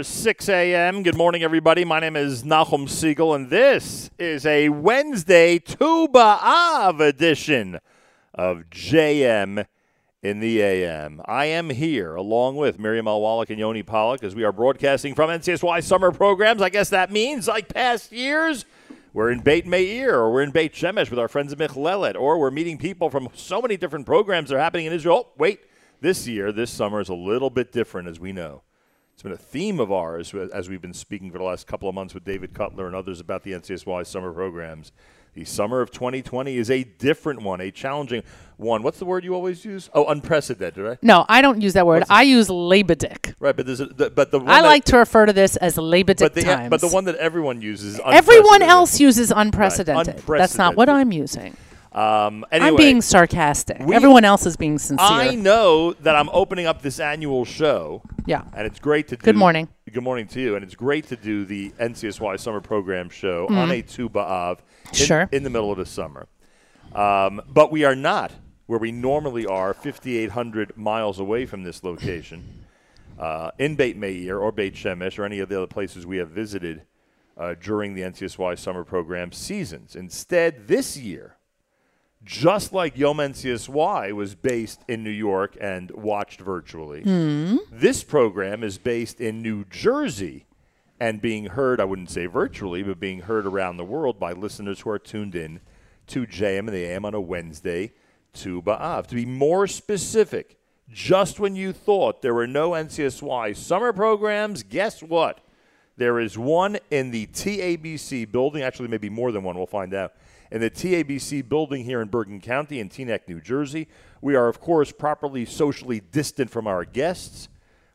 after 6 a.m. Good morning, everybody. My name is Nachum Segal, and this is a Wednesday Tu B'Av edition of JM in the AM. I am here along with Miriam. Wallach and Yoni Pollock as we are broadcasting from NCSY summer programs. I guess that means, like past years, we're in Beit Meir or we're in Beit Shemesh with our friends at Michlelet, or we're meeting people from so many different programs that are happening in Israel. Oh, wait this year, this summer is a little bit different, as we know. It's been a theme of ours as we've been speaking for the last couple of months with David Cutler and others about the NCSY summer programs. The summer of 2020 is a different one, a challenging one. What's the word you always use? Oh, unprecedented, right? No, I don't use that word. I use labadic. Right, but there's a, the, but the I like to refer to this as labadic but the, times. But the one that everyone uses, everyone else uses unprecedented. Right. unprecedented. That's not what I'm using. Um, anyway, I'm being sarcastic. We, Everyone else is being sincere. I know that I'm opening up this annual show. Yeah. And it's great to do. Good morning. Good morning to you. And it's great to do the NCSY summer program show mm-hmm. on a Tu B'Av in, sure. in the middle of the summer. Um, but we are not where we normally are, 5,800 miles away from this location, uh, in Beit Meir or Beit Shemesh or any of the other places we have visited uh, during the NCSY summer program seasons. Instead, this year, just like Yom NCSY was based in New York and watched virtually, mm. this program is based in New Jersey and being heard, I wouldn't say virtually, but being heard around the world by listeners who are tuned in to JM and the AM on a Wednesday Tu B'Av. To be more specific, just when you thought there were no NCSY summer programs, guess what? There is one in the TABC building, actually, maybe more than one, we'll find out in the TABC building here in Bergen County in Teaneck, New Jersey. We are, of course, properly socially distant from our guests.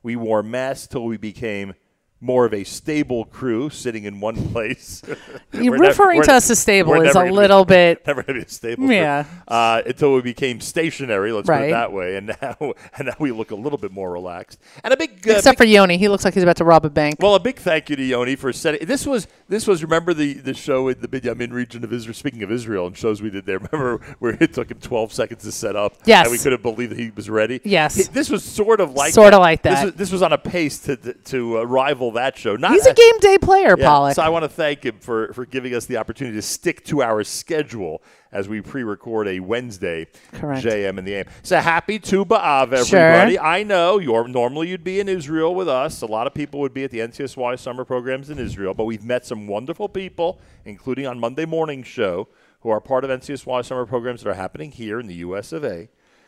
We wore masks till we became more of a stable crew sitting in one place. referring to us as stable is a little be, bit never going to be a stable. Yeah. Uh, until we became stationary, let's right. put it that way, and now and now we look a little bit more relaxed. And a big uh, except big, for Yoni, he looks like he's about to rob a bank. Well, a big thank you to Yoni for setting. This was this was remember the the show in the Binyamin region of Israel. Speaking of Israel and shows we did there, remember where it took him 12 seconds to set up. Yes. And we couldn't believe that he was ready. Yes. This was sort of like sort of like that. This was, this was on a pace to to uh, rival that show. Not he's a game day player, yeah, Pollock. So I want to thank him for, for giving us the opportunity to stick to our schedule as we pre-record a Wednesday Correct. JM in the AM. So happy Tu B'Av, everybody. Sure. I know you're normally you'd be in Israel with us. A lot of people would be at the NCSY summer programs in Israel, but we've met some wonderful people, including on Monday morning show, who are part of NCSY summer programs that are happening here in the US of A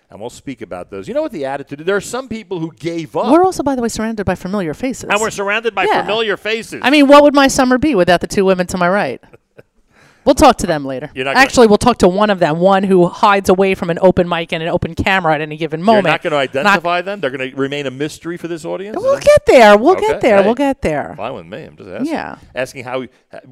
and we'll speak about those. You know what the attitude? There are some people who gave up. We're also, by the way, surrounded by familiar faces. And we're surrounded by yeah. familiar faces. I mean, what would my summer be without the two women to my right? We'll talk to them later. Actually, we'll talk to one of them, one who hides away from an open mic and an open camera at any given moment. You're not going to identify not them? They're going to remain a mystery for this audience? We'll get there. We'll okay. get there. Hey, we'll get there. Fine with me. I'm just asking. Yeah. Asking how,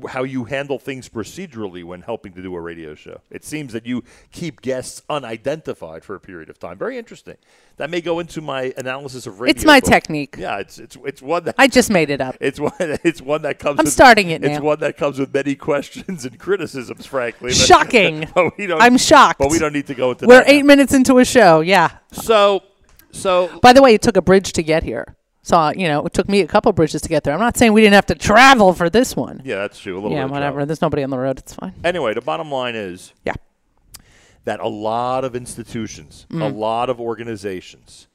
how you handle things procedurally when helping to do a radio show. It seems that you keep guests unidentified for a period of time. Very interesting that may go into my analysis of radio. It's my technique. Yeah, it's it's it's one that I just made it up. It's one it's one that comes. I'm with, starting it now. It's now. one that comes with many questions and criticisms, frankly. But, Shocking. but we don't, I'm shocked. But we don't need to go into. We're that eight now. minutes into a show. Yeah. So, so. By the way, it took a bridge to get here. So you know, it took me a couple bridges to get there. I'm not saying we didn't have to travel for this one. Yeah, that's true. A little. Yeah, whatever. Travel. There's nobody on the road. It's fine. Anyway, the bottom line is. Yeah. That a lot of institutions, mm. a lot of organizations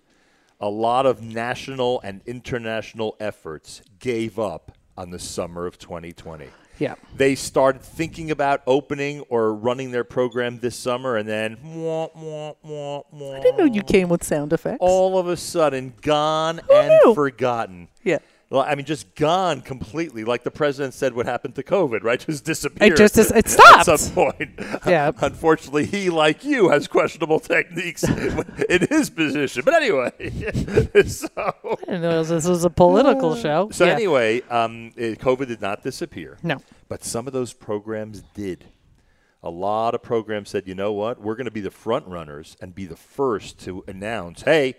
a lot of national and international efforts gave up on the summer of 2020. Yeah. They started thinking about opening or running their program this summer, and then wah, wah, wah, I didn't know you came with sound effects. All of a sudden, gone Who and knew? forgotten. Yeah. Well, I mean, just gone completely. Like the president said, what happened to COVID, right? Just disappeared. It just it stopped at some point. Yeah. Unfortunately, he, like you, has questionable techniques in his position. But anyway, so I didn't know this was a political show. So yeah. anyway, um, COVID did not disappear. No, but some of those programs did. A lot of programs said, you know what, we're going to be the front runners and be the first to announce, hey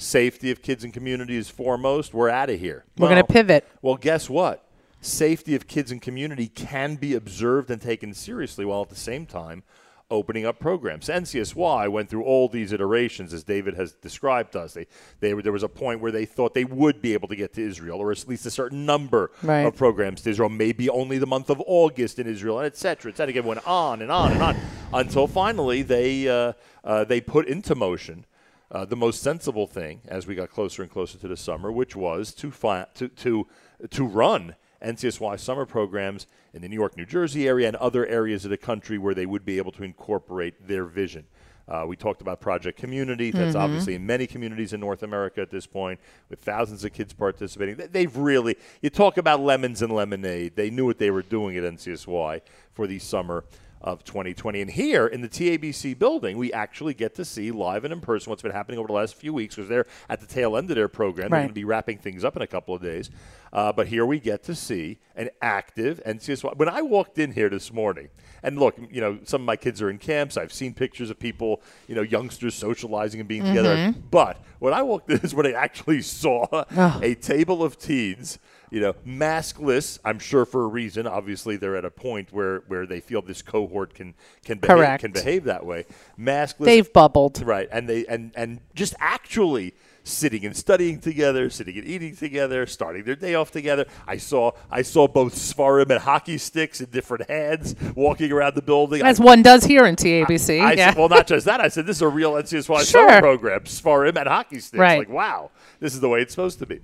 safety of kids and community is foremost. We're out of here. We're well, going to pivot. Well, guess what? Safety of kids and community can be observed and taken seriously while at the same time opening up programs. NCSY went through all these iterations, as David has described to us. They, they, there was a point where they thought they would be able to get to Israel, or at least a certain number right. of programs to Israel, maybe only the month of August in Israel, and et cetera, et cetera. It went on and on and on until finally they, uh, uh, they put into motion uh, the most sensible thing as we got closer and closer to the summer, which was to fi- to to to run NCSY summer programs in the New York, New Jersey area and other areas of the country where they would be able to incorporate their vision. Uh, we talked about Project Community. That's mm-hmm. obviously in many communities in North America at this point, with thousands of kids participating. They've really, you talk about lemons and lemonade. They knew what they were doing at NCSY for the summer of 2020. And here in the TABC building, we actually get to see live and in person what's been happening over the last few weeks because they're at the tail end of their program. Right. They're going to be wrapping things up in a couple of days. Uh, but here we get to see an active NCSY. When I walked in here this morning, and look, you know, some of my kids are in camps. I've seen pictures of people, you know, youngsters socializing and being mm-hmm. together. But when I walked in is when I actually saw oh. a table of teens – you know, maskless. I'm sure for a reason. Obviously, they're at a point where, where they feel this cohort can can behave, can behave that way. Maskless. They've bubbled, right? And they and and just actually sitting and studying together, sitting and eating together, starting their day off together. I saw I saw both Svarim and hockey sticks in different hands walking around the building. As I, one does here in TABC. I, I yeah. said, well, not just that. I said this is a real NCSY sure. summer program. Svarim and hockey sticks. Right. Like wow, this is the way it's supposed to be.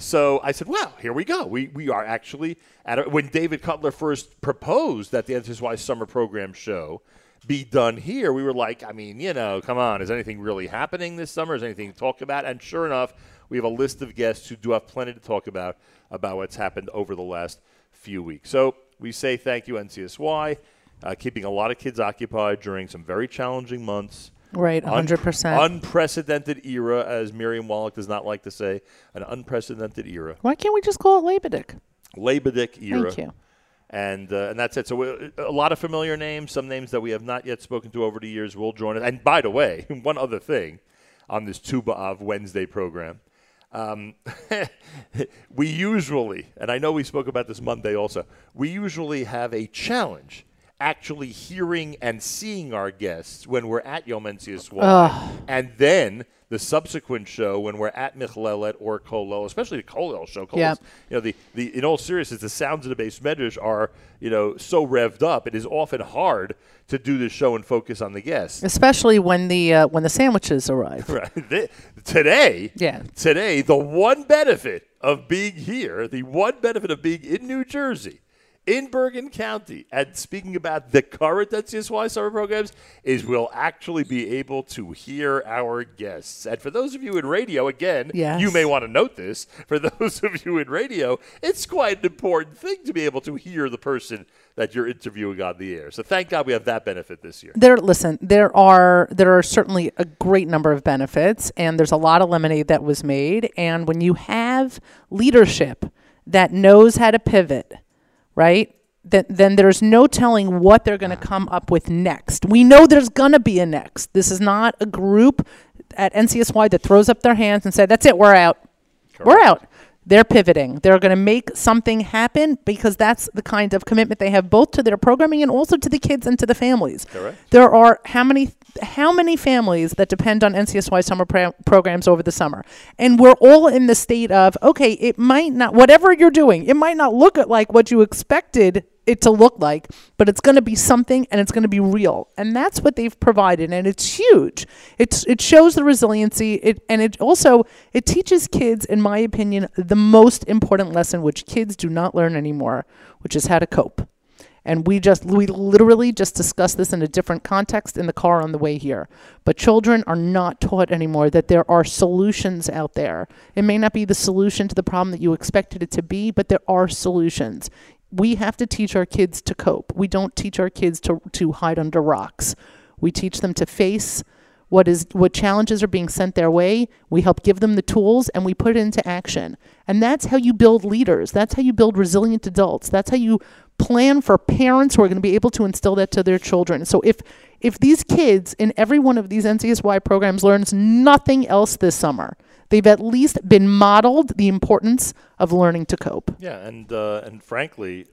So I said, well, here we go. We, we are actually at a, when David Cutler first proposed that the NCSY summer program show be done here, we were like, I mean, you know, come on, is anything really happening this summer? Is anything to talk about? And sure enough, we have a list of guests who do have plenty to talk about about what's happened over the last few weeks. So we say thank you, NCSY, uh, keeping a lot of kids occupied during some very challenging months Right, 100%. Un- unprecedented era, as Miriam Wallach does not like to say, an unprecedented era. Why can't we just call it Labadick? Labadick era. Thank you. And, uh, and that's it. So a lot of familiar names, some names that we have not yet spoken to over the years will join us. And by the way, one other thing on this Tu B'Av Wednesday program. Um, we usually, and I know we spoke about this Monday also, we usually have a challenge actually hearing and seeing our guests when we're at Yom NCSY. And then the subsequent show when we're at Michlelet or Kollel, especially the Kollel show. Kollel's, yep. You know, the, the in all seriousness, the sounds of the beis medrash are you know so revved up. It is often hard to do the show and focus on the guests, especially when the uh, when the sandwiches arrive. Right. today, yeah. Today, the one benefit of being here, the one benefit of being in New Jersey in Bergen County. And speaking about the current NCSY summer programs, is we'll actually be able to hear our guests. And for those of you in radio, again, yes. you may want to note this. For those of you in radio, it's quite an important thing to be able to hear the person that you're interviewing on the air. So thank God we have that benefit this year. There, listen, there are there are certainly a great number of benefits, and there's a lot of lemonade that was made. And when you have leadership that knows how to pivot right? Then, then there's no telling what they're going to come up with next. We know there's going to be a next. This is not a group at NCSY that throws up their hands and say, "That's it, we're out." Correct. We're out. They're pivoting. They're going to make something happen because that's the kind of commitment they have both to their programming and also to the kids and to the families. Correct. There are how many how many families that depend on NCSY summer programs over the summer, and we're all in the state of okay, it might not whatever you're doing, it might not look like what you expected it to look like, but it's going to be something and it's going to be real. And that's what they've provided and it's huge. It's it shows the resiliency it and it also it teaches kids in my opinion the most important lesson which kids do not learn anymore, which is how to cope. And we just we literally just discussed this in a different context in the car on the way here. But children are not taught anymore that there are solutions out there. It may not be the solution to the problem that you expected it to be, but there are solutions we have to teach our kids to cope. We don't teach our kids to, to hide under rocks. We teach them to face what is what challenges are being sent their way. We help give them the tools and we put it into action. And that's how you build leaders. That's how you build resilient adults. That's how you plan for parents who are going to be able to instill that to their children. So if if these kids in every one of these NCSY programs learns nothing else this summer, they've at least been modeled the importance of learning to cope. Yeah, and uh, and frankly,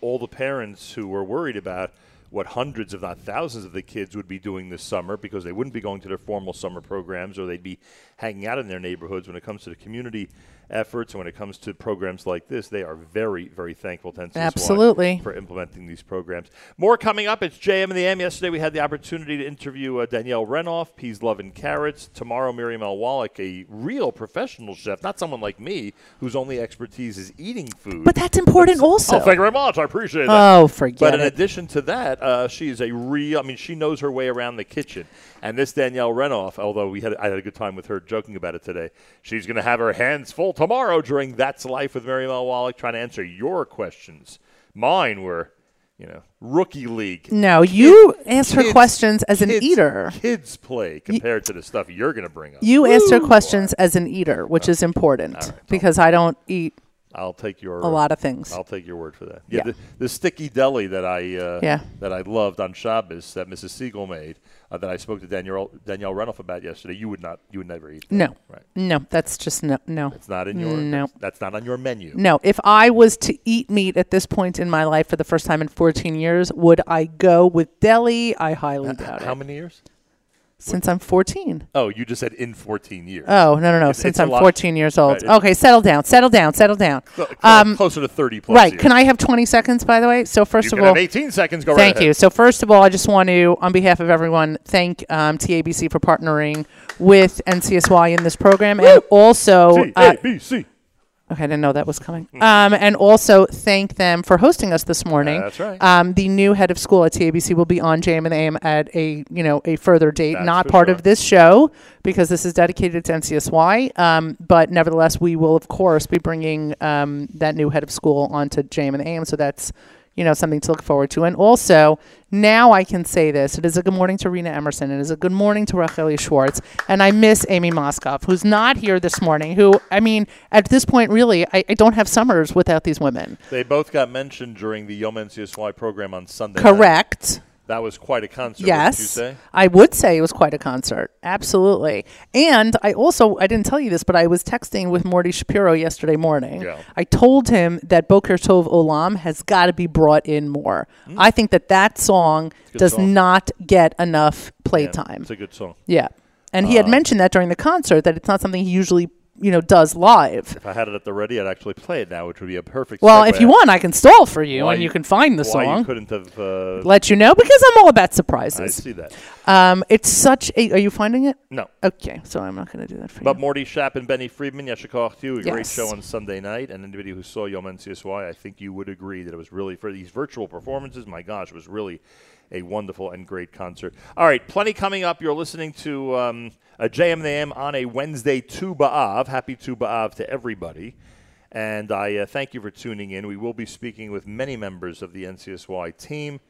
all the parents who were worried about what hundreds, if not thousands, of the kids would be doing this summer because they wouldn't be going to their formal summer programs or they'd be hanging out in their neighborhoods when it comes to the community efforts and when it comes to programs like this, they are very, very thankful to NCSY Absolutely. for implementing these programs. More coming up. It's JM and the AM. Yesterday we had the opportunity to interview uh, Danielle Renov, Peas Love and Carrots. Tomorrow, Miriam L. Wallach, a real professional chef, not someone like me whose only expertise is eating food. But that's important but, also. Oh, thank you very much. I appreciate that. Oh, forget it. But in it. addition to that, uh, she is a real, I mean, she knows her way around the kitchen. And this Danielle Renov, although we had I had a good time with her joking about it today, she's going to have her hands full tomorrow during That's Life with Miriam L. Wallach, trying to answer your questions. Mine were, you know, rookie league. No, Kid, you asked her questions as kids, an eater. Kids play compared to the stuff you're going to bring up. You asked her questions as an eater, which is important right, because I don't eat I'll take your a lot of things. I'll take your word for that. Yeah, yeah. The, the, sticky deli that I uh, yeah. that I loved on Shabbos that Mrs. Segal made uh, that I spoke to Danielle Danielle Renov about yesterday. You would not you would never eat. That, no, right? No, that's just no no. It's not in your no. That's, that's not on your menu. No, if I was to eat meat at this point in my life for the first time in 14 years, would I go with deli? I highly uh, doubt it. How many years? Since I'm 14. Oh, you just said in 14 years. Oh, no, no, no. It's, Since it's I'm 14 years old. Right, okay, settle down, settle down, settle down. Cl- um, closer to 30 plus. Right. Can I have 20 seconds, by the way? So, first you of all, 18 seconds. Go right Thank right you. So, first of all, I just want to, on behalf of everyone, thank um, TABC for partnering with NCSY in this program and also. Uh, TABC. Okay, I didn't know that was coming. Um, and also thank them for hosting us this morning. That's right. Um, the new head of school at TABC will be on JM and AM at a you know a further date, That's not for part sure. of this show because this is dedicated to NCSY. Um, but nevertheless, we will of course be bringing um, that new head of school onto JM and AM. So that's you know, something to look forward to. And also, now I can say this: it is a good morning to Rena Emerson. It is a good morning to Racheli Schwartz, and I miss Amy Moskoff, who's not here this morning. Who, I mean, at this point, really, I, I don't have summers without these women. They both got mentioned during the Yom NCSY program on Sunday. night. That was quite a concert. Yes, you say? I would say it was quite a concert. Absolutely. And I also I didn't tell you this, but I was texting with Morty Shapiro yesterday morning. Yeah. I told him that Boker Tov Olam has got to be brought in more. I think that that song does song. not get enough Yeah, playtime. It's a good song. Yeah. And Uh, he had mentioned that during the concert that it's not something he usually, you know, does live. If I had it at the ready, I'd actually play it now, which would be a perfect. Well, if you want, I can stall for you Why and you, you- can find the why you song. couldn't have. Uh, Let you know because I'm all about surprises. I see that. Um, it's such a. Are you finding it? No. Okay, so I'm not going to do that for But you. But Morty Shapp and Benny Friedman, Yashikach too, a great show on Sunday night. And anybody who saw Yom NCSY, I think you would agree that it was really, for these virtual performances, my gosh, it was really a wonderful and great concert. All right, plenty coming up. You're listening to um, a on a Wednesday, Tu B'Av. Happy Tu B'Av to everybody. And I uh, thank you for tuning in. We will be speaking with many members of the NCSY team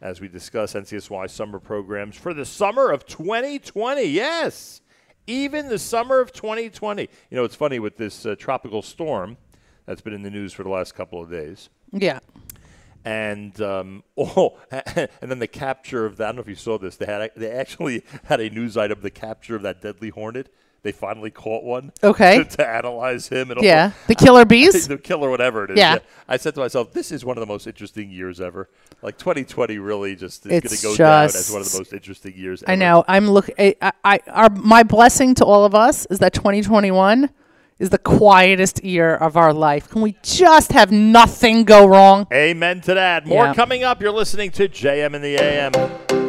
as we discuss NCSY summer programs for the summer of 2020. Yes, even the summer of 2020. You know, it's funny with this uh, tropical storm that's been in the news for the last couple of days. yeah. And um, oh, and then the capture of that. I don't know if you saw this. They had they actually had a news item: the capture of that deadly hornet. They finally caught one. Okay. To, to analyze him and all. Yeah. The killer bees? the killer, whatever it is. Yeah. I said to myself, this is one of the most interesting years ever. Like 2020 really just is going to go down as one of the most interesting years I know. I'm look. I, I, I, our, my blessing to all of us is that 2021 is the quietest year of our life. Can we just have nothing go wrong? Amen to that. More Yeah. coming up. You're listening to JM in the AM.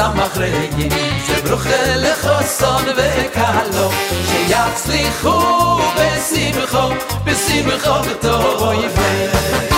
samach regi ze bruche le khoson ve kalo she yatsli vay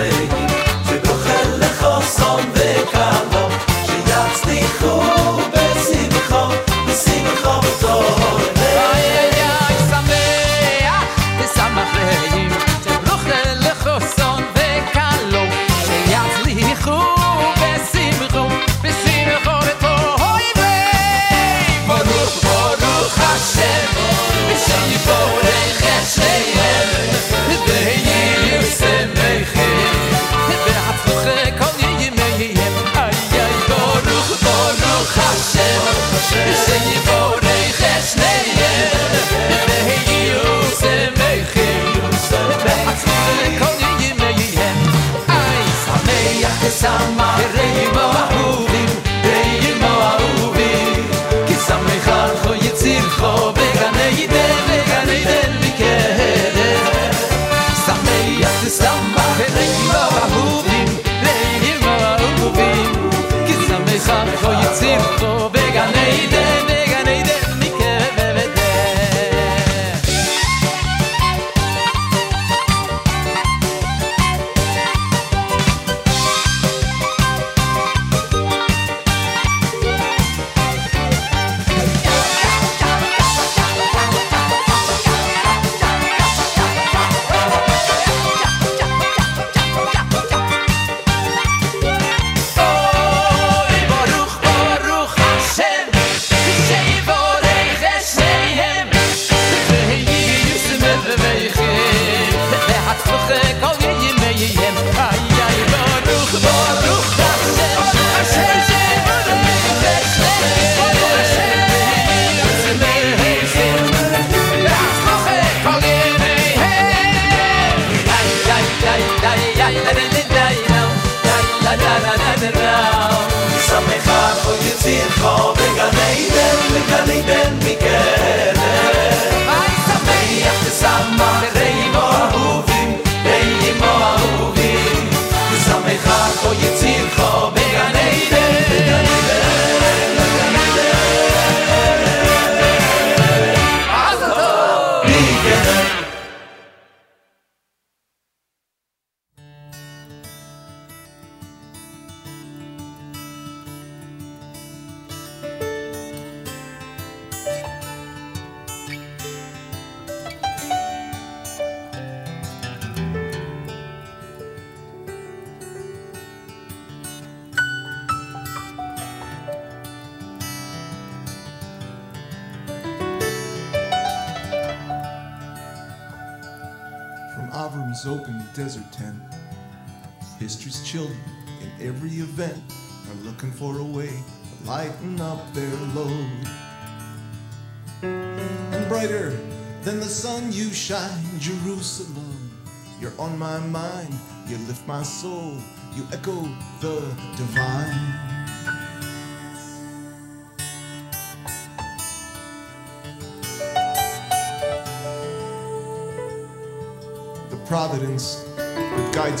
sei summer.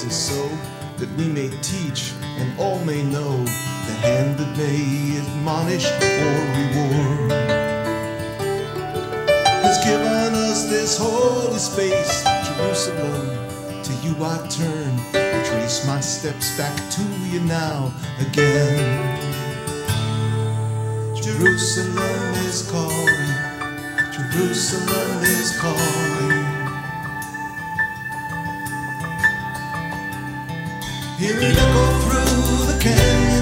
rises so that we may teach and all may know the hand that may admonish or reward has given us this holy space, Jerusalem. To you I turn, I trace my steps back to you now again. Jerusalem is calling, Jerusalem is calling. Hear it echo through the canyons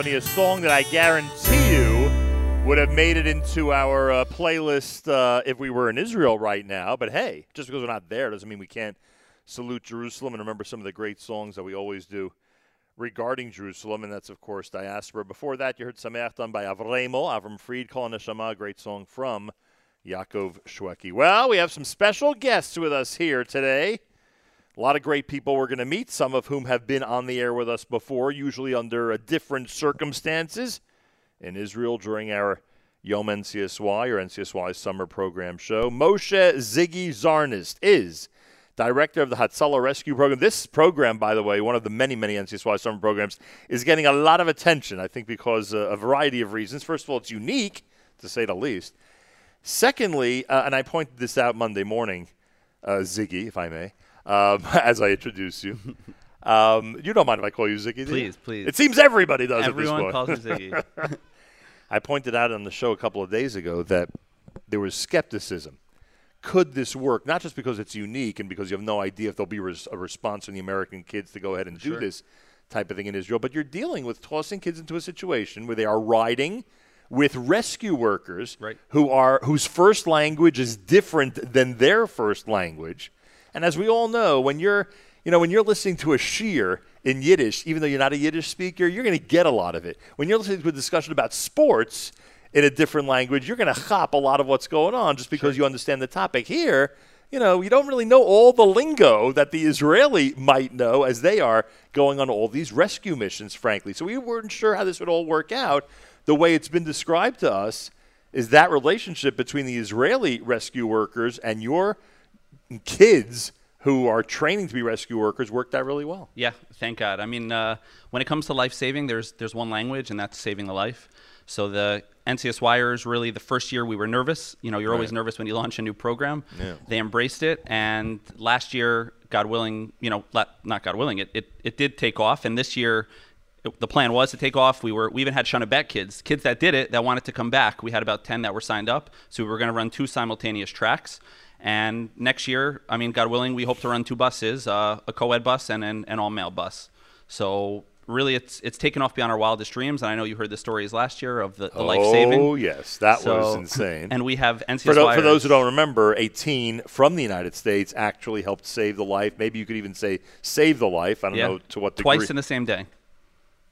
Company, a song that I guarantee you would have made it into our uh, playlist uh, if we were in Israel right now. But hey, just because we're not there doesn't mean we can't salute Jerusalem and remember some of the great songs that we always do regarding Jerusalem, and that's, of course, Diaspora. Before that, you heard Sameach done by Avremo, Avram Fried, Kol Neshama, a great song from Yaakov Shweki. Well, we have some special guests with us here today. A lot of great people we're going to meet, some of whom have been on the air with us before, usually under different circumstances in Israel during our Yom NCSY or NCSY summer program show. Moshe Ziggy Zarnist is director of the Hatzalah Rescue Program. This program, by the way, one of the many, many NCSY summer programs, is getting a lot of attention, I think, because uh, a variety of reasons. First of all, it's unique, to say the least. Secondly, uh, and I pointed this out Monday morning, uh, Ziggy, if I may, um, as I introduce you. Um, you don't mind if I call you Ziggy, do you? Please, please. It seems everybody does at Everyone this calls me Ziggy. I pointed out on the show a couple of days ago that there was skepticism. Could this work? Not just because it's unique and because you have no idea if there'll be res- a response from the American kids to go ahead and do this type of thing in Israel, but you're dealing with tossing kids into a situation where they are riding with rescue workers Right. who are whose first language is different than their first language. And as we all know, when you're you know when you're listening to a shiur in Yiddish, even though you're not a Yiddish speaker, you're going to get a lot of it. When you're listening to a discussion about sports in a different language, you're going to hop a lot of what's going on just because you understand the topic. Here, you know, you don't really know all the lingo that the Israeli might know as they are going on all these rescue missions, frankly. So we weren't sure how this would all work out. The way it's been described to us is that relationship between the Israeli rescue workers and your kids who are training to be rescue workers worked out really well. Yeah, thank God. I mean, uh, when it comes to life saving, there's there's one language, and that's saving the life. So the NCSYers really the first year we were nervous. You know, you're always nervous when you launch a new program. Yeah. They embraced it, and last year, God willing, you know, not God willing, it, it it did take off, and this year. it- the plan was to take off. We were we even had Shana Bet kids, kids that did it that wanted to come back. We had about ten that were signed up, so we were going to run two simultaneous tracks. And next year, I mean, God willing, we hope to run two buses, uh, a co-ed bus and an, an all-male bus. So really, it's it's taken off beyond our wildest dreams. And I know you heard the stories last year of the, the life saving. Oh, yes. That was insane. And we have NCSY. for, for those who don't remember, a teen from the United States actually helped save the life. Maybe you could even say save the life. I don't yeah, know to what degree. twice in the same day.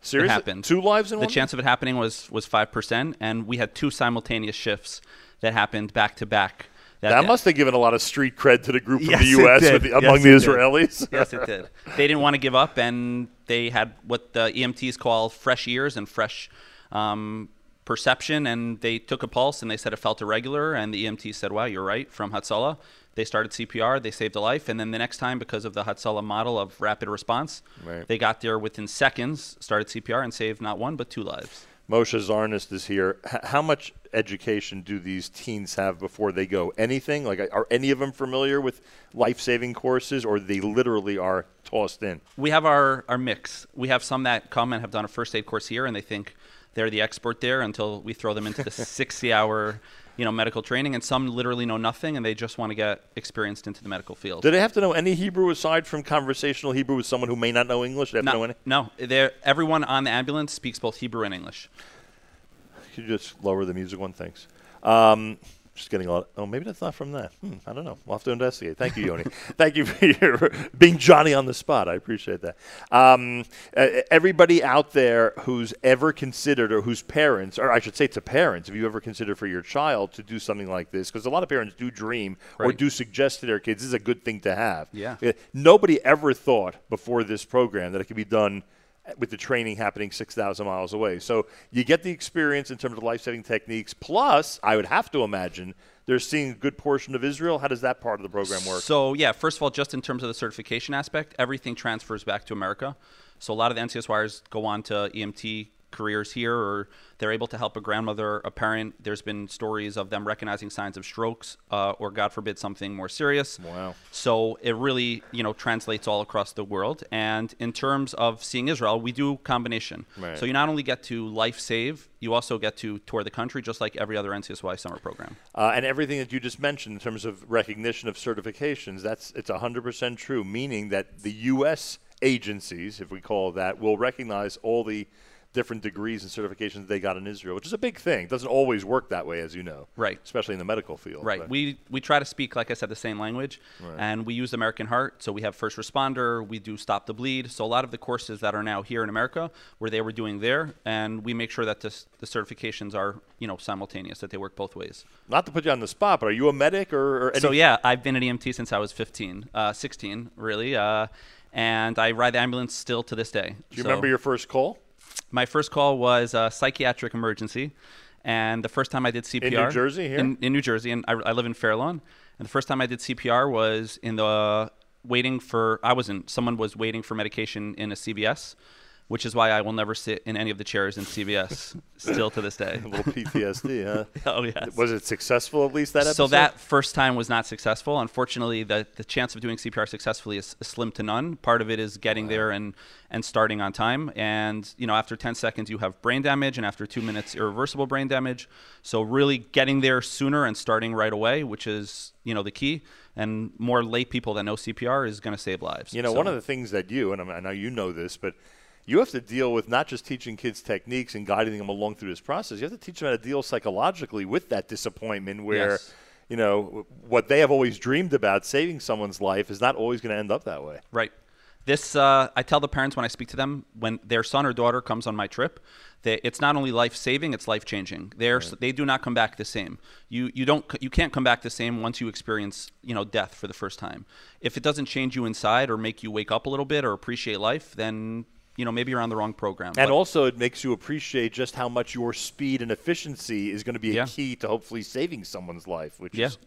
Seriously? happened. Two lives in the one? chance of it happening was was five percent, and we had two simultaneous shifts that happened back to back. That must have given a lot of street cred to the group from Yes, the U.S. With the, among it the did. Israelis. yes, it did. They didn't want to give up, and they had what the EMTs call fresh ears and fresh um, perception. And they took a pulse, and they said it felt irregular. And the EMT said, "Wow, you're right." From Hatzalah, they started CPR. They saved a life, and then the next time, because of the Hatzalah model of rapid response, Right. they got there within seconds, started CPR, and saved not one but two lives. Moshe Zarnist is here. H- how much education do these teens have before they go? Anything? Like, are any of them familiar with life-saving courses, or they literally are tossed in? we have our, our mix. We have some that come and have done a first aid course here, and they think they're the expert there until we throw them into the 60 hour you know, medical training. And some literally know nothing and they just want to get experienced into the medical field. Do they have to know any Hebrew aside from conversational Hebrew with someone who may not know English? They have to know no, any? no they're- everyone on the ambulance speaks both Hebrew and English. Could you just lower the music one? Thanks. Um, just getting a lot. Oh, maybe that's not from that. Hmm, I don't know. We'll have to investigate. Thank you, Yoni. Thank you for your, being Johnny on the spot. I appreciate that. Um, uh, everybody out there who's ever considered, or whose parents, or I should say to parents, have you ever considered for your child to do something like this? Because a lot of parents do dream or do suggest to their kids, this is a good thing to have. Yeah. Nobody ever thought before this program that it could be done with the training happening 6,000 miles away. So you get the experience in terms of life saving techniques. Plus, I would have to imagine they're seeing a good portion of Israel. How does that part of the program work? So yeah, first of all, just in terms of the certification aspect, everything transfers back to America. So a lot of the NCSYers go on to EMT careers here, or they're able to help a grandmother, a parent. There's been stories of them recognizing signs of strokes, uh, or God forbid something more serious. Wow. So it really, you know, translates all across the world. And in terms of seeing Israel, we do combination. Right. So you not only get to life save, you also get to tour the country, just like every other NCSY summer program. Uh, and everything that you just mentioned in terms of recognition of certifications, that's it's 100% true, meaning that the U.S. agencies, if we call that, will recognize all the different degrees and certifications they got in Israel, which is a big thing. It doesn't always work that way, as you know. Right. Especially in the medical field. Right. But- We we try to speak, like I said, the same language, and we use American Heart. So we have first responder. We do stop the bleed. So a lot of the courses that are now here in America, where they were doing there, and we make sure that this, the certifications are you know simultaneous, that they work both ways. Not to put you on the spot, but are you a medic or, or any So yeah, I've been an EMT since I was 15, uh, 16 really, uh, and I ride the ambulance still to this day. Do you remember your first call? My first call was a psychiatric emergency, and the first time I did CPR in New Jersey, here? in, in New Jersey, and I, I live in Fairlawn. And the first time I did CPR was in the waiting for. I wasn't. Someone was waiting for medication in a CVS, which is why I will never sit in any of the chairs in CVS still to this day. A little PTSD, huh? oh yes. Was it successful at least that episode? So that first time was not successful. Unfortunately, the, the chance of doing CPR successfully is slim to none. Part of it is getting there and, and starting on time. And, you know, after 10 seconds, you have brain damage, and after two minutes, irreversible brain damage. So really getting there sooner and starting right away, which is, you know, the key. And more lay people that know CPR is going to save lives. You know, So- one of the things that you, and I know you know this, but you have to deal with not just teaching kids techniques and guiding them along through this process. You have to teach them how to deal psychologically with that disappointment where, Yes. you know, what they have always dreamed about, saving someone's life, is not always going to end up that way. Right. This uh, I tell the parents when I speak to them when their son or daughter comes on my trip that it's not only life saving, it's life changing. They're they do not come back the same. You you don't you can't come back the same once you experience you know death for the first time. If it doesn't change you inside or make you wake up a little bit or appreciate life, then you know maybe you're on the wrong program. And But- also, it makes you appreciate just how much your speed and efficiency is going to be a Yeah. key to hopefully saving someone's life, which Yeah. is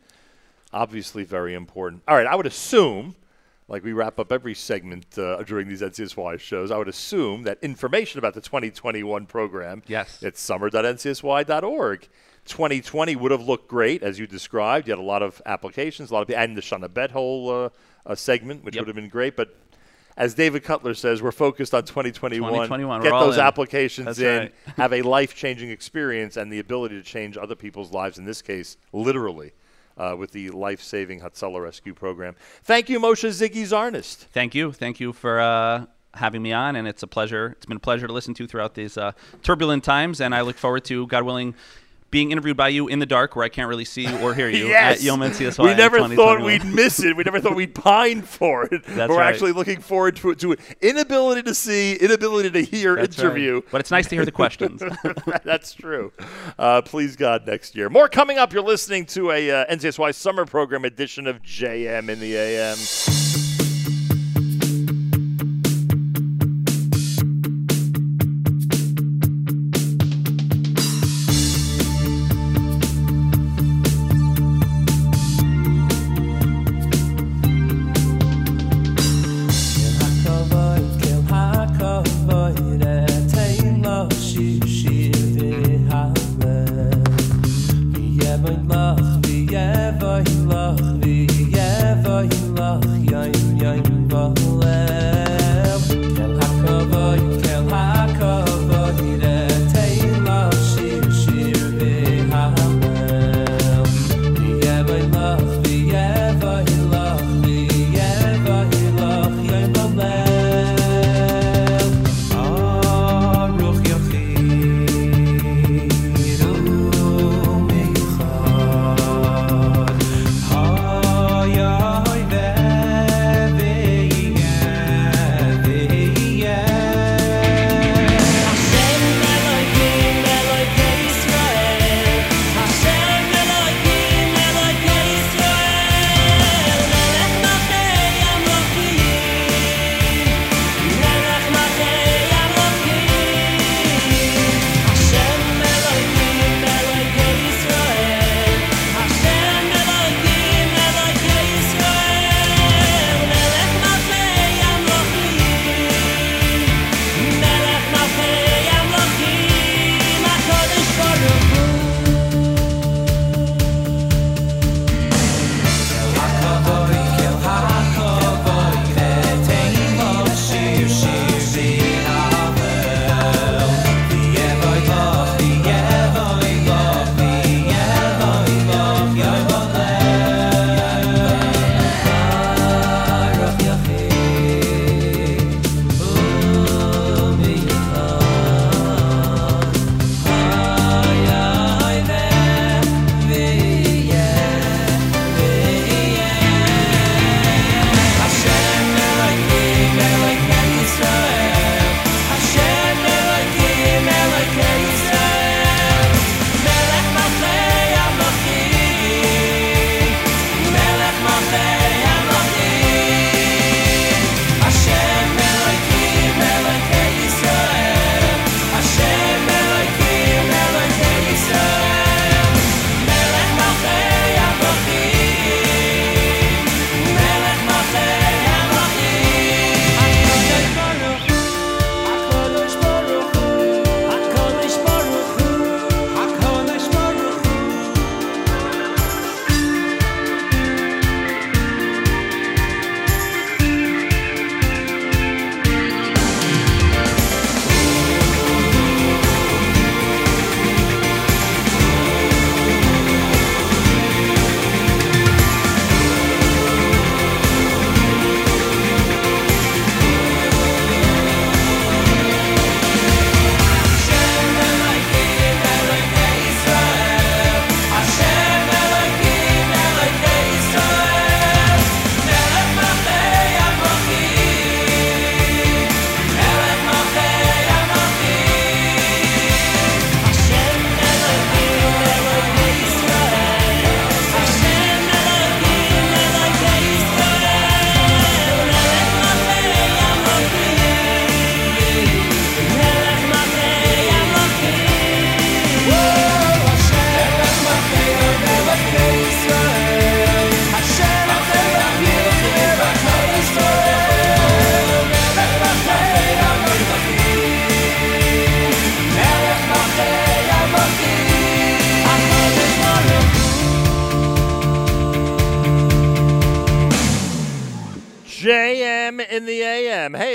obviously very important. All right, I would assume, like we wrap up every segment uh, during these NCSY shows, I would assume that information about the 2021 program Yes. it's summer.ncsy.org. 2020 would have looked great, as you described. You had a lot of applications, a lot of people and the Shana Bet whole uh, uh, segment, which Yep. would have been great. But as David Cutler says, we're focused on 2021. 2021, Get those in. applications That's in, right. have a life changing experience, and the ability to change other people's lives, in this case, literally. Uh, with the life saving Hatzalah Rescue Program. Thank you, Moshe Ziggy Zarnist. Thank you. Thank you for uh, having me on, and it's a pleasure. It's been a pleasure to listen to throughout these uh, turbulent times, and I look forward to, God willing, being interviewed by you in the dark where I can't really see you or hear you yes. at Yom NCSY. we never thought we'd miss it. We never thought we'd pine for it. That's We're right. actually looking forward to it. To it. Inability to see, inability to hear That's right. interview. But it's nice to hear the questions. That's true. Uh, please God, next year. More coming up. You're listening to a uh, NCSY Summer Program edition of JM in the AM.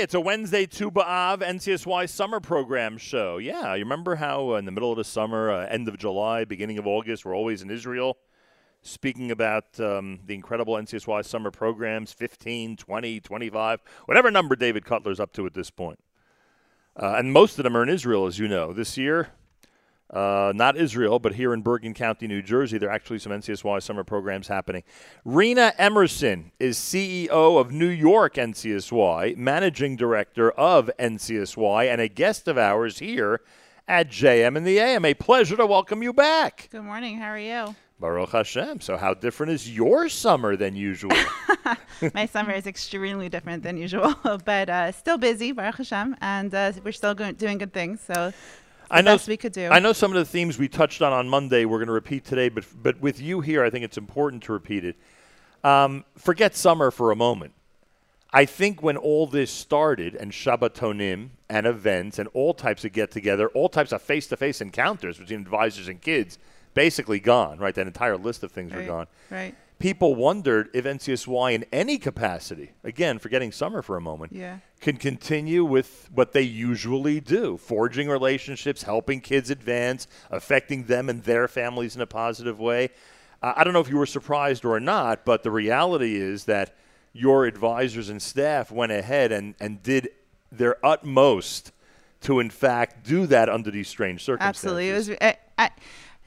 It's a Wednesday Tu B'Av NCSY summer program show. Yeah, you remember how uh, in the middle of the summer, uh, end of July, beginning of August, we're always in Israel speaking about um, the incredible NCSY summer programs 15, 20, 25, whatever number David Cutler's up to at this point. Uh, and most of them are in Israel, as you know. This year, uh, not Israel, but here in Bergen County, New Jersey, there are actually some NCSY summer programs happening. Rena Emerson is CEO of New York NCSY, managing director of NCSY, and a guest of ours here at JM in the AM. A pleasure to welcome you back. Good morning. How are you? Baruch Hashem. So, how different is your summer than usual? My summer is extremely different than usual, but uh, still busy, Baruch Hashem, and uh, we're still go- doing good things. So, I know best we could do. I know some of the themes we touched on on Monday. We're going to repeat today, but but with you here, I think it's important to repeat it. Um, forget summer for a moment. I think when all this started, and Shabbatonim and events and all types of get together, all types of face to face encounters between advisors and kids, basically gone. Right, that entire list of things were gone. right. People wondered if NCSY in any capacity, again, forgetting summer for a moment, Yeah. can continue with what they usually do forging relationships, helping kids advance, affecting them and their families in a positive way. Uh, I don't know if you were surprised or not, but the reality is that your advisors and staff went ahead and, and did their utmost to, in fact, do that under these strange circumstances. Absolutely. It was I, I,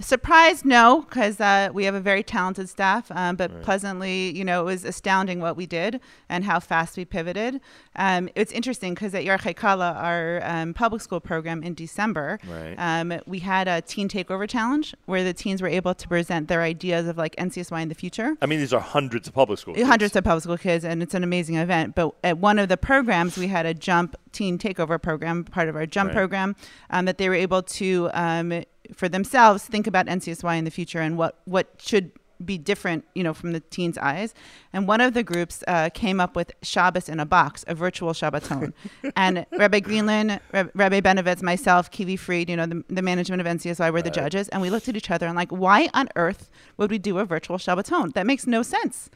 surprised, no, because uh, we have a very talented staff. Um, but pleasantly, you know, it was astounding what we did and how fast we pivoted. Um, it's interesting because at Yarchei Kala, our um, public school program in December, Right. um, we had a teen takeover challenge where the teens were able to present their ideas of like NCSY in the future. I mean, these are hundreds of public schools. hundreds of public school kids, and it's an amazing event. But at one of the programs, we had a jump teen takeover program, part of our jump Right. program, um, that they were able to, um, for themselves, think about NCSY in the future and what what should be different, you know, from the teens' eyes. And one of the groups uh, came up with Shabbos in a box, a virtual Shabbaton. and Rabbi Greenland, Rab- Rabbi Benovitz, myself, Kiwi Freed, you know, the, the management of NCSY were the judges. And we looked at each other and like, why on earth would we do a virtual Shabbaton? That makes no sense.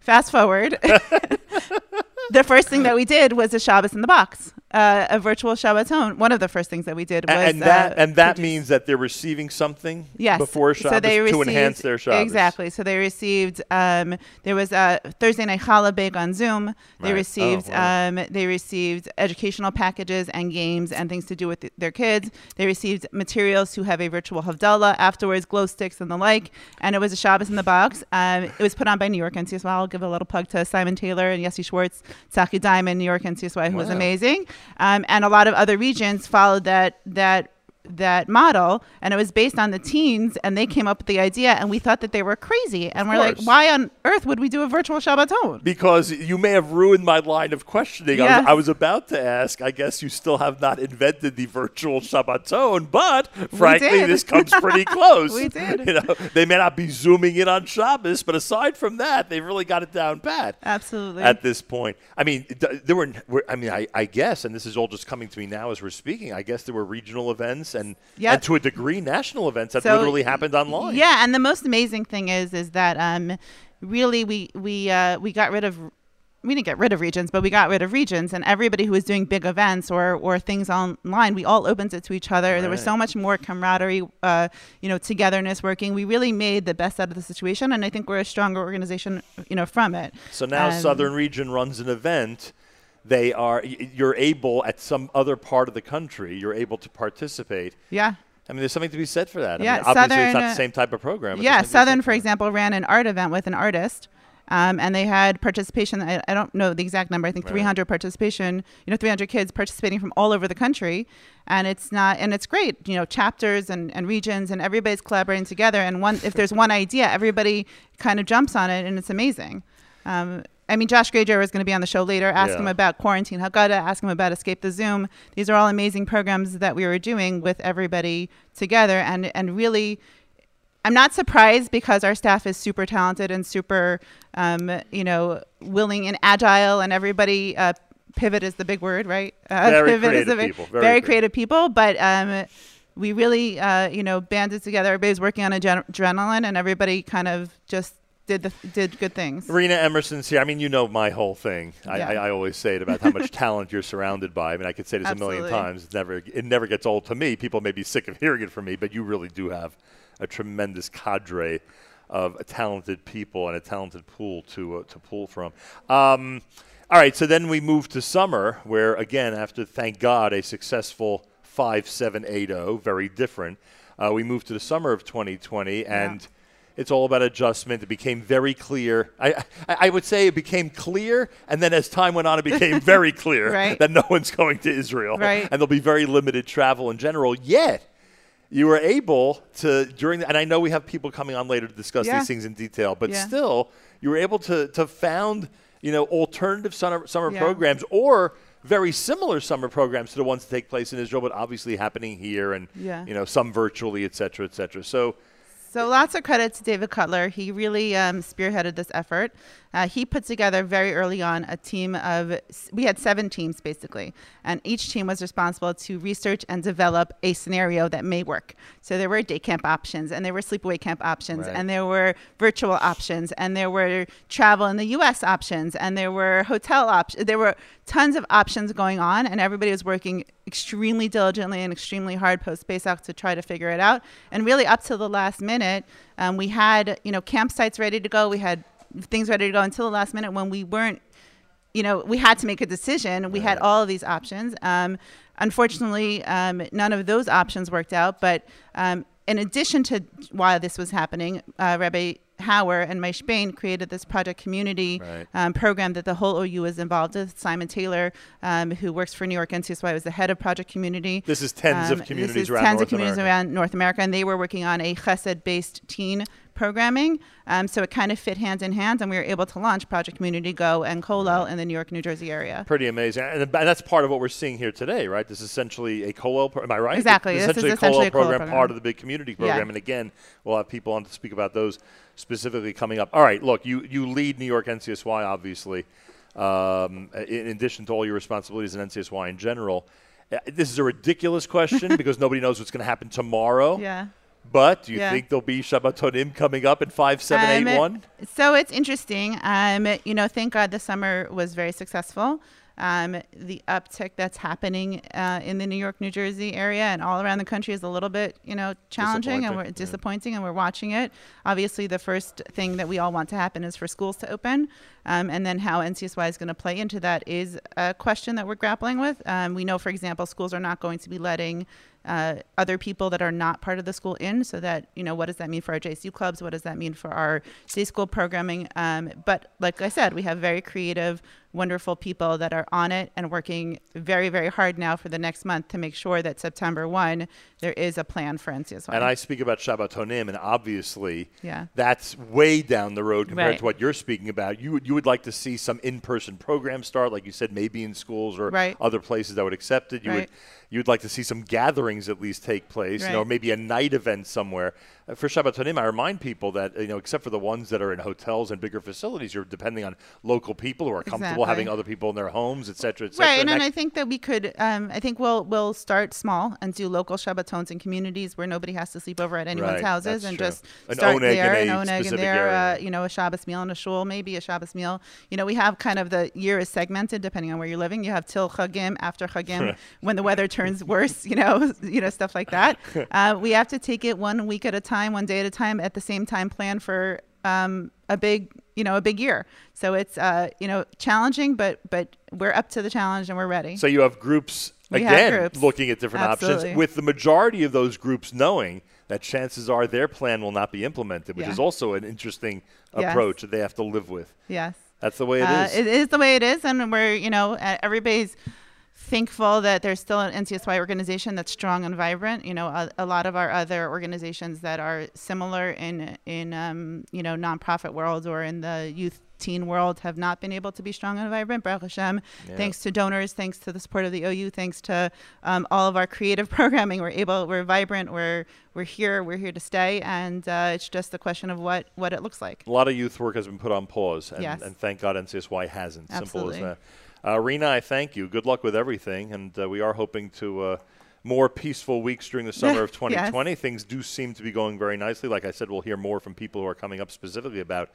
Fast forward. the first thing that we did was a Shabbos in the box, uh, a virtual Shabbaton. One of the first things that we did was and that uh, and that produce- means that they're receiving something Yes. before Shabbos so they to enhance their Shabbos. Exactly. So they received. Um, there was a Thursday night challah big on Zoom. They Right. received. Oh, wow. um, they received educational packages and games and things to do with th- their kids. They received materials to have a virtual havdalah afterwards, glow sticks and the like. And it was a Shabbos in the box. Um, it was put on by New York NCSY. I'll give a little plug to Simon Taylor and Yessi Schwartz, Saki Diamond, New York NCSY, who was amazing. Um, and a lot of other regions followed that that that model and it was based on the teens and they came up with the idea and we thought that they were crazy and Of we're like why on earth would we do a virtual Shabbaton? Because you may have ruined my line of questioning. I, was, I was about to ask. I guess you still have not invented the virtual Shabbaton, but frankly, this comes pretty close. We did. You know, they may not be zooming in on Shabbos, but aside from that, they've really got it down pat. Absolutely. At this point, I mean, there were. were- I mean, I, I guess, and this is all just coming to me now as we're speaking. I guess there were regional events and, Yep. and to a degree, national events that So, literally happened online. Yeah, and the most amazing thing is is that um, really we we uh, we got rid of we didn't get rid of regions, but we got rid of regions, and everybody who was doing big events or or things online, we all opened it to each other. There was so much more camaraderie, uh, you know, togetherness, working. We really made the best out of the situation, and I think we're a stronger organization, you know, from it. So now Um, Southern Region runs an event. They are you're able at some other part of the country. You're able to participate. Yeah. I mean, there's something to be said for that. I Yeah, mean, obviously it's not Southern, the uh, same type of program. Yeah, there's something to be Southern, for example, ran an art event with an artist. Um, and they had participation. I, I don't know the exact number. I think Right. 300 participation. You know, 300 kids participating from all over the country, and it's not. And it's great. You know, chapters and, and regions, and everybody's collaborating together. And one, if there's one idea, everybody kind of jumps on it, and it's amazing. Um, I mean, Josh Granger is going to be on the show later. Ask Yeah. him about Quarantine Haggadah. Ask him about Escape the Zoom. These are all amazing programs that we were doing with everybody together, and and really I'm not surprised because our staff is super talented and super, um, you know, willing and agile, and everybody. Uh, pivot is the big word, right? Uh, Very pivot is creative the big- people, Very, very creative people, but um, we really, uh, you know, banded together. Everybody's working on adren- adrenaline, and everybody kind of just did the did good things. Rena Emerson's here. I mean, you know my whole thing. I, Yeah. I, I always say it about how much talent you're surrounded by. I mean, I could say this a million times. It's never, it never gets old to me. People may be sick of hearing it from me, but you really do have a tremendous cadre of talented people and a talented pool to uh, to pull from. Um, all right, so then we move to summer, where again, after thank God a successful five seven eight zero, very different. Uh, we moved to the summer of 2020, and it's all about adjustment. It became very clear. I, I, I would say it became clear, and then as time went on, it became very clear Right. that no one's going to Israel, Right. and there'll be very limited travel in general. Yet, you were able to during, the, and I know we have people coming on later to discuss Yeah. these things in detail, but Yeah. still, you were able to to found you know alternative summer summer Yeah. programs or very similar summer programs to the ones that take place in Israel, but obviously happening here, and you know some virtually, et cetera, et cetera. So. So lots of credit to David Cutler. He really um, spearheaded this effort. Uh, he put together very early on a team of, we had seven teams basically, and each team was responsible to research and develop a scenario that may work. So there were day camp options, and there were sleepaway camp options, Right. and there were virtual options, and there were travel in the U.S. options, and there were hotel options. There were tons of options going on, and everybody was working extremely diligently and extremely hard post Pesach to try to figure it out. And really, up to the last minute, um, we had you know campsites ready to go. We had things ready to go until the last minute when we weren't you know, we had to make a decision. We had all of these options. Um, unfortunately, um, none of those options worked out. But um, in addition to while this was happening, uh, Rabbi Hauer and Maish Bane created this project community Right. um, program that the whole OU was involved with. Simon Taylor, um, who works for New York NCSY, was the head of project community. This is tens of Um, communities this is around tens North of communities America. around North America, and they were working on a chesed-based teen programming. Um, so it kind of fit hand in hand, and we were able to launch Project Community Go and Kollel in the New York, New Jersey area. Pretty amazing, and th- that's part of what we're seeing here today, right? This is essentially a Kollel. Pro- am I right? Exactly. This This is is essentially essentially a Kollel program, program. part of the big community program. Yeah. And again, we'll have people on to speak about those specifically coming up. All right, look, you you lead New York NCSY, obviously. Um, in addition to all your responsibilities in NCSY in general, Uh, this is a ridiculous question because nobody knows what's going to happen tomorrow. Yeah. But do you Yeah. think there'll be Shabbatonim coming up in 5781? Um. So it's interesting. Um, you know, thank God the summer was very successful. Um, the uptick that's happening uh, in the New York, New Jersey area and all around the country is a little bit, you know, challenging and Disappointing, we're yeah. disappointing, and we're watching it. Obviously, the first thing that we all want to happen is for schools to open, um, and then how NCSY is going to play into that is a question that we're grappling with. Um, we know, for example, schools are not going to be letting uh, other people that are not part of the school in. So that you know, what does that mean for our JSU clubs? What does that mean for our day school programming? Um, but like I said, we have very creative, wonderful people that are on it and working very, very hard now for the next month to make sure that September one there is a plan for NCSY. And I speak about Shabbatonim, and obviously, Yeah. that's way down the road compared Right. to what you're speaking about. You would you would like to see some in-person programs start, like you said, maybe in schools or Right. other places that would accept it. You would you'd like to see some gatherings at least take place, you know, Right. maybe a night event somewhere. For Shabbatonim, I remind people that you know, except for the ones that are in hotels and bigger facilities, you're depending on local people who are comfortable Exactly. having other people in their homes, et cetera, et cetera. Right, and, and I think that we could. Um, I think we'll we'll start small and do local Shabbatons in communities where nobody has to sleep over at anyone's Right, houses, and true. just An start there, a an oneg in there. Uh, you know, a Shabbos meal in a shul, maybe a Shabbos meal. You know, we have kind of the year is segmented depending on where you're living. You have till Chagim, after Chagim, when the weather turns worse. You know, you know stuff like that. Uh, we have to take it one week at a time, one day at a time. At the same time, plan for um, a big, you know, a big year. So it's uh, you know challenging, but but we're up to the challenge and we're ready. So you have groups We have again groups. looking at different Absolutely. options, with the majority of those groups knowing that chances are their plan will not be implemented, which Yeah. is also an interesting Yes. approach that they have to live with. yes. That's the way it uh, is. It is the way it is, and we're you know everybody's thankful that there's still an NCSY organization that's strong and vibrant. You know, a, a lot of our other organizations that are similar in in um, you know nonprofit world or in the youth teen world have not been able to be strong and vibrant. Baruch Hashem, Yeah. thanks to donors, thanks to the support of the OU, thanks to um, all of our creative programming, we're able, we're vibrant, we're we're here, we're here to stay, and uh, it's just a question of what what it looks like. a lot of youth work has been put on pause, and, Yes. and thank God NCSY hasn't. Simple Absolutely. as that. Uh, Rena, I thank you. Good luck with everything, and uh, we are hoping to uh, more peaceful weeks during the summer of Yes. 2020. Things do seem to be going very nicely. Like I said, we'll hear more from people who are coming up specifically about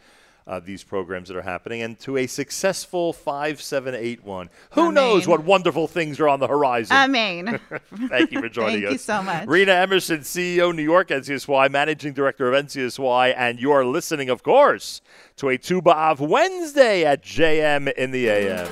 uh, these programs that are happening and to a successful 5781. Who knows what wonderful things are on the horizon? Amen. Thank you for joining Thank us. Thank you so much. Rena Emerson, CEO, New York NCSY, Managing Director of NCSY, and you're listening, of course, to a Tu B'Av Wednesday at JM in the AM.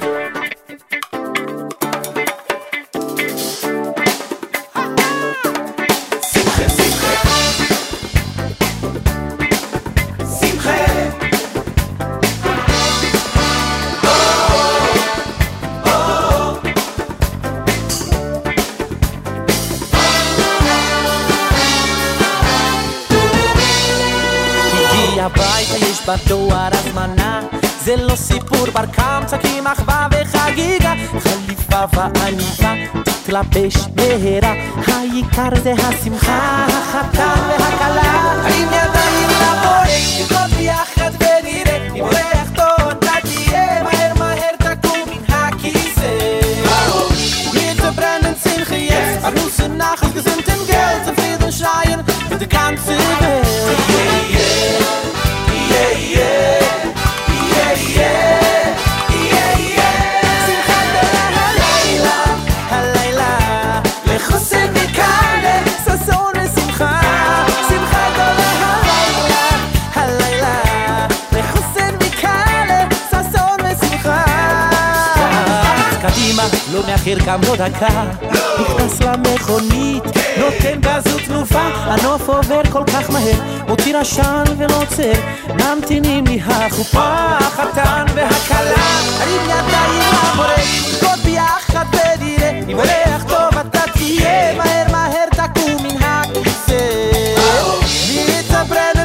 בדואר הזמנה. זה לא סיפור בר קמצא כי מחווה וחגיגה. חליפה ועניבה תתלבש מהרה. העיקר זה השמחה החתן והכלה. עם ידיים לבורא מאחר גם לא דקה. נכנס למכונית, נותן גז ותנופה, הנוף עובר כל כך מהר, מותיר עשן ולא עוצר, ממתינים לי החופה, החתן והכלה, הרים ידיים לבורא, נרקוד ביחד ונראה, אם אורח טוב אתה תהיה, מהר מהר תקום מן הכיסא. Wir brennen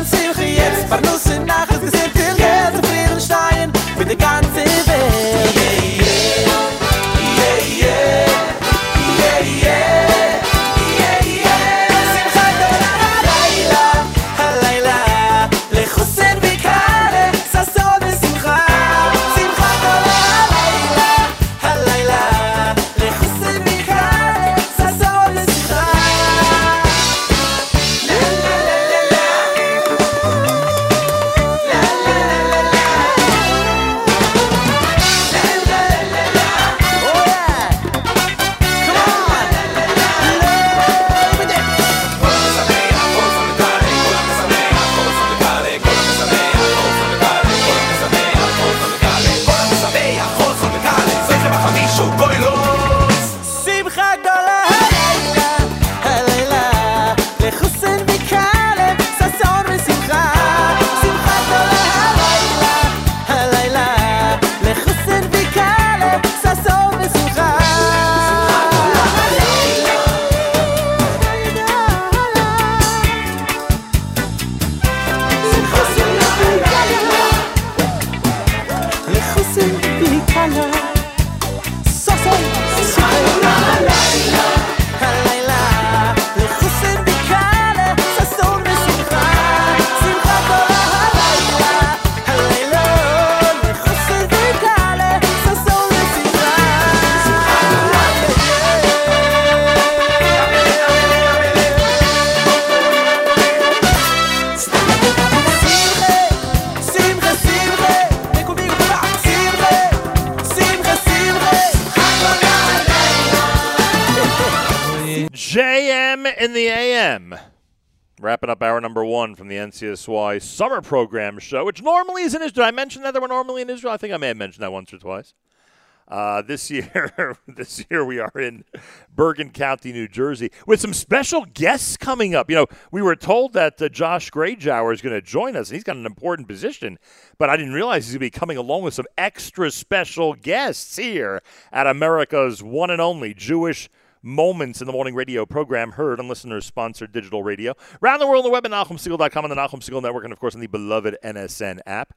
NCSY summer program show, which normally is in Israel. Did I mention that they were normally in Israel? I think I may have mentioned that once or twice. Uh, this year, this year we are in Bergen County, New Jersey, with some special guests coming up. You know, we were told that uh, Josh Grajower is going to join us, and he's got an important position, but I didn't realize he's going to be coming along with some extra special guests here at America's one and only Jewish Moments in the Morning radio program heard on listeners sponsored digital radio. Around the world on the web at NachumSegal.com on the Nachum Segal Network, and of course on the beloved NSN app.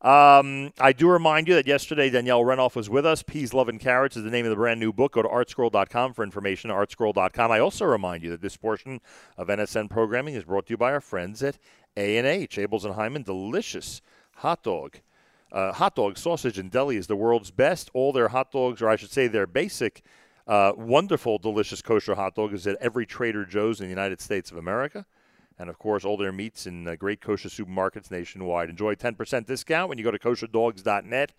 Um, I do remind you that yesterday Danielle Renov was with us. Peas, Love, and Carrots is the name of the brand new book. Go to artscroll.com for information, artscroll.com. I also remind you that this portion of NSN programming is brought to you by our friends at A&H. Abeles and Heymann, delicious hot dog. Uh, hot dog, sausage, and deli is the world's best. All their hot dogs, or I should say their basic Uh, wonderful, delicious kosher hot dog is at every Trader Joe's in the United States of America. And of course, all their meats in uh, great kosher supermarkets nationwide. Enjoy 10% discount when you go to kosherdogs.net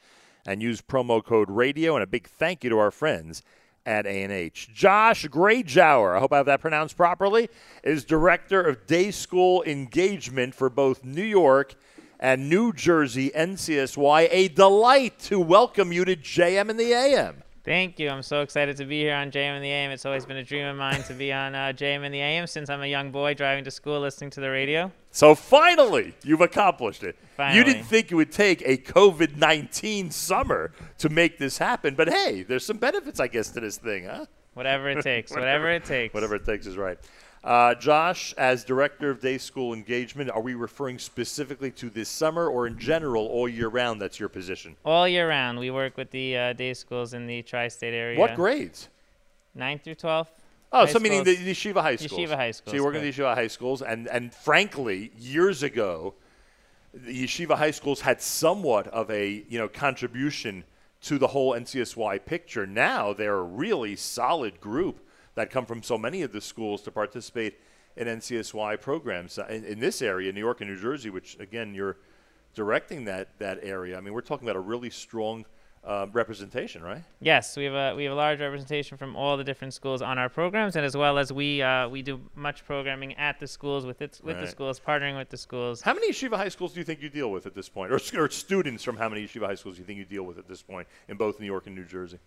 and use promo code radio. And a big thank you to our friends at A&H. Josh Grajower, I hope I have that pronounced properly, is Director of Day School Engagement for both New York and New Jersey NCSY. A delight to welcome you to JM in the AM. Thank you. I'm so excited to be here on JM in the AM. It's always been a dream of mine to be on uh, JM in the AM since I'm a young boy driving to school listening to the radio. So finally, you've accomplished it. You didn't think it would take a COVID 19 summer to make this happen, but hey, there's some benefits, I guess, to this thing, huh? Whatever it takes. whatever it takes. Whatever it takes is right. Uh, Josh, as Director of Day School Engagement, are we referring specifically to this summer or in general all year round? That's your position. All year round, we work with the uh, day schools in the tri-state area. What grades? 9 through 12. Oh, High so meaning the, schools. the yeshiva high schools. Yeshiva high So you work in the yeshiva high schools, and and frankly, years ago, the yeshiva high schools had somewhat of a you know contribution to the whole NCSY picture. Now they're a really solid group that come from so many of the schools to participate in NCSY programs Uh, in, in this area, New York and New Jersey, which again you're directing that that area. I mean, we're talking about a really strong uh, representation, right? Yes, we have a we have a large representation from all the different schools on our programs, and as well as we uh, we do much programming at the schools with it with the schools, partnering with the schools. How many yeshiva high schools do you think you deal with at this point, or, or students from how many yeshiva high schools do you think you deal with at this point in both New York and New Jersey?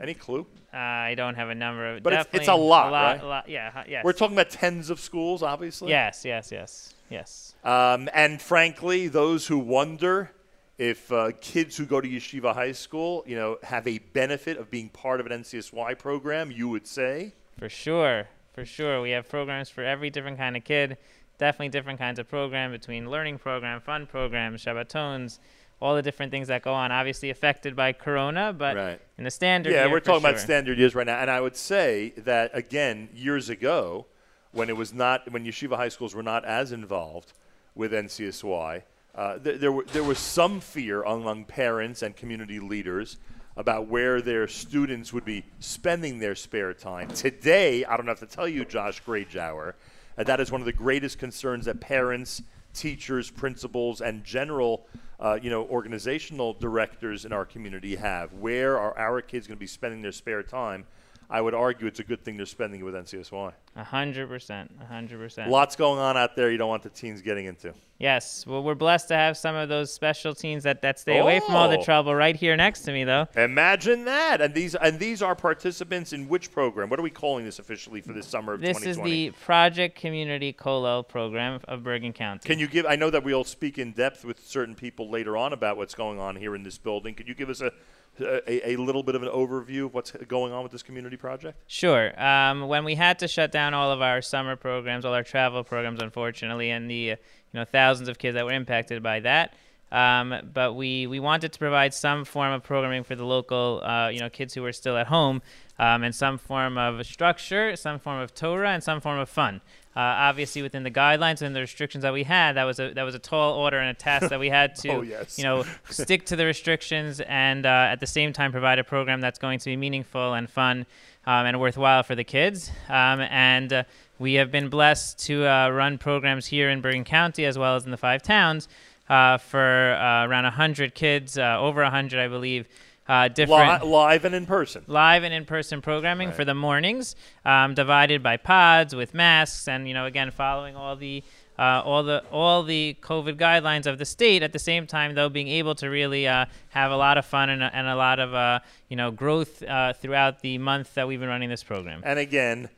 Any clue? Uh, I don't have a number of. But it's- it's a lot, a lot, right? a lot. Yeah. Yes. We're talking about tens of schools, obviously. Yes. Yes. Yes. Yes. Um, and frankly, those who wonder if uh, kids who go to yeshiva high school, you know, have a benefit of being part of an NCSY program, you would say. For sure, for sure. We have programs for every different kind of kid. Definitely different kinds of program between learning program, fun programs, Shabbatones, all the different things that go on. Obviously affected by Corona, but Right. in the standard. Yeah, we're talking about standard years right now, and I would say that again, years ago, when it was not when yeshiva high schools were not as involved with NCSY, uh, th- there were, there was some fear among parents and community leaders about where their students would be spending their spare time. Today, I don't have to tell you, Josh Grajower, uh, that is one of the greatest concerns that parents, teachers, principals, and general, uh, you know, organizational directors in our community have. Where are our kids going to be spending their spare time? I would argue it's a good thing they're spending it with NCSY. A hundred percent, a hundred percent. Lots going on out there you don't want the teens getting into. Yes. Well, we're blessed to have some of those special teens that, that stay away from all the Oh. trouble right here next to me, though. Imagine that. And these and these are participants in which program? What are we calling this officially for this summer of This is the Project Community Kollel program of Bergen County. Can you give? I know that we'll speak in depth with certain people later on about what's going on here in this building. Could you give us a a, a little bit of an overview of what's going on with this community project? Sure. Um, when we had to shut down all of our summer programs, all our travel programs, unfortunately, and the you know thousands of kids that were impacted by that, um, but we we wanted to provide some form of programming for the local uh, you know kids who were still at home, um, and some form of structure, some form of Torah, and some form of fun. Uh, obviously, within the guidelines and the restrictions that we had, that was a that was a tall order and a task that we had to Oh, yes. you know stick to the restrictions and uh, at the same time provide a program that's going to be meaningful and fun um, and worthwhile for the kids. Um, and uh, we have been blessed to uh, run programs here in Bergen County as well as in the five towns uh, for uh, around 100 kids, uh, over 100, I believe. Uh, different Li- live and in person. live and in-person programming Right. for the mornings, um, divided by pods with masks, and you know, again, following all the uh, all the all the COVID guidelines of the state. At the same time, though, being able to really uh, have a lot of fun and, a- and a lot of uh, you know growth uh, throughout the month that we've been running this program. And again,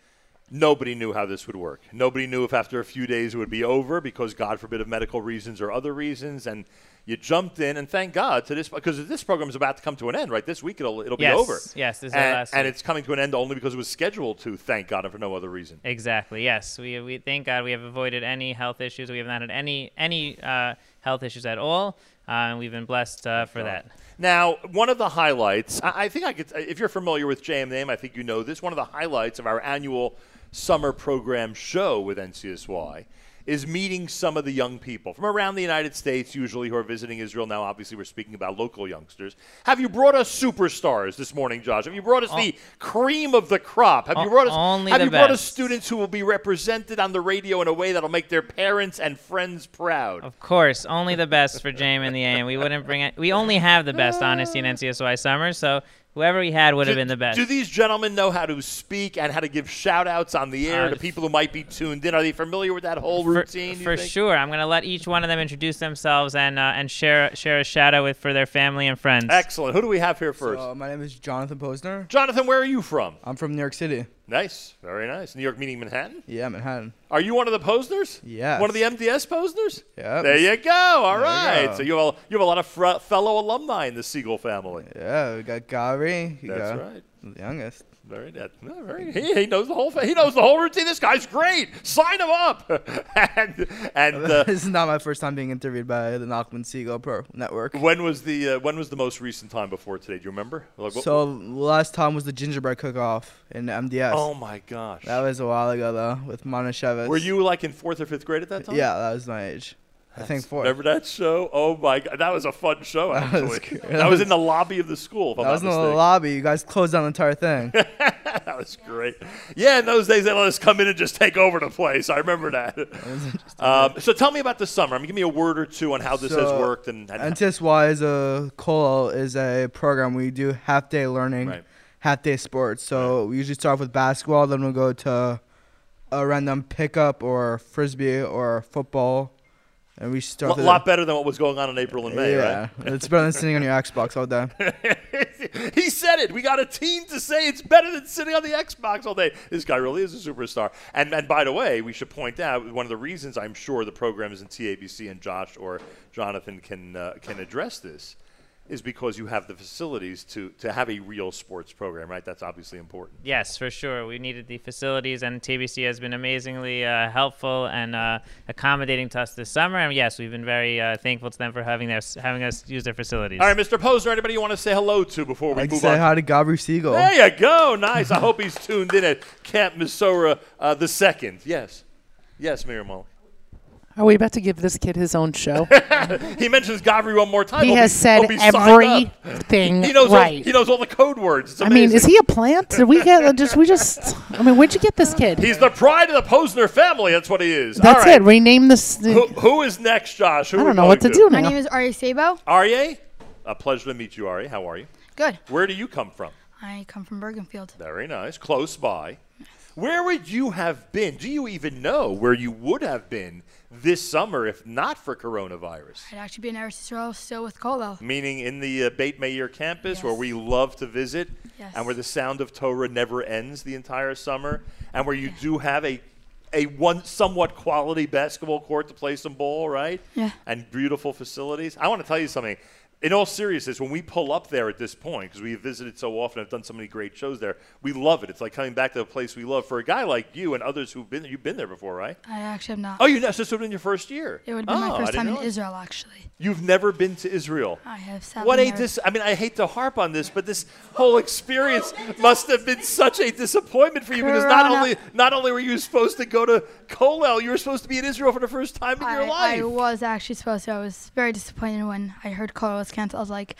nobody knew how this would work. Nobody knew if after a few days it would be over because, God forbid, of medical reasons or other reasons. And you jumped in, and thank God to this because this program is about to come to an end. Right, this week it'll it'll Yes, be over. yes, this and, last and it's coming to an end only because it was scheduled to. Thank God, and for no other reason. Exactly. Yes, we we thank God we have avoided any health issues. We have not had any any uh, health issues at all, uh, and we've been blessed uh, for that. Now, one of the highlights, I I think I could, if you're familiar with JM Name, I think you know this. One of the highlights of our annual summer program show with NCSY is meeting some of the young people from around the United States, usually who are visiting Israel. Now, obviously, we're speaking about local youngsters. Have you brought us superstars this morning, Josh? Have you brought us oh. the cream of the crop? Have you brought us? only have you brought us students who will be represented on the radio in a way that'll make their parents and friends proud? Of course, only the best for JM in the AM. We wouldn't bring it. We only have the best, honestly, in NCSY summer. So whoever we had would have been the best. Do these gentlemen know how to speak and how to give shout outs on the air Uh, to people who might be tuned in? Are they familiar with that whole for, routine? you for think? sure, I'm gonna let each one of them introduce themselves and uh, and share share a shout out with for their family and friends. Excellent. Who do we have here first? Uh, my name is Jonathan Posner. Jonathan, where are you from? I'm from New York City. Nice. Very nice. New York meaning Manhattan? Yeah, Manhattan. Are you one of the Posners? Yeah. One of the MDS Posners? Yeah. There you go. All There right. go. So you have a, you have a lot of fr- fellow alumni in the Segal family. Yeah, we got Gary. You That's got right. The youngest. Very, that, no, very. He, he knows the whole. He knows the whole routine. This guy's great. Sign him up. and and uh, this is not my first time being interviewed by the Nachum Segal Pro Network. when was the uh, when was the most recent time before today? Do you remember? Like, what- So last time was the gingerbread cook-off in MDS. oh my gosh. That was a while ago though, with Monashevitz. Were you like in fourth or fifth grade at that time? Yeah, that was my age. I think four. Remember that show? Oh my god, that was a fun show. That was Actually, good. that, was in the lobby of the school. That was in not the lobby. You guys closed down the entire thing. that was great. Yeah, in those days they let us come in and just take over the place. I remember that. um, so tell me about the summer. I mean, give me a word or two on how this has worked and, and NCSY is a Kollel is a program we do half day learning, Right. half day sports. So we usually start off with basketball, then we'll go to a random pickup or frisbee or football, and we a start. lot, lot better than what was going on in April and May, yeah, it's better than sitting on your Xbox all day. he said it. We got a team to say it's better than sitting on the Xbox all day. This guy really is a superstar. And and by the way, we should point out one of the reasons I'm sure the programs in TABC and Josh or Jonathan can uh, can address this is because you have the facilities to to have a real sports program, right? That's obviously important. Yes, for sure. We needed the facilities, and TABC has been amazingly uh, helpful and uh, accommodating to us this summer. And yes, we've been very uh, thankful to them for having their having us use their facilities. All right, Mr. Posner, anybody you want to say hello to before we Like move say on? hi to Gavri Segal. There you go. Nice. I hope he's tuned in at Camp Missouri uh, the second. Yes. Yes, Miriam Molly. Are we about to give this kid his own show? He mentions Gavri one more time. he Hope has said hope he's signed everything He knows right. all, he knows all the code words. It's I mean, is he a plant? Did we get uh, just we just? I mean, where'd you get this kid? He's the pride of the Posner family. That's what he is. That's all right. it. Rename this. Who, who is next, Josh? Who I don't know what to going do My now. name is Arye Sabo. Arye, a pleasure to meet you, Arye. How are you? Good. Where do you come from? I come from Bergenfield. Very nice. Close by. Where would you have been? Do you even know where you would have been this summer if not for coronavirus? I'd actually be in Yisrael still with Kollel. Meaning in the uh, Beit Meir campus where we love to visit Yes. and where the sound of Torah never ends the entire summer and where you do have a a one somewhat quality basketball court to play some ball, right? Yeah. And beautiful facilities. I want to tell you something. In all seriousness, when we pull up there at this point, because we've visited so often, I've done so many great shows there, we love it. It's like coming back to a place we love. For a guy like you and others who've been, you've been there before, right? I actually have not. Oh, you know, so this would have been your first year. It would have been Oh, my first time in. Israel, actually. You've never been to Israel. I have sadly What a dis! I mean, I hate to harp on this, but this whole experience must have been such a disappointment for you because not only not only were you supposed to go to Kollel, you were supposed to be in Israel for the first time in your life. I was actually supposed to. I was very disappointed when I heard Kollel was canceled. I was like,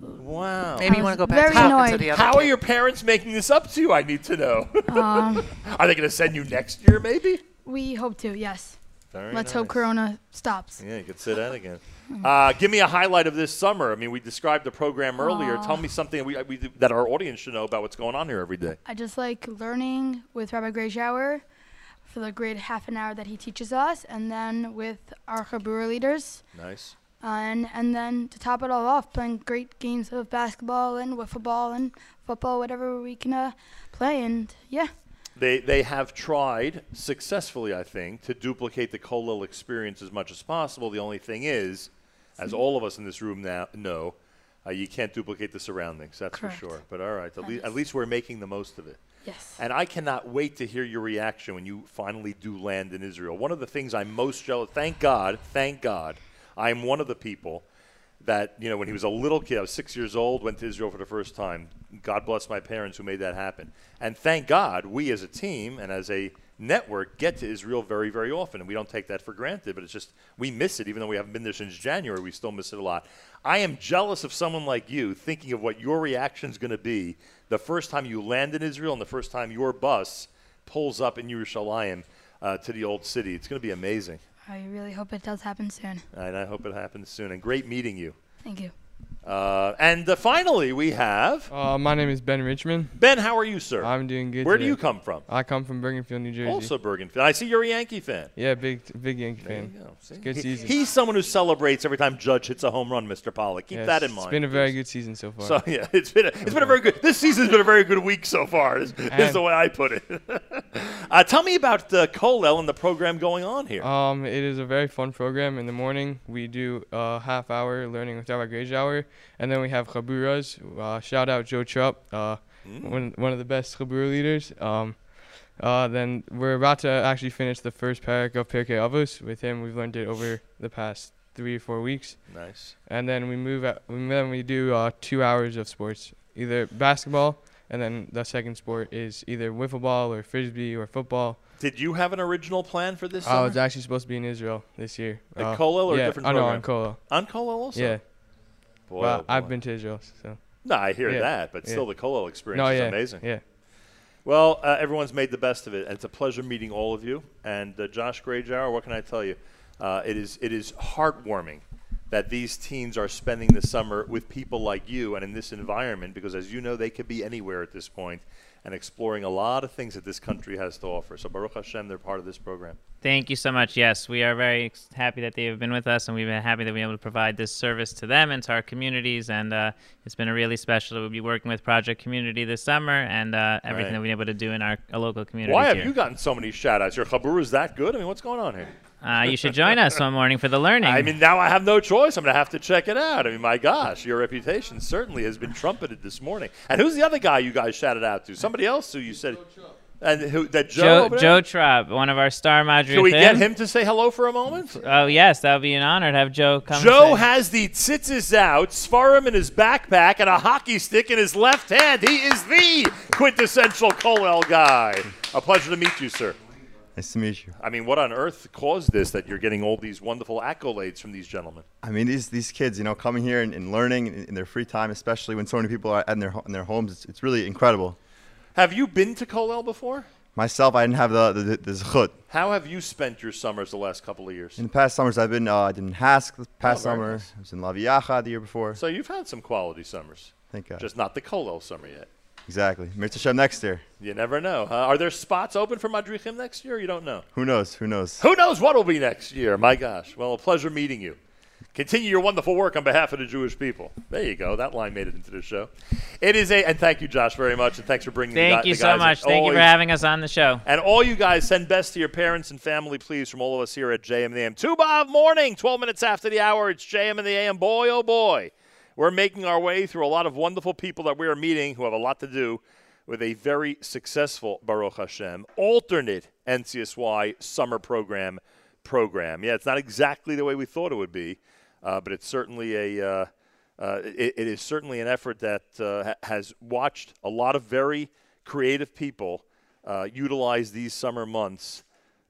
wow. Maybe I you want to go back very to talking annoyed. to the other How are kid. your parents making this up to you? I need to know. um, are they going to send you next year, maybe? we hope to, yes. Very Let's hope nice. Corona stops. Yeah, you could say that again. Uh, give me a highlight of this summer. I mean, we described the program earlier. Aw. Tell me something we, we, that our audience should know about what's going on here every day. I just like learning with Rabbi Grajower for the great half an hour that he teaches us, and then with our Chabura leaders. Nice. And and then to top it all off, playing great games of basketball and wiffle ball and football, whatever we can uh, play. And yeah, They they have tried successfully, I think, to duplicate the Kollel experience as much as possible. The only thing is, as all of us in this room now know, uh, you can't duplicate the surroundings. That's Correct. for sure. But all right, at, lea- at least we're making the most of it. yes. And I cannot wait to hear your reaction when you finally do land in Israel. One of the things I'm most jealous. Thank God, thank God, I'm one of the people that you know when he was a little kid, I was six years old, went to Israel for the first time. God bless my parents who made that happen. And thank God, we as a team and as a network get to Israel very, very often, and we don't take that for granted. But it's just we miss it, even though we haven't been there since January. We still miss it a lot. I am jealous of someone like you, thinking of what your reaction is going to be the first time you land in Israel and the first time your bus pulls up in Yerushalayim uh, to the old city. It's going to be amazing, I really hope it does happen soon. and I hope it happens soon. And great meeting you. Thank you. Uh, and uh, finally, we have Uh, my name is Ben Richmond. Ben. How are you, sir? I'm doing good. Where do you come from? I come from Bergenfield, New Jersey. Also, Bergen. I see you're a Yankee fan. Yeah, big big Yankee There fan. you go. Good He- season. He's someone who celebrates every time Judge hits a home run, Mr. Pollock. Keep Yes, that in mind. It's been a very good season so far. So yeah, it's been a, it's been a very good. This season's been a very good week so far. Is, is the way I put it. uh, tell me about the Kollel and the program going on here. Um, it is a very fun program. In the morning, we do a half hour learning with Rabbi Grajower, and then we have chaburas. Uh, shout out Joe Trupp, uh, Mm. one one of the best chabura leaders. Um, uh, then we're about to actually finish the first parak of Pirkei Avos with him. We've learned it over the past three or four weeks, nice. and then we move out. Then we do uh, two hours of sports, either basketball, and then the second sport is either wiffle ball or frisbee or football. Did you have an original plan for this? I summer? was actually supposed to be in Israel this year. At Uh, Kollel or a yeah, different I know, program? on Kollel. on Kollel also. Yeah. Boy, well, oh, I've been to Israel, so. No, I hear Yeah, that, but yeah. still, the Kollel experience No, is yeah, amazing. Yeah. Well, uh, everyone's made the best of it, and it's a pleasure meeting all of you. And uh, Josh Grajower, what can I tell you? Uh, it is it is heartwarming that these teens are spending the summer with people like you and in this environment, because as you know, they could be anywhere at this point and exploring a lot of things that this country has to offer. So Baruch Hashem, they're part of this program. Thank you so much. Yes, we are very happy that they have been with us, and we've been happy that we've been able to provide this service to them and to our communities. And uh, it's been a really special. We'll be working with Project Community this summer, and uh, everything Right. that we've been able to do in our, our local community. Why have here. you gotten so many shout outs? Your chabur is that good? I mean, what's going on here? Uh, you should join us one morning for the learning. I mean, now I have no choice. I'm going to have to check it out. I mean, my gosh, your reputation certainly has been trumpeted this morning. And who's the other guy you guys shouted out to? Somebody else who you said. And who, that Joe? Joe, over there? Joe Traub, one of our star Madri. Can we get him to say hello for a moment? Oh yes, that would be an honor to have Joe come. Joe say- has the tzitzis out, Svarim in his backpack, and a hockey stick in his left hand. He is the quintessential Kollel guy. A pleasure to meet you, sir. Nice to meet you. I mean, what on earth caused this that you're getting all these wonderful accolades from these gentlemen? I mean, these these kids, you know, coming here and, and learning in, in their free time, especially when so many people are in their in their homes, it's, it's really incredible. Have you been to Kollel before? Myself, I didn't have the the, the, zchut. How have you spent your summers the last couple of years? In the past summers, I've been uh, I did in Hask the past Oh, summer. nice. I was in Laviacha the year before. So you've had some quality summers, Thank God. just not the Kollel summer yet. Exactly. Mirza Shem next year. You never know. Huh? Are there spots open for Madrichim next year? You don't know. Who knows? Who knows? Who knows what will be next year? My gosh. Well, a pleasure meeting you. Continue your wonderful work on behalf of the Jewish people. There you go. That line made it into the show. It is a, and thank you, Josh, very much, and thanks for bringing. Thank guy- you the so guys much. Thank you for having us on the show. And all you guys send best to your parents and family, please, from all of us here at JM in the AM. Tu B'Av morning, 12 minutes after the hour. It's JM in the AM. Boy, oh boy. We're making our way through a lot of wonderful people that we are meeting who have a lot to do with a very successful Baruch Hashem alternate NCSY summer program program. Yeah, it's not exactly the way we thought it would be, uh, but it's certainly a uh, uh, it, it is certainly an effort that uh, ha- has watched a lot of very creative people uh, utilize these summer months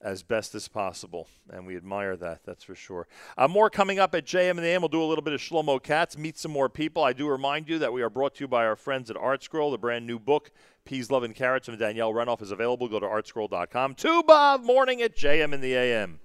as best as possible, and we admire that. That's for sure. Uh, more coming up at JM in the AM. We'll do a little bit of Shlomo Katz, meet some more people. I do remind you that we are brought to you by our friends at Art Scroll. The brand new book, Peas, Love, and Carrots from Danielle Renov, is available. Go to artscroll.com. Tu B'Av morning at JM in the AM.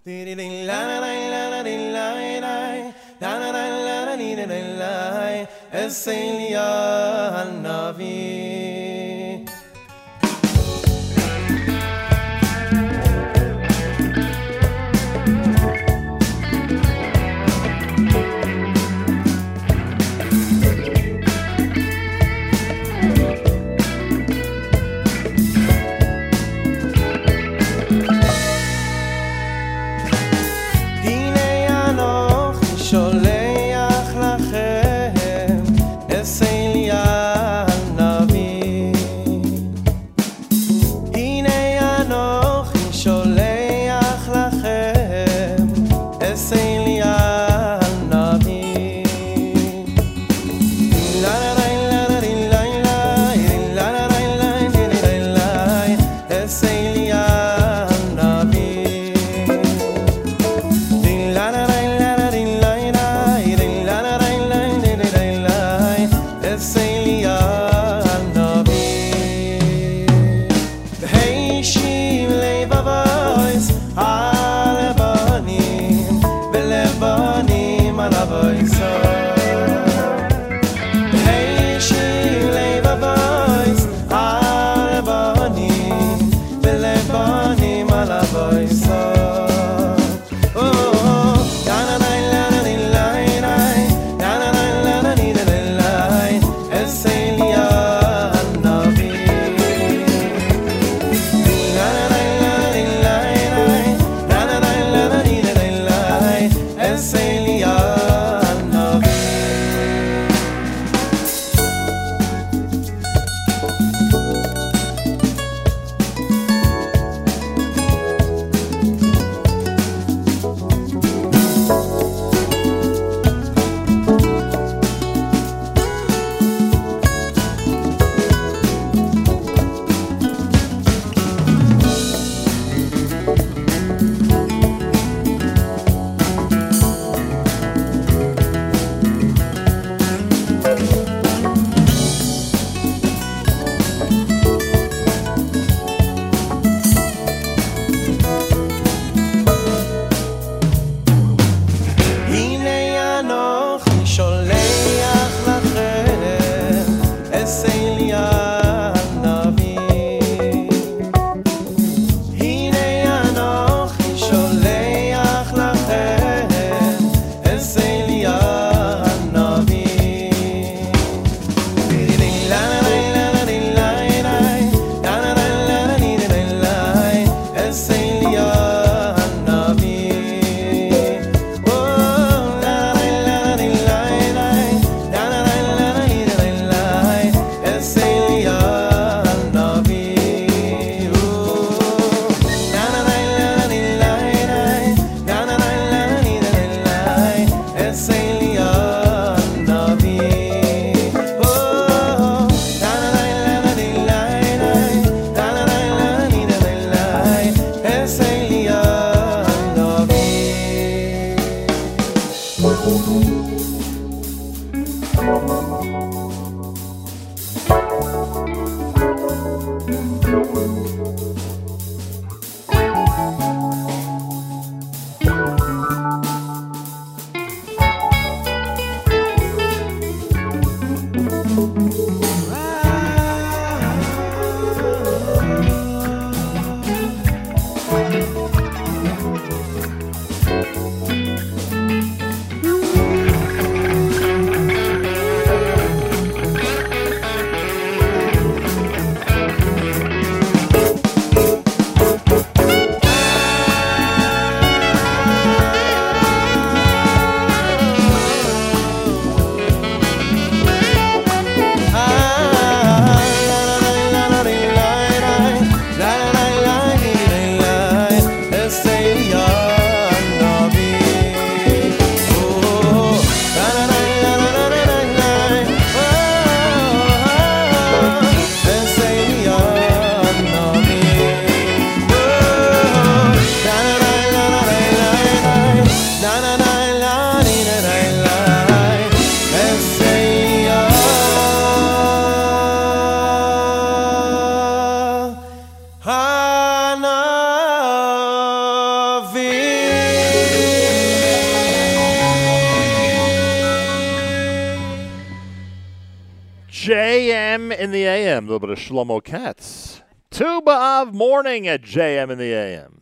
Little bit of Shlomo Katz. Tu B'Av morning at JM in the AM.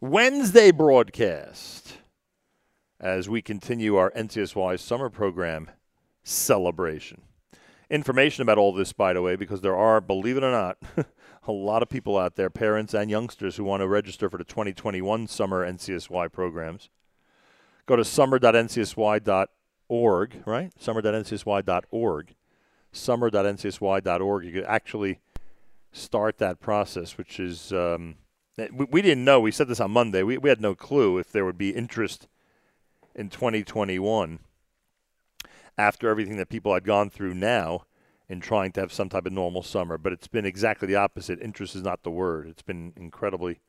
Wednesday broadcast as we continue our NCSY summer program celebration. Information about all this, by the way, because there are, believe it or not, a lot of people out there, parents and youngsters, who want to register for the 2021 summer NCSY programs. Go to summer.ncsy.org, right? Summer.ncsy.org. Summer.ncsy.org. You could actually start that process, which is, um, we, we didn't know. We said this on Monday. We, we had no clue if there would be interest in 2021 after everything that people had gone through now in trying to have some type of normal summer. But it's been exactly the opposite. Interest is not the word. It's been incredibly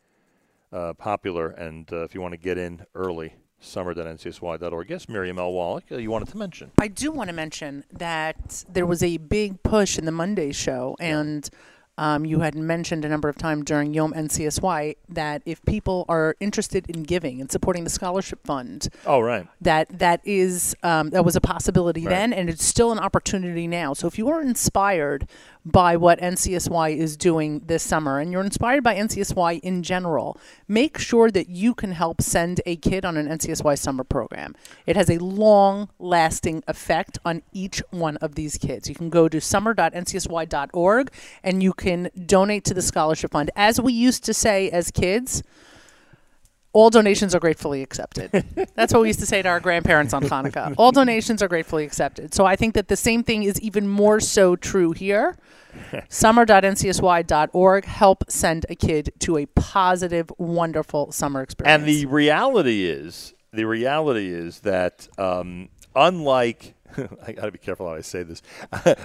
uh, popular. And uh, if you want to get in early, summer.ncsy.org. Yes, Miriam L. Wallach, uh, you wanted to mention. I do want to mention that there was a big push in the Monday show, and um, you had mentioned a number of times during Yom NCSY that if people are interested in giving and supporting the scholarship fund, Oh, right. that that is um, that was a possibility Right. then, and it's still an opportunity now. So if you are inspired by what NCSY is doing this summer, and you're inspired by NCSY in general, make sure that you can help send a kid on an NCSY summer program. It has a long-lasting effect on each one of these kids. You can go to summer.ncsy.org and you can donate to the scholarship fund. As we used to say as kids, all donations are gratefully accepted. That's what we used to say to our grandparents on Hanukkah. All donations are gratefully accepted. So I think that the same thing is even more so true here. Summer.ncsy.org. Help send a kid to a positive, wonderful summer experience. And the reality is, the reality is that um, unlike, I got to be careful how I say this.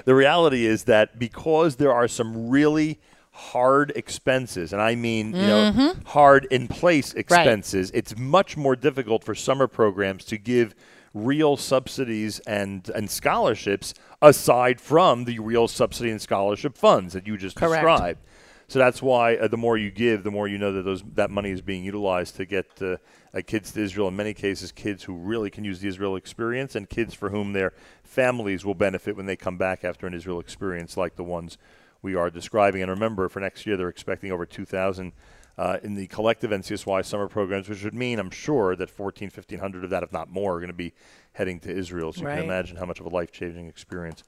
the reality is that because there are some really hard expenses, and I mean, you know, Mhm. hard in place expenses, it's much more difficult for summer programs to give real subsidies and and scholarships aside from the real subsidy and scholarship funds that you just Correct. described. So that's why uh, the more you give, the more you know that those that money is being utilized to get uh, uh, kids to Israel. In many cases, kids who really can use the Israel experience, and kids for whom their families will benefit when they come back after an Israel experience like the ones we are describing. And remember, for next year, they're expecting over 2,000 uh, in the collective NCSY summer programs, which would mean, I'm sure, that 14, 1,500 of that, if not more, are going to be heading to Israel. So you Right. can imagine how much of a life changing experience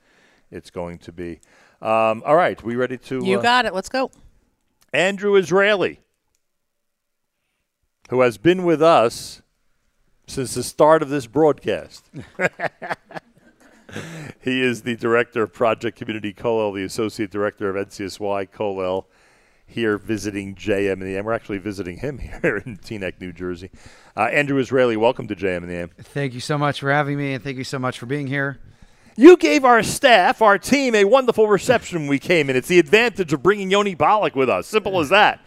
it's going to be. Um, all right, we ready to? You uh, got it. Let's go. Andrew Israeli, who has been with us since the start of this broadcast. he is the director of Project Community Kollel, the associate director of NCSY Kollel, here visiting JM in the AM. We're actually visiting him here in Teaneck, New Jersey. Uh, Andrew Israeli, welcome to JM in the AM. Thank you so much for having me, and thank you so much for being here. You gave our staff, our team, a wonderful reception when we came in. It's the advantage of bringing Yoni Pollock with us. Simple as that.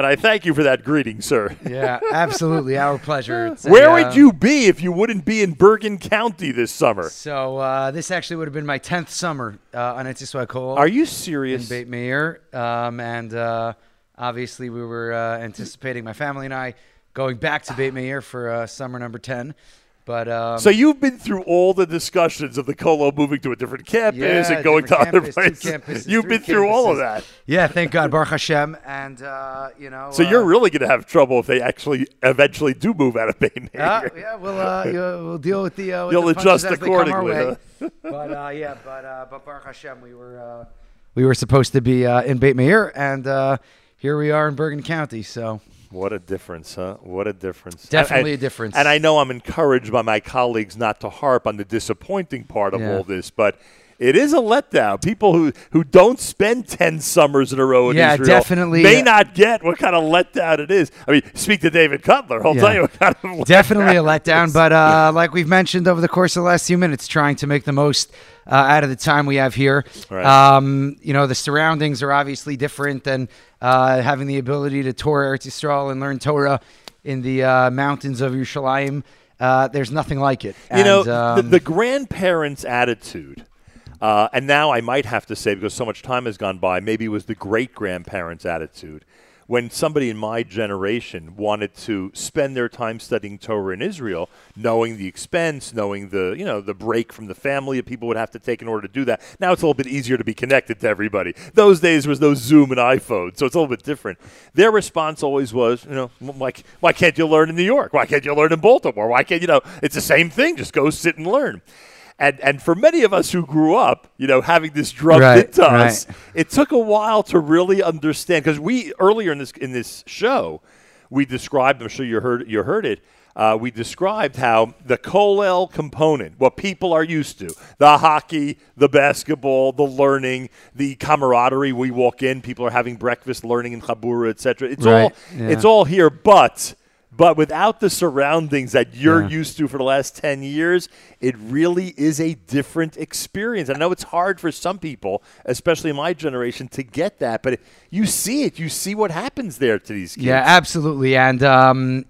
And I thank you for that greeting, sir. Yeah, absolutely, our pleasure. It's a, Where uh, would you be if you wouldn't be in Bergen County this summer? So uh, this actually would have been my tenth summer uh, on Kollel. Are you serious? In Beit Meir, um, and uh, obviously we were uh, anticipating my family and I going back to Beit Meir for uh, summer number ten. But um, so you've been through all the discussions of the Kollel moving to a different campus Yeah, and going to different other places. campuses, you've been through all of that. Yeah, thank God, Baruch Hashem, and uh, you know. So uh, you're really going to have trouble if they actually eventually do move out of Meir. Yeah, yeah, we'll uh, we'll deal with the. Uh, with You'll the adjust as they come our accordingly, but uh, yeah, but uh, but Baruch Hashem, we were uh, we were supposed to be uh, in Beit Meir, and uh, here we are in Bergen County. So What a difference, huh? What a difference. Definitely And- a difference. And I know I'm encouraged by my colleagues not to harp on the disappointing part of Yeah. all this, but it is a letdown. People who, who don't spend 10 summers in a row in Yeah, Israel definitely, may uh, not get what kind of letdown it is. I mean, speak to David Cutler. He'll Yeah. tell you what kind of definitely a letdown. But uh, like we've mentioned over the course of the last few minutes, trying to make the most uh, out of the time we have here. Right. Um, you know, the surroundings are obviously different, than uh, having the ability to tour Eretz Yisrael and learn Torah in the uh, mountains of Yerushalayim, uh, there's nothing like it. You know, And, the, um, the grandparents' attitude, uh, and now I might have to say because so much time has gone by, maybe it was the great grandparents' attitude. When somebody in my generation wanted to spend their time studying Torah in Israel, knowing the expense, knowing the you know the break from the family that people would have to take in order to do that. Now it's a little bit easier to be connected to everybody. Those days was no Zoom and iPhone, so it's a little bit different. Their response always was, you know, like why can't you learn in New York? Why can't you learn in Baltimore? Why can't you know? It's the same thing. Just go sit and learn. And and for many of us who grew up, you know, having this drummed Right, into us, it took a while to really understand because we earlier in this in this show we described. I'm sure you heard you heard it. Uh, we described how the Kollel component, what people are used to, the hockey, the basketball, the learning, the camaraderie. We walk in, people are having breakfast, learning in Chabura, etc. It's all Right, yeah. it's all here, but but without the surroundings that you're Yeah. used to for the last 10 years, it really is a different experience. I know it's hard for some people, especially my generation, to get that, but you see it. You see what happens there to these kids. Yeah, absolutely. And um,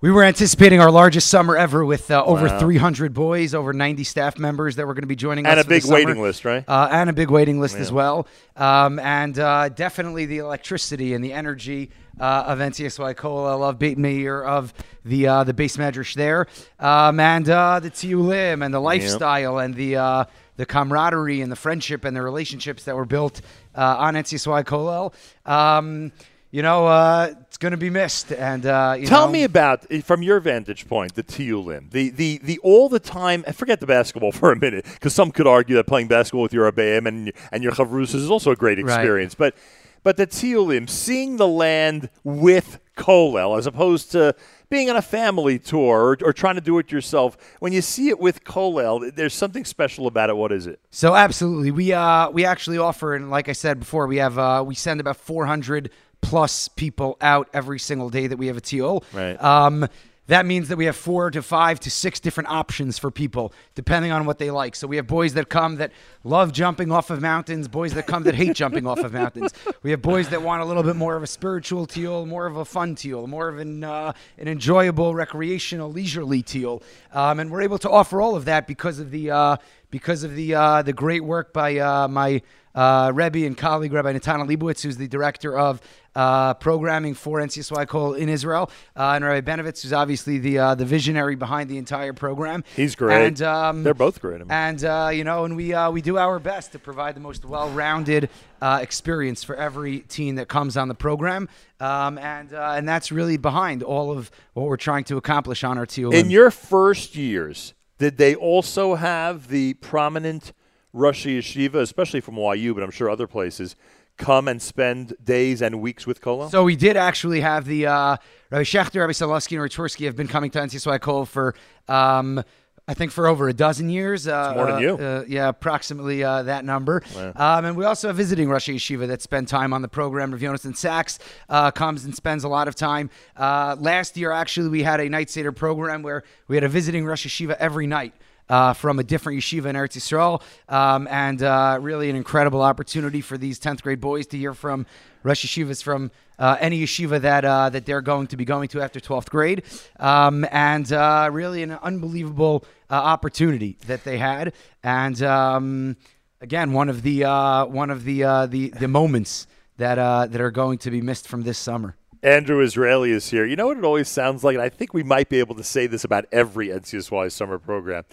we were anticipating our largest summer ever with uh, over Wow. 300 boys, over 90 staff members that were going to be joining And us. And a big waiting list, right? Uh, and a big waiting list Yeah. as well. Um, and uh, definitely the electricity and the energy uh, of NCSY Kollel, of Beit Meir, of the uh, the beis medrash there, um, and uh, the Tiulim and the lifestyle and the uh, the camaraderie and the friendship and the relationships that were built uh, on NCSY Kollel. Um, you know, uh, going to be missed. And uh, you Tell know, me about, eh, from your vantage point, the Tiulim, the the the all the time. And forget the basketball for a minute, because some could argue that playing basketball with your Abayim and and your Chavrus is also a great Right. experience. But but the Tiulim, seeing the land with Kollel, as opposed to being on a family tour or, or trying to do it yourself. When you see it with Kollel, there's something special about it. What is it? So absolutely, we uh we actually offer, and like I said before, we have uh we send about 400 plus people out every single day that we have a TO. Right. Um, that means that we have four to five to six different options for people, depending on what they like. So we have boys that come that love jumping off of mountains, boys that come that hate jumping off of mountains. We have boys that want a little bit more of a spiritual teal, more of a fun teal, more of an uh, an enjoyable, recreational, leisurely teal. Um, and we're able to offer all of that because of the uh, because of the uh, the great work by uh, my uh, Rebbe and colleague Rabbi Natana Leibowitz, who's the director of uh, programming for NCSY Kollel in Israel, uh, and Rabbi Benovitz, who's obviously the uh, the visionary behind the entire program. He's great. And um, They're both great. I mean. and uh, you know, and we uh, we do our best to provide the most well-rounded uh, experience for every teen that comes on the program, um, and uh, and that's really behind all of what we're trying to accomplish on our TOM. In your first years, did they also have the prominent Rosh Yeshiva, especially from YU, but I'm sure other places, come and spend days and weeks with Kollel? So we did actually have the uh, Rabbi Schachter, Rabbi Sobolofsky, and Ratorsky have been coming to NCSY Kollel for. Um, I think for over a dozen years. Uh, more than uh, you. Uh, yeah, approximately uh, that number. Yeah. Um, and we also have visiting Rosh Yeshiva that spend time on the program. Rav Yonason Sachs uh, comes and spends a lot of time. Uh, last year, actually, we had a night Seder program where we had a visiting Rosh Yeshiva every night. Uh, from a different yeshiva in Eretz Yisrael, um, and uh, really an incredible opportunity for these 10th grade boys to hear from Rosh Yeshivas from uh, any yeshiva that uh, that they're going to be going to after 12th grade, um, and uh, really an unbelievable uh, opportunity that they had, and um, again one of the one of the the the moments that that are going to be missed from this summer. Andrew Israeli is here. You know what it always sounds like? And I think we might be able to say this about every NCSY summer program.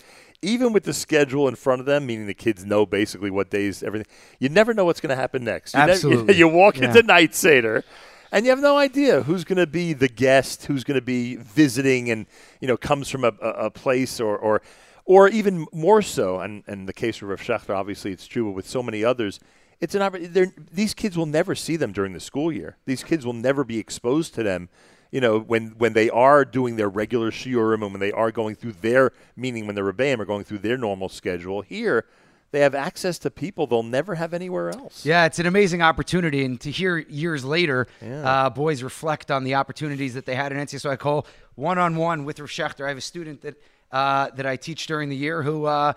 Even with the schedule in front of them, meaning the kids know basically what days, everything, you never know what's going to happen next. You, Absolutely. you walk Yeah. into Night Seder, and you have no idea who's going to be the guest, who's going to be visiting, and you know comes from a, a, a place or or or even more so. And in the case of Rav Schachter, obviously it's true, but with so many others, it's an opportunity. These kids will never see them during the school year. These kids will never be exposed to them. You know, when, when they are doing their regular shiurim and when they are going through their, meaning when the rebbeim are going through their normal schedule, here they have access to people they'll never have anywhere else. Yeah, it's an amazing opportunity, and to hear years later, Yeah. uh, boys reflect on the opportunities that they had in NCSY Kollel one on one with Rav Schachter. I have a student that uh, that I teach during the year who uh,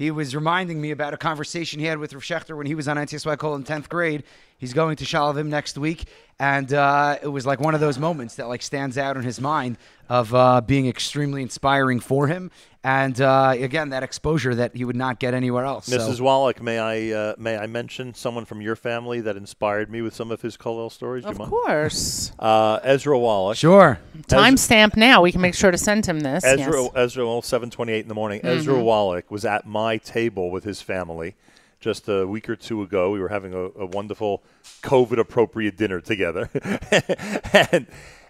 he was reminding me about a conversation he had with Rav Schachter when he was on NCSY Kollel in tenth grade. He's going to Shalavim next week, and uh, it was like one of those moments that like stands out in his mind of uh, being extremely inspiring for him, and uh, again that exposure that he would not get anywhere else. So- Mrs. Wallach, may I uh, may I mention someone from your family that inspired me with some of his Kollel stories? Do Of course. Uh, Ezra Wallach. Sure. Timestamp now. We can make sure to send him this. Ezra, yes. Ezra, well, seven twenty-eight in the morning. Ezra Mhm. Wallach was at my table with his family just a week or two ago. We were having a, a wonderful COVID-appropriate dinner together, and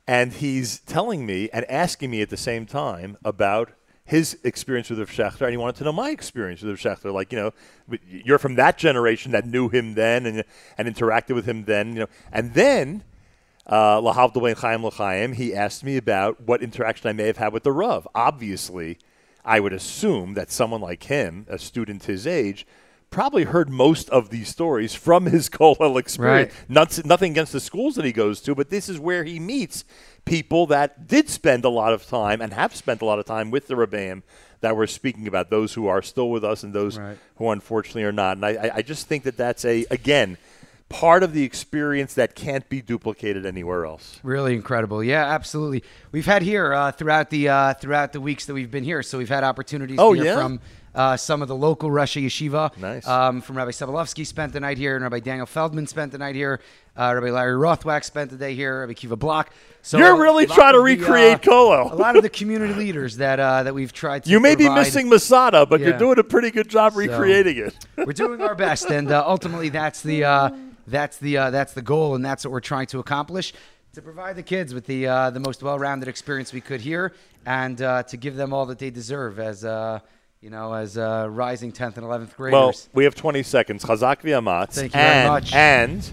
and he's telling me and asking me at the same time about his experience with Rav and he wanted to know my experience with Rav. Like, you know, you're from that generation that knew him then and and interacted with him then, you know, and then uh, Lahavdil ben Chaim L'chaim, he asked me about what interaction I may have had with the Rav. Obviously, I would assume that someone like him, a student his age, probably heard most of these stories from his Kollel experience. Not, nothing against the schools that he goes to, but this is where he meets people that did spend a lot of time and have spent a lot of time with the Rebbeim that we're speaking about, those who are still with us and those who unfortunately are not. And I, I- just think that that's a, again, part of the experience that can't be duplicated anywhere else. Really incredible. Yeah, absolutely. We've had here uh, throughout the uh, throughout the weeks that we've been here. So we've had opportunities Oh, to hear yeah? from uh, some of the local roshei yeshiva. Nice. Um, from Rabbi Sobolofsky spent the night here, and Rabbi Daniel Feldman spent the night here. Uh, Rabbi Larry Rothwachs spent the day here. Rabbi Kiva Block. So You're really trying to of the, recreate uh, Kollel. A lot of the community leaders that uh, that we've tried to. You may be missing Masada, but you're doing a pretty good job So, recreating it. we're doing our best, and uh, ultimately, that's the uh, that's the uh, that's the goal, and that's what we're trying to accomplish to provide the kids with the uh, the most well-rounded experience we could here, and uh, to give them all that they deserve as uh, you know as uh, rising 10th and 11th graders. Well, we have 20 seconds. Chazak v'amatz. Thank you very much. And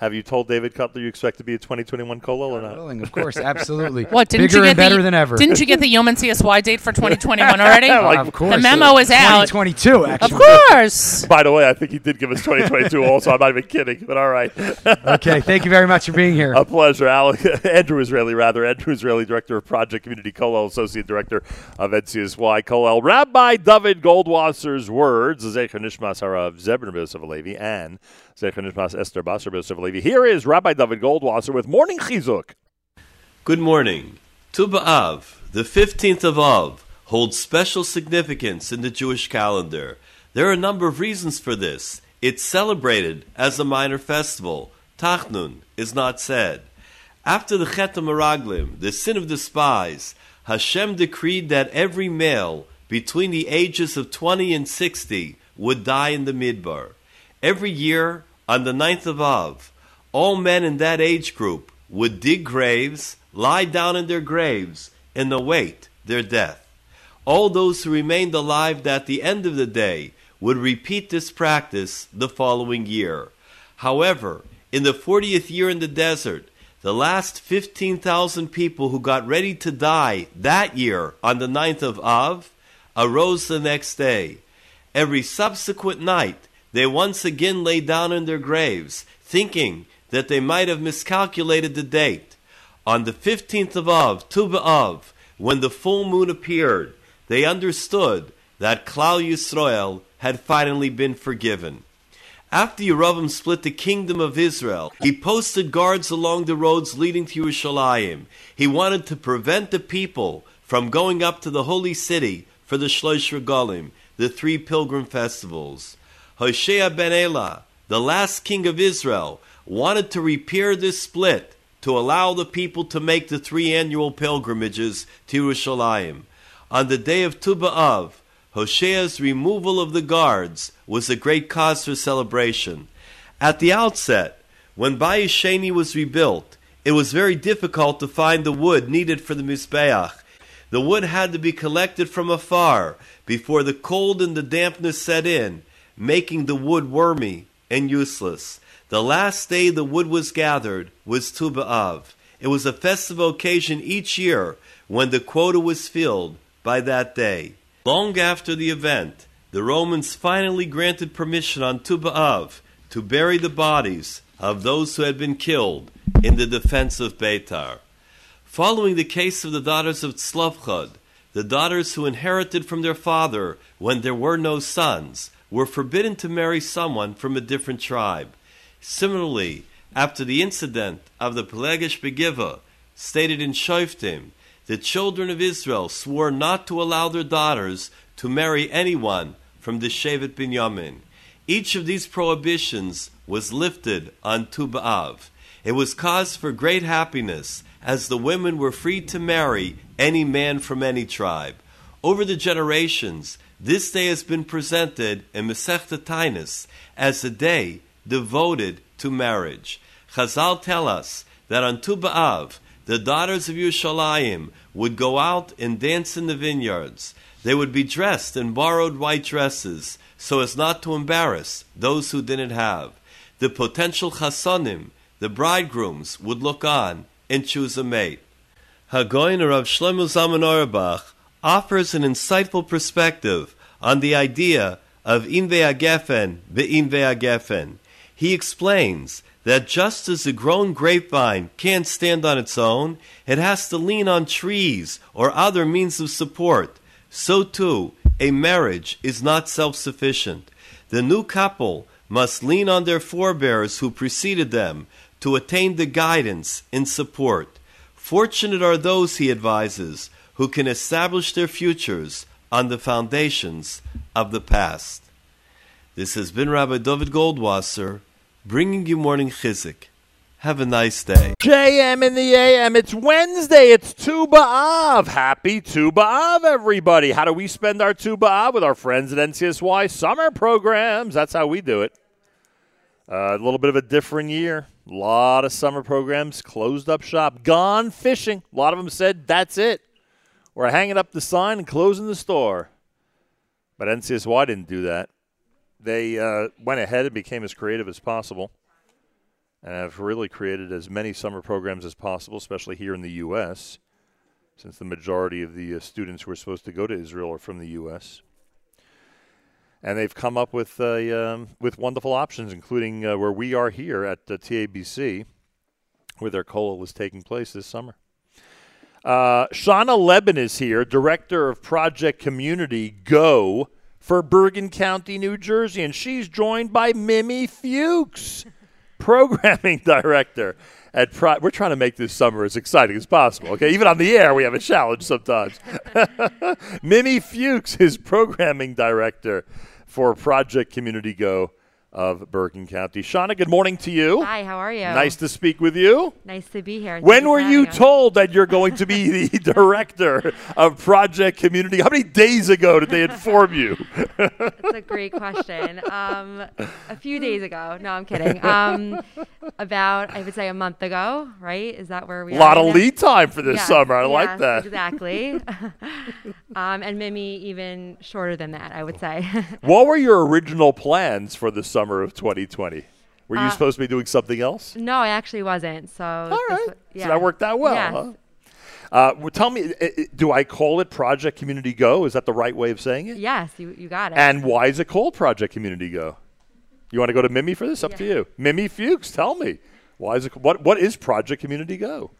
have you told David Cutler you expect to be a 2021 Kollel or not? willing, of course, absolutely. What didn't Bigger you get and better the, than ever. Didn't you get the Yom NCSY date for 2021 already? Like, of course. The memo is out. 2022, actually. Of course. By the way, I think he did give us 2022 also. I'm not even kidding, but all right. okay, thank you very much for being here. A pleasure. Alec, Andrew Israeli, rather. Andrew Israeli, Director of Project Community Kollel, Associate Director of NCSY Kollel. Rabbi David Goldwasser's words, Zecher Nishmas Harav Zebrin Yosef Levi, and Esther Basar Yosef Levi. Here is Rabbi David Goldwasser with Morning Chizuk. Good morning. Tu B'Av, the 15th of Av, holds special significance in the Jewish calendar. There are a number of reasons for this. It's celebrated as a minor festival. Tachnun is not said. After the Chet Meraglim, the sin of the spies, Hashem decreed that every male between the ages of 20 and 60 would die in the Midbar. Every year, on the ninth of Av, all men in that age group would dig graves, lie down in their graves, and await their death. All those who remained alive at the end of the day would repeat this practice the following year. However, in the 40th year in the desert, the last 15,000 people who got ready to die that year on the 9th of Av arose the next day. Every subsequent night, they once again lay down in their graves, thinking that they might have miscalculated the date. On the 15th of Av, Tu when the full moon appeared, they understood that Klal Yisrael had finally been forgiven. After Yerovam split the kingdom of Israel, he posted guards along the roads leading to Yerushalayim. He wanted to prevent the people from going up to the holy city for the Shlosh Regalim, the three pilgrim festivals. Hoshea ben Elah, the last king of Israel, wanted to repair this split to allow the people to make the three annual pilgrimages to Yerushalayim. On the day of Tu B'Av, Hoshea's removal of the guards was a great cause for celebration. At the outset, when Bayis Sheni was rebuilt, it was very difficult to find the wood needed for the Mizbeach. The wood had to be collected from afar before the cold and the dampness set in, making the wood wormy and useless. The last day the wood was gathered was Tu B'Av. It was a festive occasion each year when the quota was filled by that day. Long after the event, the Romans finally granted permission on Tu B'Av to bury the bodies of those who had been killed in the defense of Beitar. Following the case of the daughters of Tzlavchad, the daughters who inherited from their father when there were no sons were forbidden to marry someone from a different tribe. Similarly, after the incident of the Pelegish Begiva, stated in Shoftim, the children of Israel swore not to allow their daughters to marry anyone from the Shevet Binyamin. Each of these prohibitions was lifted on Tu B'Av. It was cause for great happiness, as the women were free to marry any man from any tribe. Over the generations, this day has been presented in Masechta Taanis as a day devoted to marriage. Chazal tell us that on Tu B'Av, the daughters of Yerushalayim would go out and dance in the vineyards. They would be dressed in borrowed white dresses so as not to embarrass those who didn't have. The potential chasonim, the bridegrooms, would look on and choose a mate. Hagoyin Rav Shlomo Zalman Auerbach offers an insightful perspective on the idea of Inve Agefen be'Inve Agefen. He explains that just as a grown grapevine can't stand on its own, it has to lean on trees or other means of support. So too, a marriage is not self sufficient. The new couple must lean on their forebears who preceded them to attain the guidance and support. Fortunate are those, he advises, who can establish their futures on the foundations of the past. This has been Rabbi David Goldwasser bringing you morning chizuk. Have a nice day. JM in the AM. It's Wednesday. It's Tu B'Av. Happy Tu B'Av, everybody. How do we spend our Tu B'Av? With our friends at NCSY summer programs. That's how we do it. Uh, a little bit of a different year. A lot of summer programs closed up shop, gone fishing. A lot of them said, that's it. We're hanging up the sign and closing the store. But NCSY didn't do that. They uh, went ahead and became as creative as possible and have really created as many summer programs as possible, especially here in the U.S., since the majority of the uh, students who are supposed to go to Israel are from the U.S. And they've come up with uh, um, with wonderful options, including uh, where we are here at uh, TABC, where their kollel is taking place this summer. Uh, Shauna Leben is here, director of Project Community Go for Bergen County, New Jersey, and she's joined by Mimi Fuchs, programming director at Pro- We're trying to make this summer as exciting as possible. Okay, even on the air, we have a challenge sometimes. Mimi Fuchs is programming director for Project Community Go of Bergen County. Shauna, good morning to you. Hi, how are you? Nice to speak with you. Nice to be here. When were you us. told that you're going to be the director of Project Community? How many days ago did they inform you? That's a great question. Um, a few days ago. No, I'm kidding. Um, about, I would say, a month ago, right? Is that where we A lot of now? lead time for this Yes, summer. I like that. Exactly. um, and Mimi even shorter than that, I would say. what were your original plans for the summer of 2020? Were you Uh, supposed to be doing something else? no, I actually wasn't. So, All right. yeah. So that worked out well, Yes. huh? Uh, well, tell me, i- i- do I call it Project Community Go? Is that the right way of saying it? Yes, you, you got it. And why is it called Project Community Go? You want to go to Mimi for this? Up to you. Mimi Fuchs, tell me. Why is it what what is Project Community Go?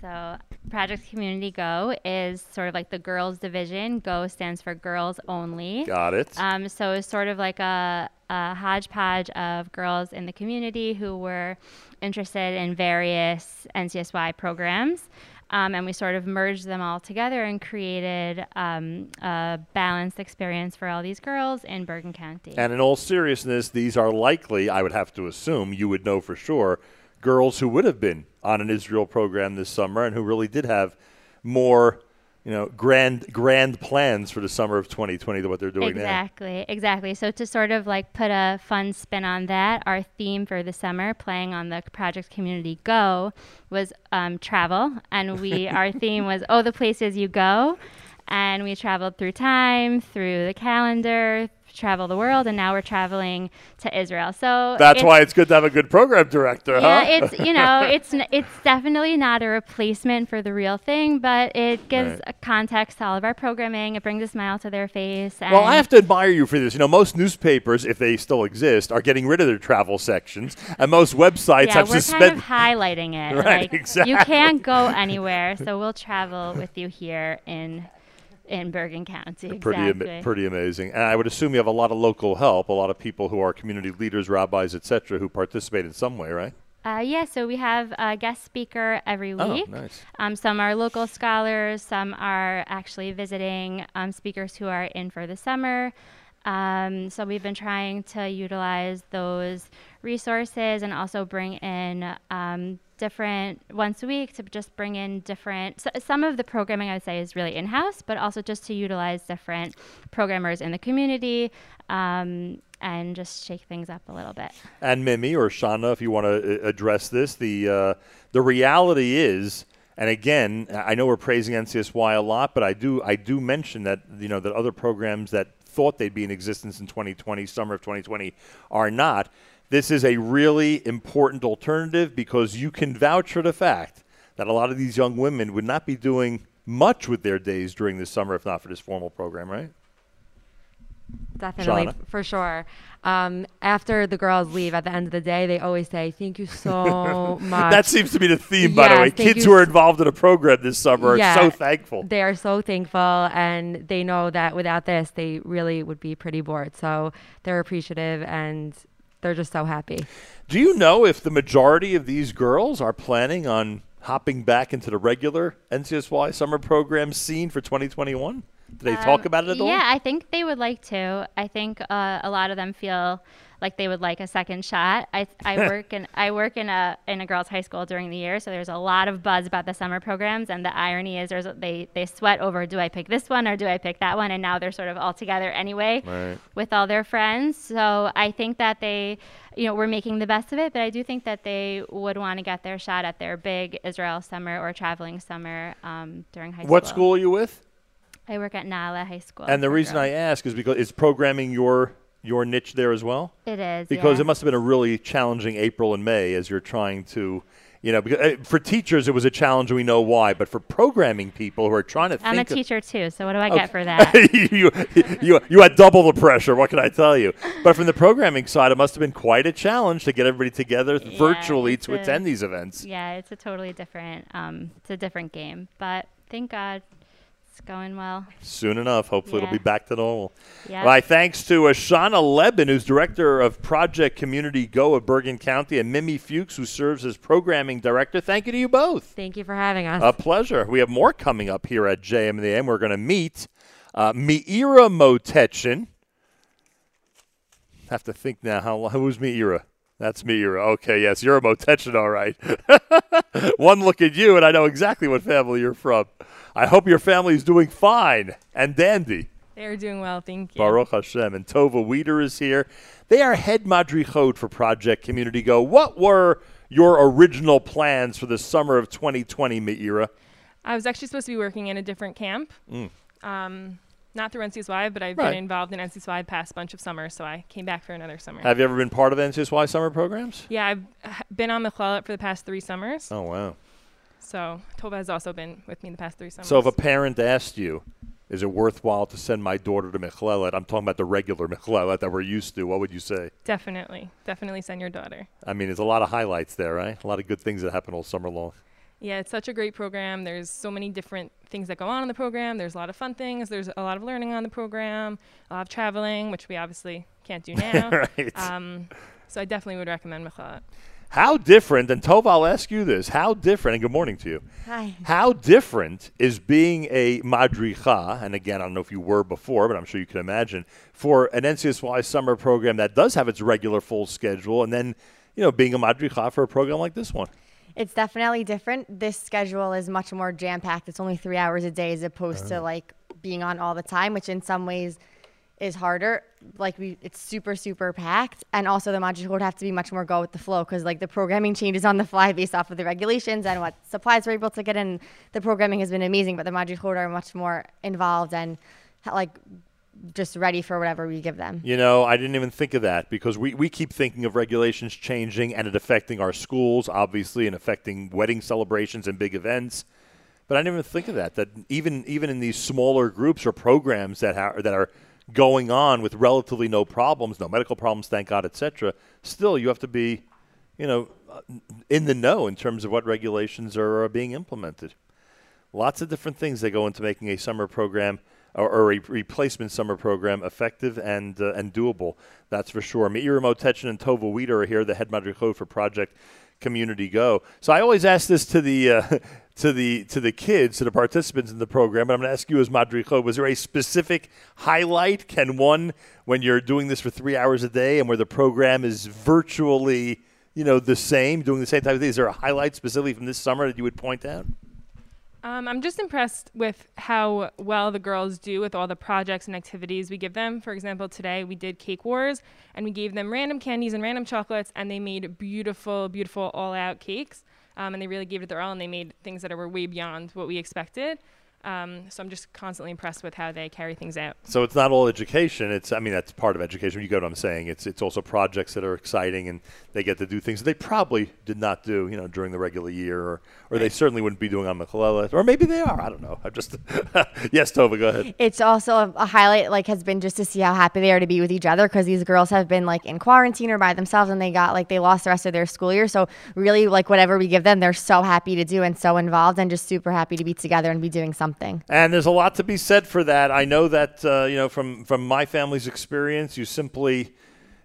So, Project Community Go is sort of like the girls division. Go stands for girls only. Got it. Um, so, it's sort of like a, a hodgepodge of girls in the community who were interested in various NCSY programs. Um, and we sort of merged them all together and created um, a balanced experience for all these girls in Bergen County. And in all seriousness, these are likely, I would have to assume, you would know for sure, girls who would have been on an Israel program this summer and who really did have more, you know, grand grand plans for the summer of 2020 than what they're doing now. Exactly, exactly. So to sort of like put a fun spin on that, our theme for the summer, playing on the Project Community Go, was um, travel, and we our theme was oh the places you go, and we traveled through time, through the calendar, travel the world, and now we're traveling to Israel. So That's it's- why it's good to have a good program director, yeah, huh? it's you know, it's n- it's definitely not a replacement for the real thing, but it gives Right. a context to all of our programming. It brings a smile to their face. And Well, I have to admire you for this. You know, most newspapers, if they still exist, are getting rid of their travel sections, and most websites yeah, have we're suspended. kind of highlighting it. Right, like you can't go anywhere, so we'll travel with you here in in Bergen County. Pretty, exactly. ama- pretty amazing. And I would assume you have a lot of local help, a lot of people who are community leaders, rabbis, etc., who participate in some way, right? Uh, yeah, so we have a guest speaker every week. Oh, week. nice. Um, some are local scholars, some are actually visiting um, speakers who are in for the summer. Um, so we've been trying to utilize those resources and also bring in um, different once a week to just bring in different. So some of the programming I would say is really in house, but also just to utilize different programmers in the community um, and just shake things up a little bit. And Mimi or Shauna, if you want to uh, address this, the uh, the reality is, and again, I know we're praising NCSY a lot, but I do I do mention that you know that other programs that thought they'd be in existence in 2020, summer of 2020, are not. This is a really important alternative because you can vouch for the fact that a lot of these young women would not be doing much with their days during the summer if not for this formal program, right? Definitely, Shauna? for sure. Um, after the girls leave at the end of the day, they always say, "Thank you so much." that seems to be the theme, by the way. Kids who are involved in a program this summer are so thankful. They are so thankful, and they know that without this, they really would be pretty bored. So they're appreciative, and they're just so happy. Do you know if the majority of these girls are planning on hopping back into the regular NCSY summer program scene for 2021? Do they talk Um, about it at all? Yeah, I think they would like to. I think uh, a lot of them feel like they would like a second shot. I, I work in I work in a in a girls' high school during the year, so there's a lot of buzz about the summer programs. And the irony is, there's they they sweat over do I pick this one or do I pick that one, and now they're sort of all together anyway Right. with all their friends. So I think that they, you know, we're making the best of it. But I do think that they would want to get their shot at their big Israel summer or traveling summer um, during high school. What school are you with? I work at Naaleh High School. And the reason I ask is because it's programming your your niche there as well? It is, Because yeah. it must have been a really challenging April and May as you're trying to, you know, because uh, for teachers it was a challenge we know why, but for programming people who are trying to I'm a teacher too, so what do I Okay. get for that? you, you, you had double the pressure. What can I tell you? But from the programming side, it must have been quite a challenge to get everybody together virtually to a- attend these events. Yeah, it's a totally different, um, it's a different game. But thank God, it's going well. Soon enough, hopefully it'll be back to normal. Yeah. My thanks to Ashana Lebin, who's director of Project Community Go of Bergen County, and Mimi Fuchs, who serves as programming director. Thank you to you both. Thank you for having us. A pleasure. We have more coming up here at JM in the AM. We're going to meet uh, Meira Motechin, have to think now. How who's Meira? That's Meira. Okay, yes, you're a Motetchin, all right. One look at you, and I know exactly what family you're from. I hope your family is doing fine and dandy. They are doing well, thank you. Baruch Hashem. And Tova Weeder is here. They are head madrichot for Project Community Go. What were your original plans for the summer of 2020, Meira? I was actually supposed to be working in a different camp, Mm. um, not through NCSY, but I've Right. been involved in NCSY the past bunch of summers, so I came back for another summer. Have you ever been part of NCSY summer programs? Yeah, I've uh, been on Michlelet for the past three summers. Oh, wow. So Tova has also been with me in the past three summers. So if a parent asked you, is it worthwhile to send my daughter to Michlelet? I'm talking about the regular Michlelet that we're used to. What would you say? definitely, definitely send your daughter. I mean, there's a lot of highlights there, right? A lot of good things that happen all summer long. Yeah, it's such a great program. There's so many different things that go on in the program. There's a lot of fun things. There's a lot of learning on the program, a lot of traveling, which we obviously can't do now. Right. Um, so I definitely would recommend Michlelet. How different, and Tova, I'll ask you this, how different, and good morning to you. Hi. How different is being a madricha, and again, I don't know if you were before, but I'm sure you can imagine, for an NCSY summer program that does have its regular full schedule, and then, you know, being a madricha for a program like this one? It's definitely different. This schedule is much more jam packed. It's only three hours a day as opposed to Oh. like being on all the time, which in some ways is harder. Like we, it's super super packed, and also the module would have to be much more go with the flow because like the programming changes on the fly based off of the regulations and what supplies we're able to get in. The programming has been amazing, but the module are much more involved and like just ready for whatever we give them. You know, I didn't even think of that because we, we keep thinking of regulations changing and it affecting our schools, obviously, and affecting wedding celebrations and big events. But I didn't even think of that. That even even in these smaller groups or programs that ha- that are going on with relatively no problems, no medical problems, thank God, etc. Still, you have to be, you know, in the know in terms of what regulations are, are being implemented. Lots of different things that go into making a summer program or, or a replacement summer program effective and uh, and doable. That's for sure. Meira Motechin and Tova Weeder are here, the head madrichot for Project Community Go. So I always ask this to the uh, to the to the kids, to the participants in the program. But I'm going to ask you as madrichot: Was there a specific highlight? Can one, when you're doing this for three hours a day, and where the program is virtually you know the same, doing the same type of thing, is there a highlight specifically from this summer that you would point out? Um, I'm just impressed with how well the girls do with all the projects and activities we give them. For example, today we did cake wars and we gave them random candies and random chocolates, and they made beautiful, beautiful all out cakes. Um, and they really gave it their all, and they made things that were way beyond what we expected. Um, so I'm just constantly impressed with how they carry things out. So it's not all education. It's I mean that's part of education. You get what I'm saying. It's it's also projects that are exciting and they get to do things that they probably did not do, you know, during the regular year, or or they certainly wouldn't be doing on Michlelet, or maybe they are. I don't know. I'm just yes, Tova, go ahead. It's also a, a highlight, like, has been just to see how happy they are to be with each other because these girls have been like in quarantine or by themselves and they got like they lost the rest of their school year. So really, like whatever we give them, they're so happy to do and so involved and just super happy to be together and be doing something. And there's a lot to be said for that. I know that uh, you know from from my family's experience, you simply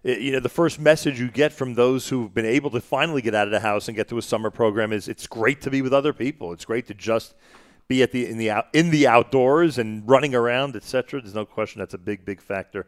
you know the first message you get from those who've been able to finally get out of the house and get to a summer program is it's great to be with other people. It's great to just be at the in the out, in the outdoors and running around, etc. There's no question that's a big big factor.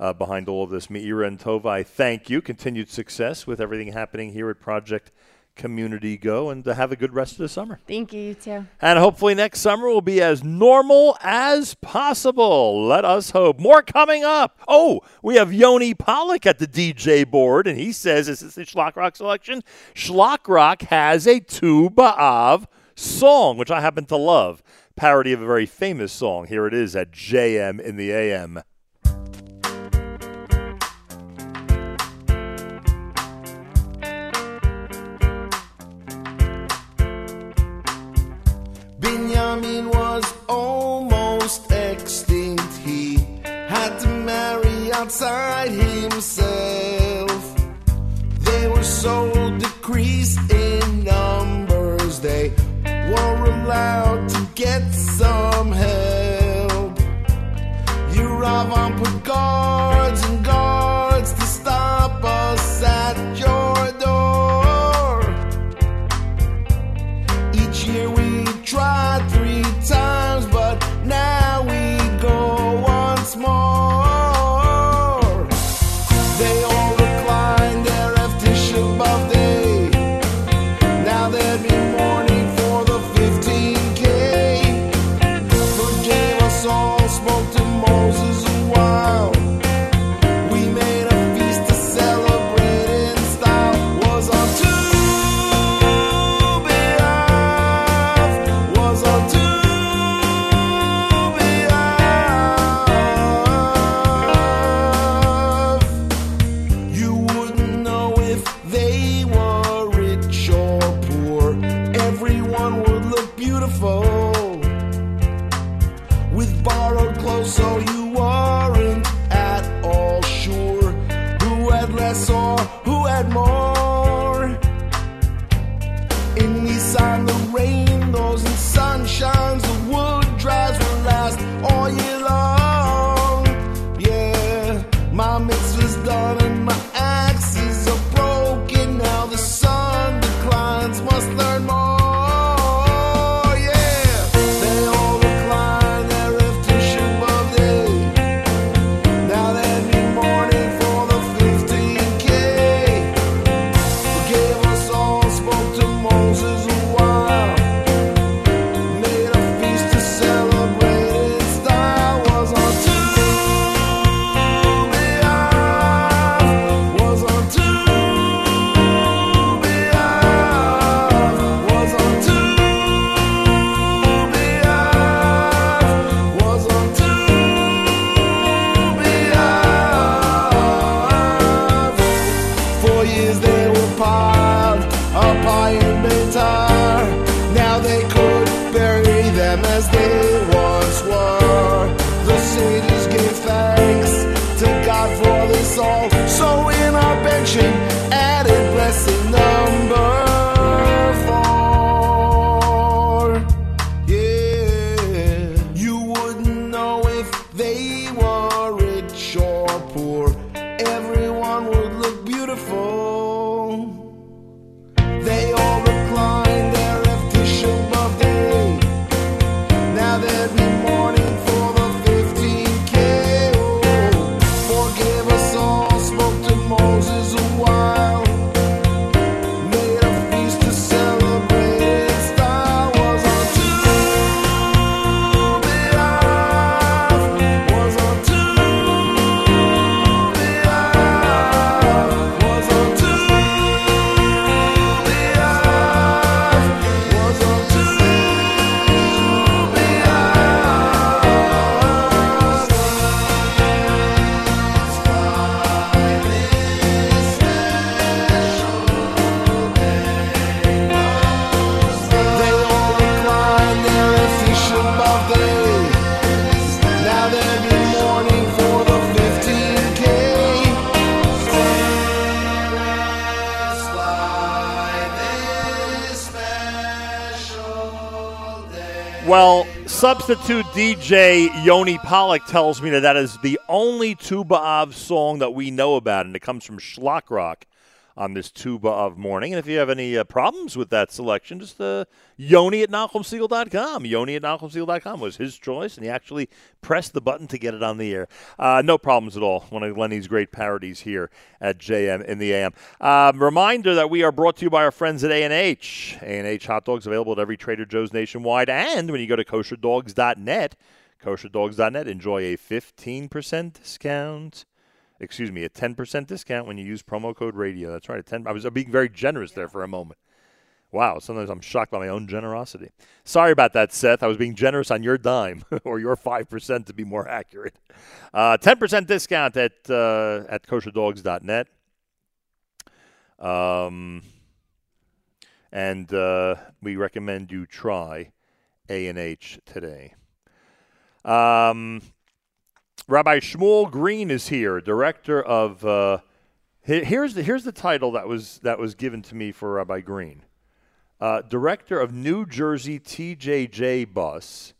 Uh, behind all of this, Meira and Tova, I thank you. Continued success with everything happening here at Project Community Go, and uh, have a good rest of the summer. Thank you, you too. And hopefully next summer will be as normal as possible. Let us hope. More coming up. Oh, we have Yoni Pollock at the DJ board, and he says, Is this the Schlock Rock selection? Schlock Rock has a Tu B'Av song, which I happen to love. Parody of a very famous song. Here it is at JM in the AM. Benjamin was almost extinct. He had to marry outside himself. They were so decreased in numbers, they were allowed to get some help. Yuravam put substitute DJ Yoni Pollock tells me that that is the only Tu B'Av song that we know about, and it comes from Schlock Rock on this Tu B'Av morning. And if you have any uh, problems with that selection, just uh, Yoni at NachumSegal.com. Yoni at NachumSegal.com was his choice, and he actually pressed the button to get it on the air. Uh, no problems at all. One of Lenny's great parodies here at JM in the AM. Um, reminder that we are brought to you by our friends at A&H. A&H hot dogs available at every Trader Joe's nationwide. And when you go to kosherdogs.net, kosherdogs.net, enjoy a 15% discount excuse me, a 10% discount when you use promo code radio. That's right. A 10, I was being very generous there for a moment. Wow, sometimes I'm shocked by my own generosity. Sorry about that, Seth. I was being generous on your dime, or your 5% to be more accurate. Uh, 10% discount at, uh, at kosherdogs.net. Um, and uh, we recommend you try A&H today. Um, Rabbi Shmuel Green is here, director of. Uh, here's the here's the title that was that was given to me for Rabbi Green, uh, director of New Jersey TJJ bus,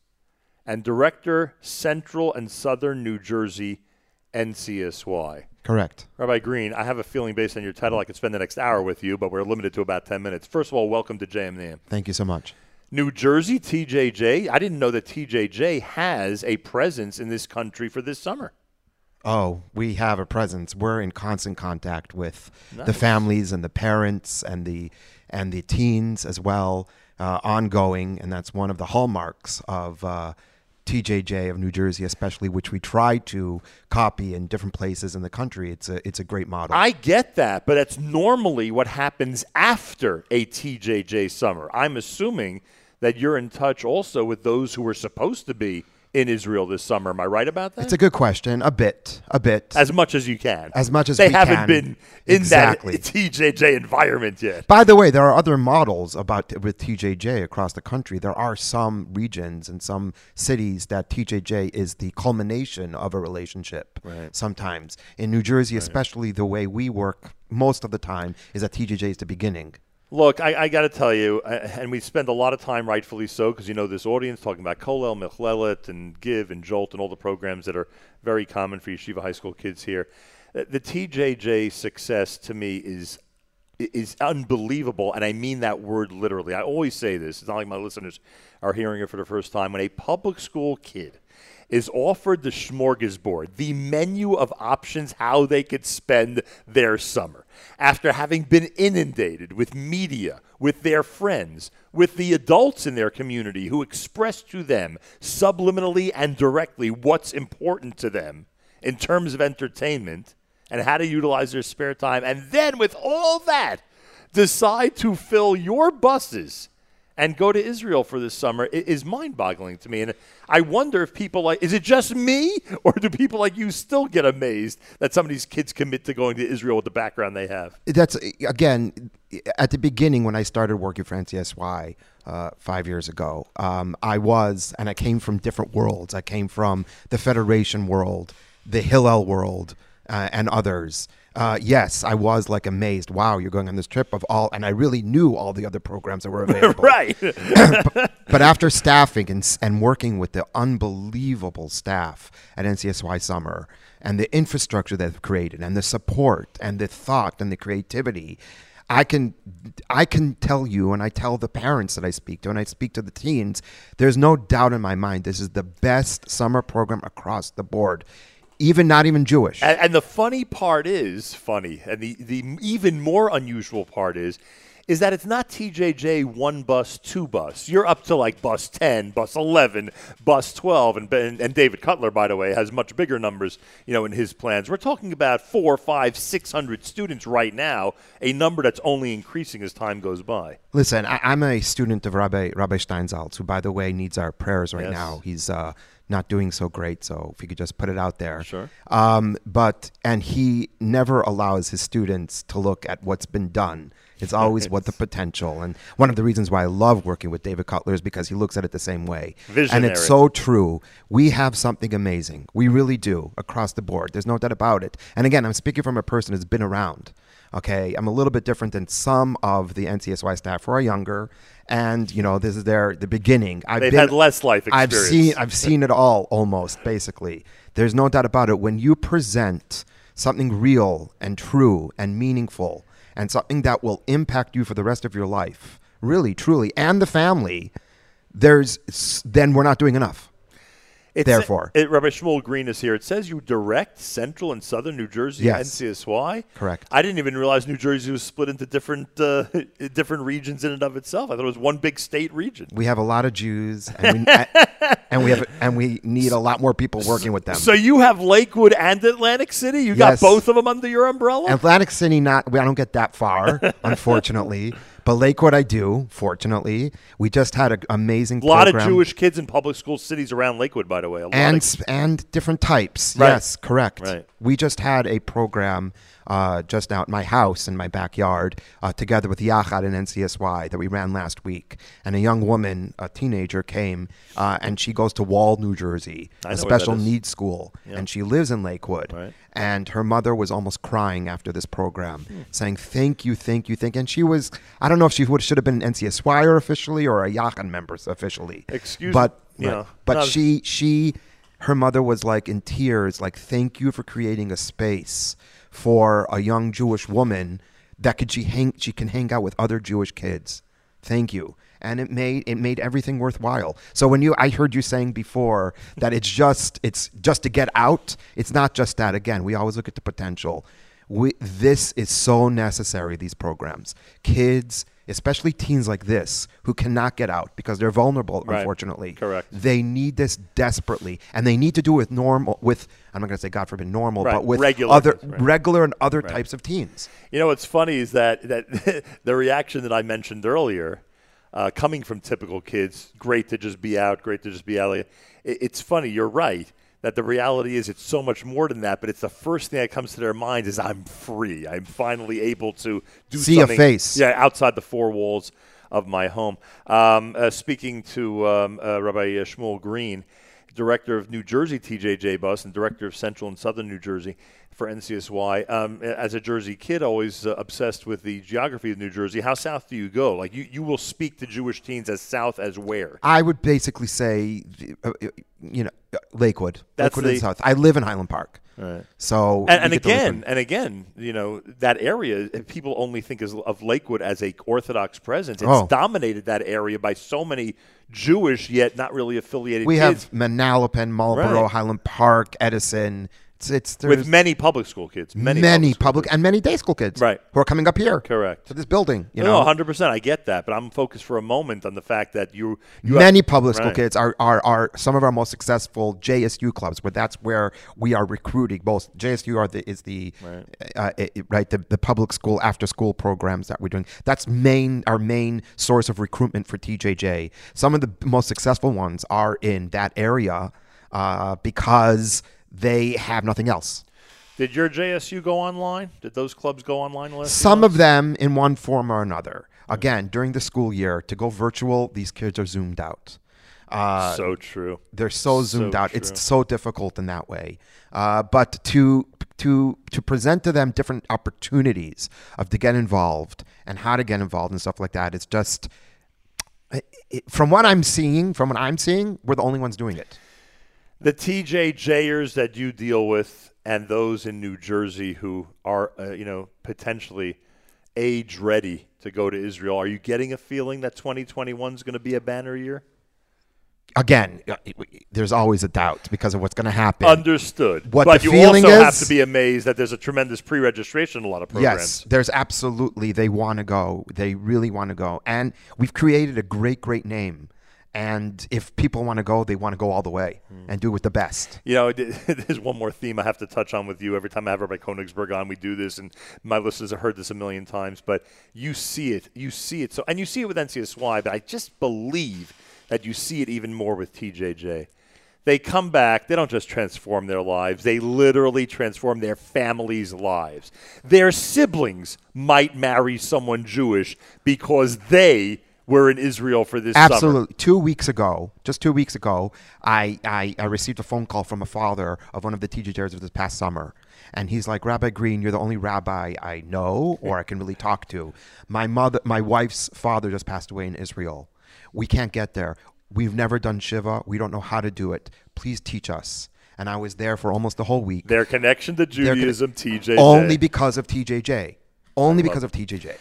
and director Central and Southern New Jersey NCSY. Correct. Rabbi Green, I have a feeling based on your title, I could spend the next hour with you, but we're limited to about ten minutes. First of all, welcome to JMNAM. Thank you so much. New Jersey TJJ. I didn't know that TJJ has a presence in this country for this summer. Oh, we have a presence. We're in constant contact with the families and the parents and the and the teens as well, uh, ongoing, and that's one of the hallmarks of uh, TJJ of New Jersey, especially which we try to copy in different places in the country. It's a it's a great model. I get that, but that's normally what happens after a TJJ summer. I'm assuming that you're in touch also with those who were supposed to be in Israel this summer. Am I right about that? It's a good question. A bit, a bit. As much as you can. As much as they haven't can. been in Exactly. that TJJ environment yet. By the way, there are other models about with TJJ across the country. There are some regions and some cities that TJJ is the culmination of a relationship. Right. Sometimes in New Jersey, especially the way we work most of the time is that TJJ is the beginning. Look, I, I got to tell you, and we spend a lot of time, rightfully so, because you know this audience talking about Kollel, Michlelet, and Give, and Jolt, and all the programs that are very common for yeshiva high school kids here. Uh, The TJJ success to me is is unbelievable, and I mean that word literally. I always say this. It's not like my listeners are hearing it for the first time. When a public school kid is offered the smorgasbord, the menu of options how they could spend their summer, after having been inundated with media, with their friends, with the adults in their community who express to them subliminally and directly what's important to them in terms of entertainment and how to utilize their spare time, and then with all that, decide to fill your buses and go to Israel for this summer is mind-boggling to me. And I wonder if people like is it just me or do people like you still get amazed that some of these kids commit to going to Israel with the background they have? That's again at the beginning when I started working for NCSY uh, five years ago. Um, I was, and I came from different worlds. I came from the Federation world, the Hillel world, uh, and others. Uh, yes, I was like amazed. Wow, you're going on this trip of all, and I really knew all the other programs that were available. Right. but, but after staffing and, and working with the unbelievable staff at NCSY Summer and the infrastructure they've created and the support and the thought and the creativity, I can I can tell you and I tell the parents that I speak to and I speak to the teens, there's no doubt in my mind this is the best summer program across the board. Even not even Jewish. And, and the funny part is funny, and the, the even more unusual part is, is that it's not TJJ one bus, two bus. You're up to like bus ten, bus eleven, bus twelve, and Ben, and David Cutler, by the way, has much bigger numbers, you know, in his plans. We're talking about four, five, six hundred students right now, a number that's only increasing as time goes by. Listen, I, I'm a student of Rabbi Rabbi Steinsaltz, who, by the way, needs our prayers right Yes. now. He's uh, not doing so great, so if you could just put it out there. Sure. Um, but and he never allows his students to look at what's been done. It's always what the potential. And one of the reasons why I love working with David Cutler is because he looks at it the same way. Visionary. And it's so true. We have something amazing. We really do across the board. There's no doubt about it. And again, I'm speaking from a person who's been around. Okay, I'm a little bit different than some of the NCSY staff who are younger, and you know this is their the beginning. I've They've been- had less life experience. I've seen I've seen it all almost basically. There's no doubt about it. When you present something real and true and meaningful and something that will impact you for the rest of your life, really, truly, and the family, there's then we're not doing enough. It's- Therefore, it, Rabbi Shmuel Green is here. It says you direct Central and Southern New Jersey Yes. NCSY. Correct. I didn't even realize New Jersey was split into different uh, different regions in and of itself. I thought it was one big state region. we have a lot of Jews, and we, and we have and we need a lot more people working with them. So you have Lakewood and Atlantic City. You got both of them under your umbrella. Atlantic City, not I don't get that far, unfortunately. But Lakewood, I do. Fortunately, we just had an amazing a lot program. of Jewish kids in public school cities around Lakewood, by the way. A lot and of- and different types. Right. Yes, correct. Right. We just had a program uh, just out in my house in my backyard, uh, together with Yachad and NCSY that we ran last week. And a young woman, a teenager, came uh, and she goes to Wall, New Jersey, I a know where that special needs school, Yeah. and she lives in Lakewood. Right. And her mother was almost crying after this program, Hmm. saying, "Thank you, thank you, thank." you." And she was—I don't know if she would should have been an NCSY officially or a Yachad member officially. Excuse- but right. know, but no, she she her mother was like in tears like thank you for creating a space for a young jewish woman that could she hang she can hang out with other jewish kids. Thank you. And it made it made everything worthwhile. So when you i heard you saying before that it's just it's just to get out it's not just that. Again we always look at the potential. We, this is so necessary these programs. Kids especially teens like this who cannot get out because they're vulnerable Right. unfortunately Correct. they need this desperately, and they need to do it with normal. With I'm not going to say God forbid normal, Right, but with regular other right. regular and other types of teens. You know what's funny is that that the reaction that I mentioned earlier, uh, coming from typical kids, great to just be out, great to just be out. It, it's funny. You're right that the reality is it's so much more than that. But it's the first thing that comes to their mind is I'm free. I'm finally able to do See a face. Yeah, outside the four walls of my home. Um, uh, speaking to um, uh, Rabbi Shmuel Green. Director of New Jersey TJJ bus and director of Central and Southern New Jersey for NCSY. Um, as a Jersey kid, always uh, obsessed with the geography of New Jersey. How south do you go? Like you, you will speak to Jewish teens as south as where? I would basically say, uh, uh, you know, Lakewood. That's Lakewood the- the south. I live in Highland Park. Right. So and, and we get to again, and again, you know that area. People only think as, of Lakewood as a Orthodox presence. It's Oh. dominated that area by so many Jewish yet not really affiliated. we kids. have Manalapan, Marlboro, Right. Highland Park, Edison. It's, it's with many public school kids, many, many, public, and many day school kids, Right. Who are coming up here, Correct. to this building. You no, know, 100. percent I get that, but I'm focused for a moment on the fact that you, you many have, public school kids are, are are some of our most successful JSU clubs. Where that's where we are recruiting. Both JSU are the is the Right. uh, it- right the, the public school after school programs that we're doing. That's main our main source of recruitment for TJJ. Some of the most successful ones are in that area uh, because they have nothing else. Did your JSU go online? Did those clubs go online last Some of them in one form or another. Again, during the school year, to go virtual, these kids are zoomed out. Uh, So true. They're so So zoomed out. true. It's so difficult in that way. Uh, but to to to present to them different opportunities of to get involved and how to get involved and stuff like that. It's just it- from what I'm seeing, from what I'm seeing, we're the only ones doing it. The TJJers that you deal with and those in New Jersey who are, uh, you know, potentially age ready to go to Israel, are you getting a feeling that 2021 is going to be a banner year? Again, uh, there's always a doubt because of what's going to happen. Understood. What but you also is, have to be amazed that there's a tremendous pre-registration in a lot of programs. Yes, there's absolutely they want to go. They really want to go, and we've created a great, great name. And if people want to go, they want to go all the way Hmm. and do it with the best. You know, there's one more theme I have to touch on with you. Every time I have Rabbi Konigsberg on, we do this, and my listeners have heard this a million times. But you see it, you see it. So, and you see it with NCSY. But I just believe that you see it even more with TJJ. They come back. They don't just transform their lives. They literally transform their families' lives. Their siblings might marry someone Jewish because they were in Israel for this summer. Absolutely. Two weeks ago, just two weeks ago, I, I, I received a phone call from a father of one of the TJJers of this past summer. And he's like, Rabbi Green, you're the only rabbi I know or I can really talk to. My mother, my wife's father just passed away in Israel. We can't get there. We've never done Shiva. We don't know how to do it. Please teach us. And I was there for almost the whole week. Their connection to Judaism, TJJ. Only because of TJJ. Only because it. of TJJ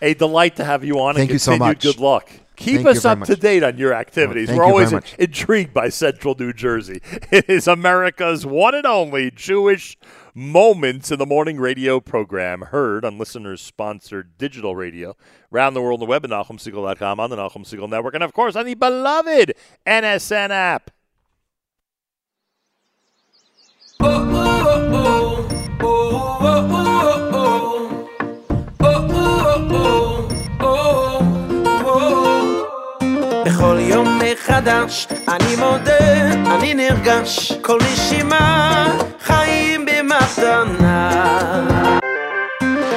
a delight to have you on. Thank and you so much. Good luck. Keep Thank us up to date on your activities. Oh, We're you always intrigued by Central New Jersey. It is America's one and only Jewish Moments in the Morning radio program, heard on listeners sponsored digital radio around the world on the web at NachumSegal.com, on the Nachum Segal Network, and of course on the beloved NSN app. Oh, oh, מחדש. אני מודה, אני נרגש. כל נשימה חיים במתנה.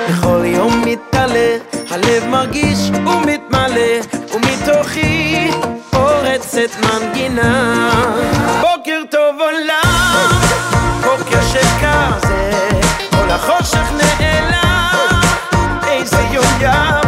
בכל יום מתעלה, הלב מרגיש ומתמלא ומתוכי פורצת מנגינה. בוקר טוב עולם, בוקר שכזה כל החושך נעלם איזה יום יפה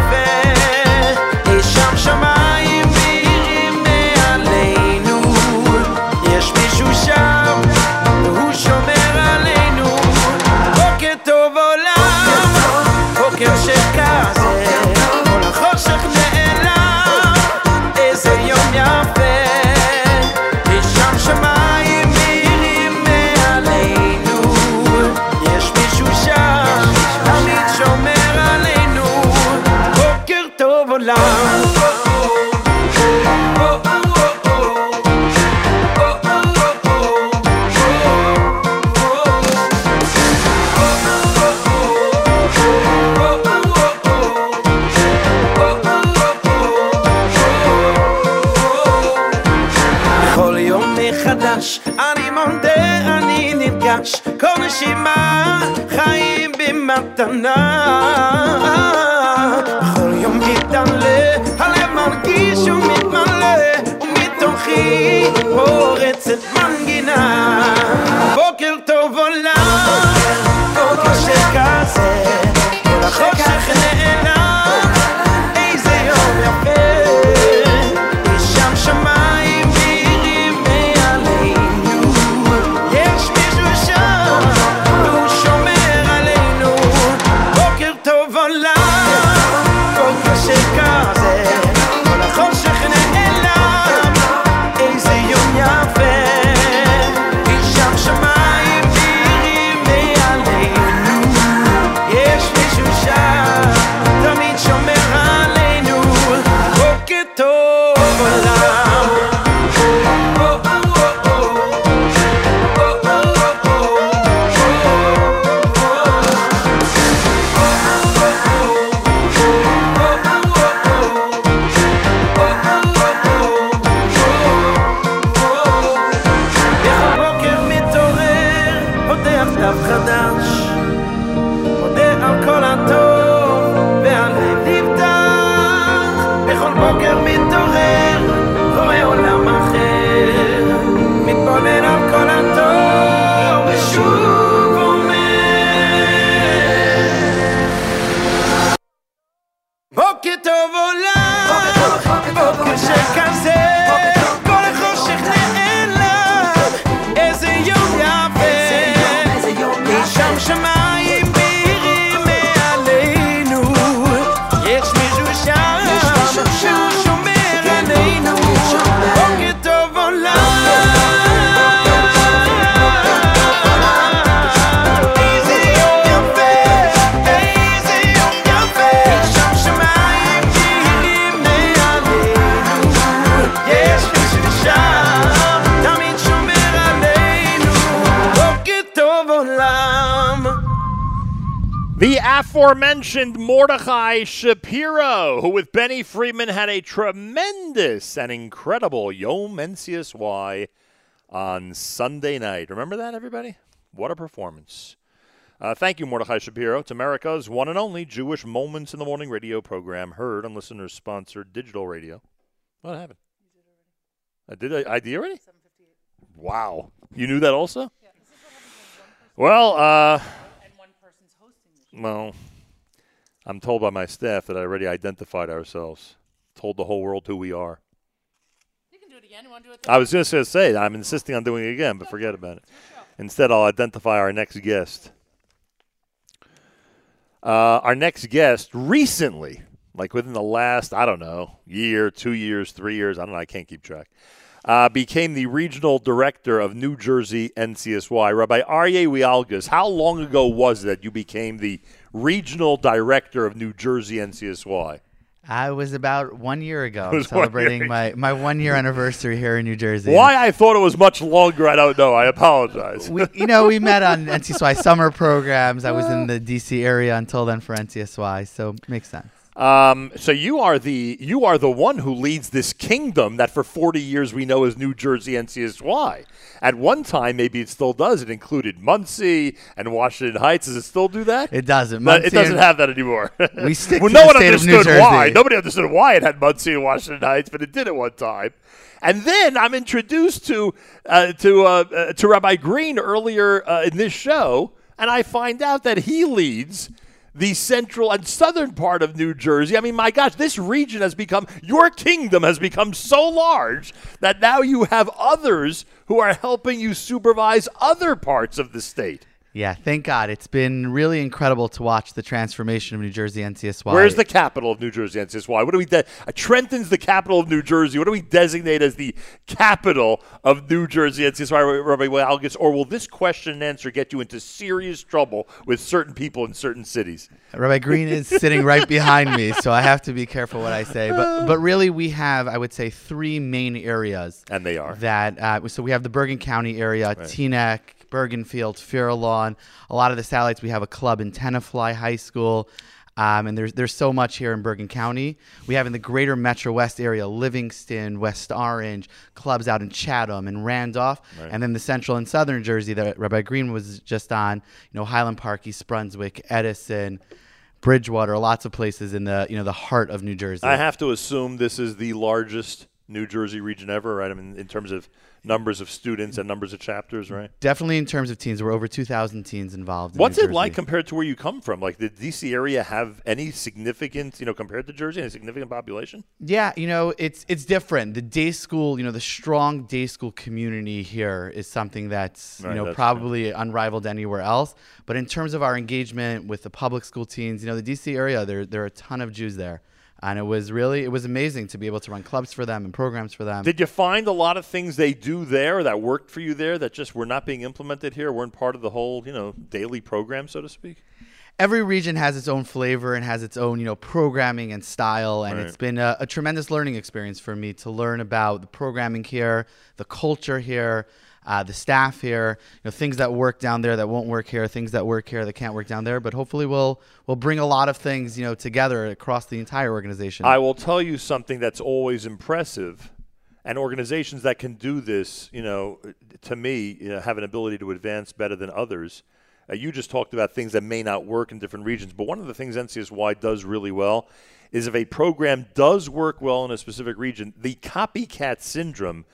ממש, כל נשימה חיים במתנה. בכל יום מתעלה, הלב מרגיש ומתמלא, ומתוכי פורצת מנגינה. בוקר טוב עולם, בוקר שכזה, בוקר שכזה aforementioned Mordechai Shapiro, who with Benny Friedman had a tremendous and incredible Yom Y on Sunday night. Remember that, everybody? What a performance. Uh, thank you, Mordechai Shapiro. It's America's one and only Jewish Moments in the Morning radio program, heard on listeners sponsored digital radio. What happened? I did I ID already? Wow. You knew that also? Well, uh, well, I'm told by my staff that I already identified ourselves, told the whole world who we are. You can do it again. You want to do it I was just going to say, I'm insisting on doing it again, but forget about it. Instead, I'll identify our next guest. Uh, our next guest recently, like within the last, I don't know, year, two years, three years, I don't know, I can't keep track, uh, became the regional director of New Jersey NCSY. Rabbi Aryeh Wialgas, how long ago was that you became the regional director of New Jersey NCSY? I was about one year ago It was one celebrating year my, my one year anniversary here in New Jersey. Why I thought it was much longer, I don't know. I apologize. We, you know, we met on NCSY summer programs. I was in the DC area until then for NCSY, so makes sense. Um, so you are the you are the one who leads this kingdom that for 40 years we know as New Jersey NCSY. At one time, maybe it still does. It included Monsey and Washington Heights. Does it still do that? It doesn't. But Monsey it doesn't have that anymore. We stick well, no one state of New understood why. Nobody understood why it had Monsey and Washington Heights, but it did at one time. And then I'm introduced to uh, to uh, uh, to Rabbi Green earlier uh, in this show, and I find out that he leads the central and southern part of New Jersey. I mean, my gosh, this region has become your kingdom has become so large that now you have others who are helping you supervise other parts of the state. Yeah, thank God. It's been really incredible to watch the transformation of New Jersey NCSY. Where's the capital of New Jersey NCSY? What do we de- uh, Trenton's the capital of New Jersey. What do we designate as the capital of New Jersey NCSY, Rabbi Walgus? Or will this question and answer get you into serious trouble with certain people in certain cities? Rabbi Green is sitting right behind me, so I have to be careful what I say. But but really, we have I would say three main areas, and they are that. Uh, so we have the Bergen County area, Teaneck, Bergenfield, Fairlawn. A lot of the satellites. We have a club in Tenafly High School. Um, and there's there's so much here in Bergen County. We have in the greater Metro West area, Livingston, West Orange, clubs out in Chatham and Randolph, Right. and then the central and southern Jersey that Rabbi Green was just on. You know, Highland Park, East Brunswick, Edison, Bridgewater, lots of places in the you know the heart of New Jersey. I have to assume this is the largest New Jersey region ever, right? I mean, in terms of numbers of students and numbers of chapters, right? Definitely in terms of teens, we're over 2,000 teens involved. In What's New it like compared to where you come from? Like, the DC area have any significant, you know, compared to Jersey, any significant population? Yeah, you know, it's it's different. The day school, you know, the strong day school community here is something that's Right, you know that's probably unrivaled anywhere else. But in terms of our engagement with the public school teens, you know, the DC area, there there are a ton of Jews there, and it was really it was amazing to be able to run clubs for them and programs for them. Did you find a lot of things they do there that worked for you there that just were not being implemented here, weren't part of the whole, you know, daily program, so to speak? every region has its own flavor and has its own you know programming and style and Right. it's been a, a tremendous learning experience for me to learn about the programming here the culture here uh, the staff here you know things that work down there that won't work here things that work here that can't work down there but hopefully we'll we'll bring a lot of things you know together across the entire organization I will tell you something that's always impressive, and organizations that can do this, you know, to me, you know, have an ability to advance better than others. Uh, you just talked about things that may not work in different regions, but one of the things NCSY does really well is if a program does work well in a specific region, the copycat syndrome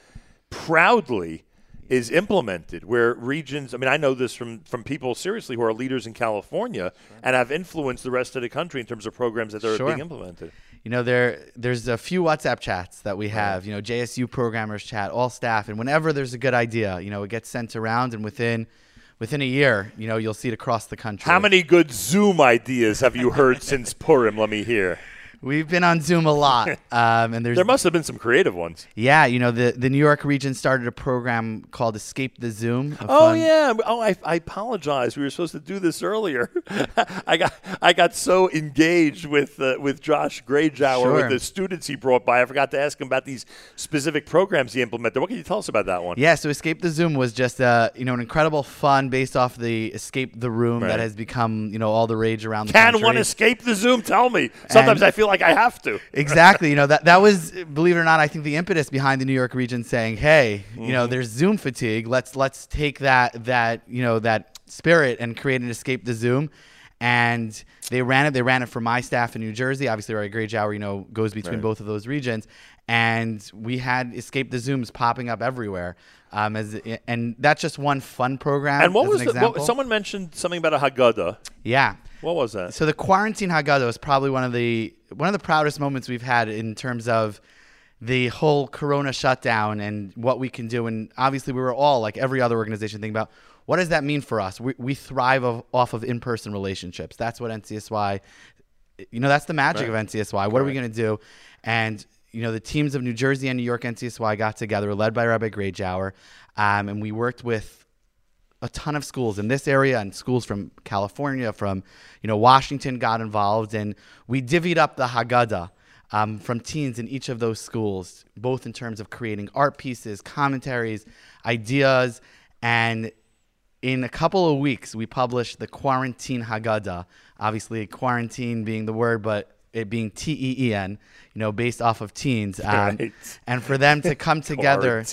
proudly is implemented where regions i mean i know this from from people seriously who are leaders in california and have influenced the rest of the country in terms of programs that are Sure. being implemented You know, there there's a few WhatsApp chats that we have. You know, JSU programmers chat, all staff, and whenever there's a good idea, you know, it gets sent around, and within within a year, you know, you'll see it across the country. How many good Zoom ideas have you heard since Purim? Let me hear. We've been on Zoom a lot, um, and there's There must have been some creative ones. yeah, you know, the the New York region started a program called Escape the Zoom. Oh fun- yeah. Oh, I, I apologize. We were supposed to do this earlier. I got I got so engaged with uh, with Josh Grajower Sure. with the students he brought by. I forgot to ask him about these specific programs he implemented. What can you tell us about that one? Yeah, so Escape the Zoom was just uh, you know an incredible fun based off the Escape the Room Right. that has become you know all the rage around the Can country. one escape the Zoom? Tell me. Sometimes And- I feel like I have to. exactly. You know that that was, believe it or not, I think the impetus behind the New York region saying, "Hey, you know, Mhm. there's Zoom fatigue. Let's let's take that that you know that spirit and create an escape the Zoom." And they ran it. They ran it for my staff in New Jersey. Obviously, our Grajower, you know, goes between Right. both of those regions. And we had Escape the Zooms popping up everywhere. Um, as and that's just one fun program. And what as was the, what, someone mentioned something about a Haggadah. Yeah. What was that? So the quarantine Haggadah is probably one of the one of the proudest moments we've had in terms of the whole Corona shutdown and what we can do. And obviously, we were all like every other organization thinking about what does that mean for us. We, we thrive of, off of in-person relationships. That's what NCSY. You know, that's the magic Right. of NCSY. What are we going to do? And you know, the teams of New Jersey and New York NCSY got together, led by Rabbi Grajower, um, and we worked with a ton of schools in this area and schools from California, from you know Washington got involved, and we divvied up the Haggadah um, from teens in each of those schools, both in terms of creating art pieces, commentaries, ideas, and in a couple of weeks we published the Quarantine Haggadah. Obviously, quarantine being the word, but it being T E E N, you know, based off of teens, um, Right. and for them to come together.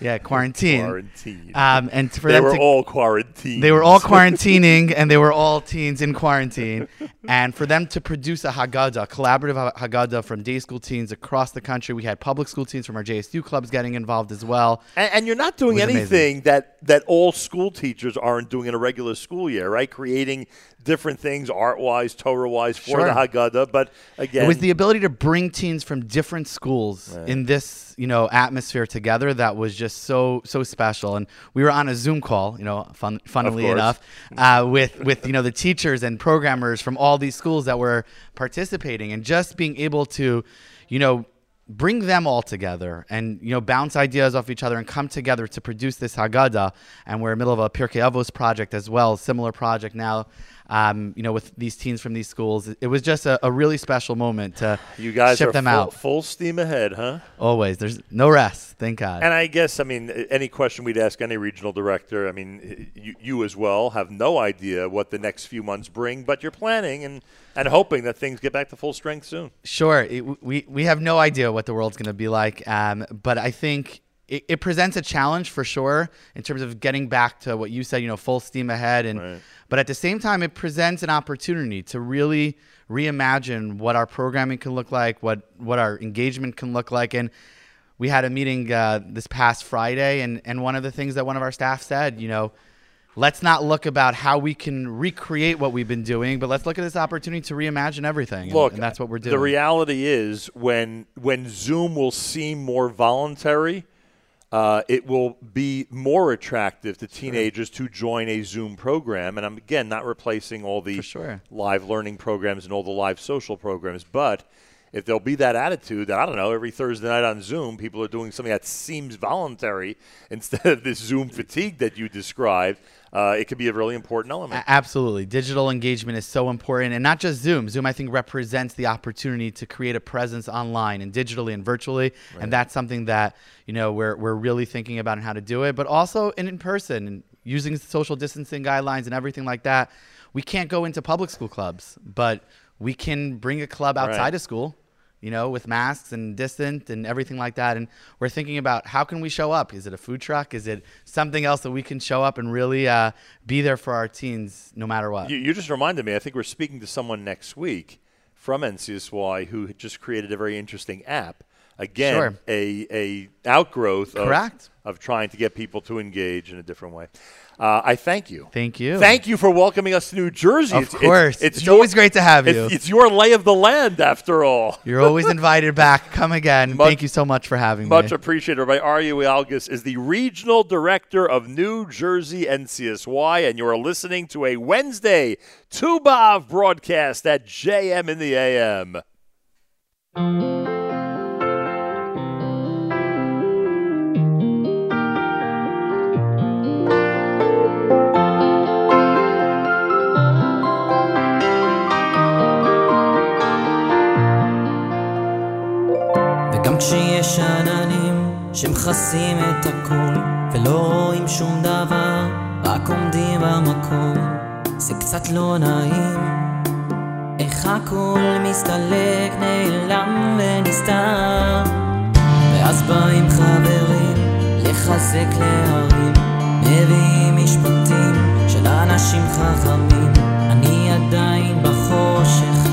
Yeah, quarantine. Quarantine. Um, and for They them were to, all quarantined. They were all quarantining, and they were all teens in quarantine. And for them to produce a Haggadah, a collaborative ha- Haggadah from day school teens across the country, we had public school teens from our JSU clubs getting involved as well. And, and you're not doing was amazing. anything that, that all school teachers aren't doing in a regular school year, right? Creating different things art wise, Torah wise for Sure. the Haggadah. But again, It was the ability to bring teens from different schools Right. in this, you know, atmosphere together that was just so so special. And we were on a Zoom call, you know, fun, funnily enough, uh, with with you know the teachers and programmers from all these schools that were participating, and just being able to, you know. Bring them all together and you know bounce ideas off each other and come together to produce this Haggadah. And we're in the middle of a Pirkei Avos project as well, similar project now. Um, you know, with these teens from these schools, it was just a, a really special moment to you guys ship are them full, out. full steam ahead, huh? Always, there's no rest. Thank God. And I guess, I mean, any question we'd ask any regional director, I mean, you, you as well have no idea what the next few months bring, but you're planning and, and hoping that things get back to full strength soon. Sure, it, we we have no idea what the world's going to be like, um, but I think it, it presents a challenge for sure in terms of getting back to what you said, you know, full steam ahead, and but at the same time, it presents an opportunity to really reimagine what our programming can look like, what what our engagement can look like, and we had a meeting uh, this past Friday, and and one of the things that one of our staff said, you know, let's not look about how we can recreate what we've been doing, but let's look at this opportunity to reimagine everything. and- Look, and that's what we're doing. The reality is when when Zoom will seem more voluntary, uh, it will be more attractive to teenagers to join a Zoom program. And I'm again not replacing all the live learning programs and all the live social programs, but if there'll be that attitude that I don't know every Thursday night on Zoom people are doing something that seems voluntary instead of this Zoom fatigue that you described, uh, it could be a really important element. Absolutely. Digital engagement is so important. And not just Zoom. Zoom, I think, represents the opportunity to create a presence online and digitally and virtually. And that's something that, you know, we're, we're really thinking about and how to do it, but also in, in person and using social distancing guidelines and everything like that. We can't go into public school clubs, but we can bring a club outside Right. of school you know, with masks and distant and everything like that. And we're thinking about how can we show up? Is it a food truck? Is it something else that we can show up and really uh, be there for our teens no matter what? You, you just reminded me. I think we're speaking to someone next week from NCSY who just created a very interesting app. Again, Sure. a a outgrowth of, Correct. of trying to get people to engage in a different way. Uh, I thank you. Thank you. Thank you for welcoming us to New Jersey. Of It's- it's- course. It's always great to have it's- you. It's, your lay of the land, after all. You're always invited back. Come again. Much- Thank you so much for having Much me. Much appreciated. Rabbi Aryeh Algus is the regional director of New Jersey NCSY, and you are listening to a Wednesday Tu B'Av broadcast at JM in the AM. כשיש עננים שמכסים את הכל ולא רואים שום דבר, רק עומדים במקום, זה קצת לא נעים. איך הכל מסתלק, נעלם ונסתר. ואז באים חברים לחזק להרים, מביאים משפטים של אנשים חכמים. אני עדיין בחושך,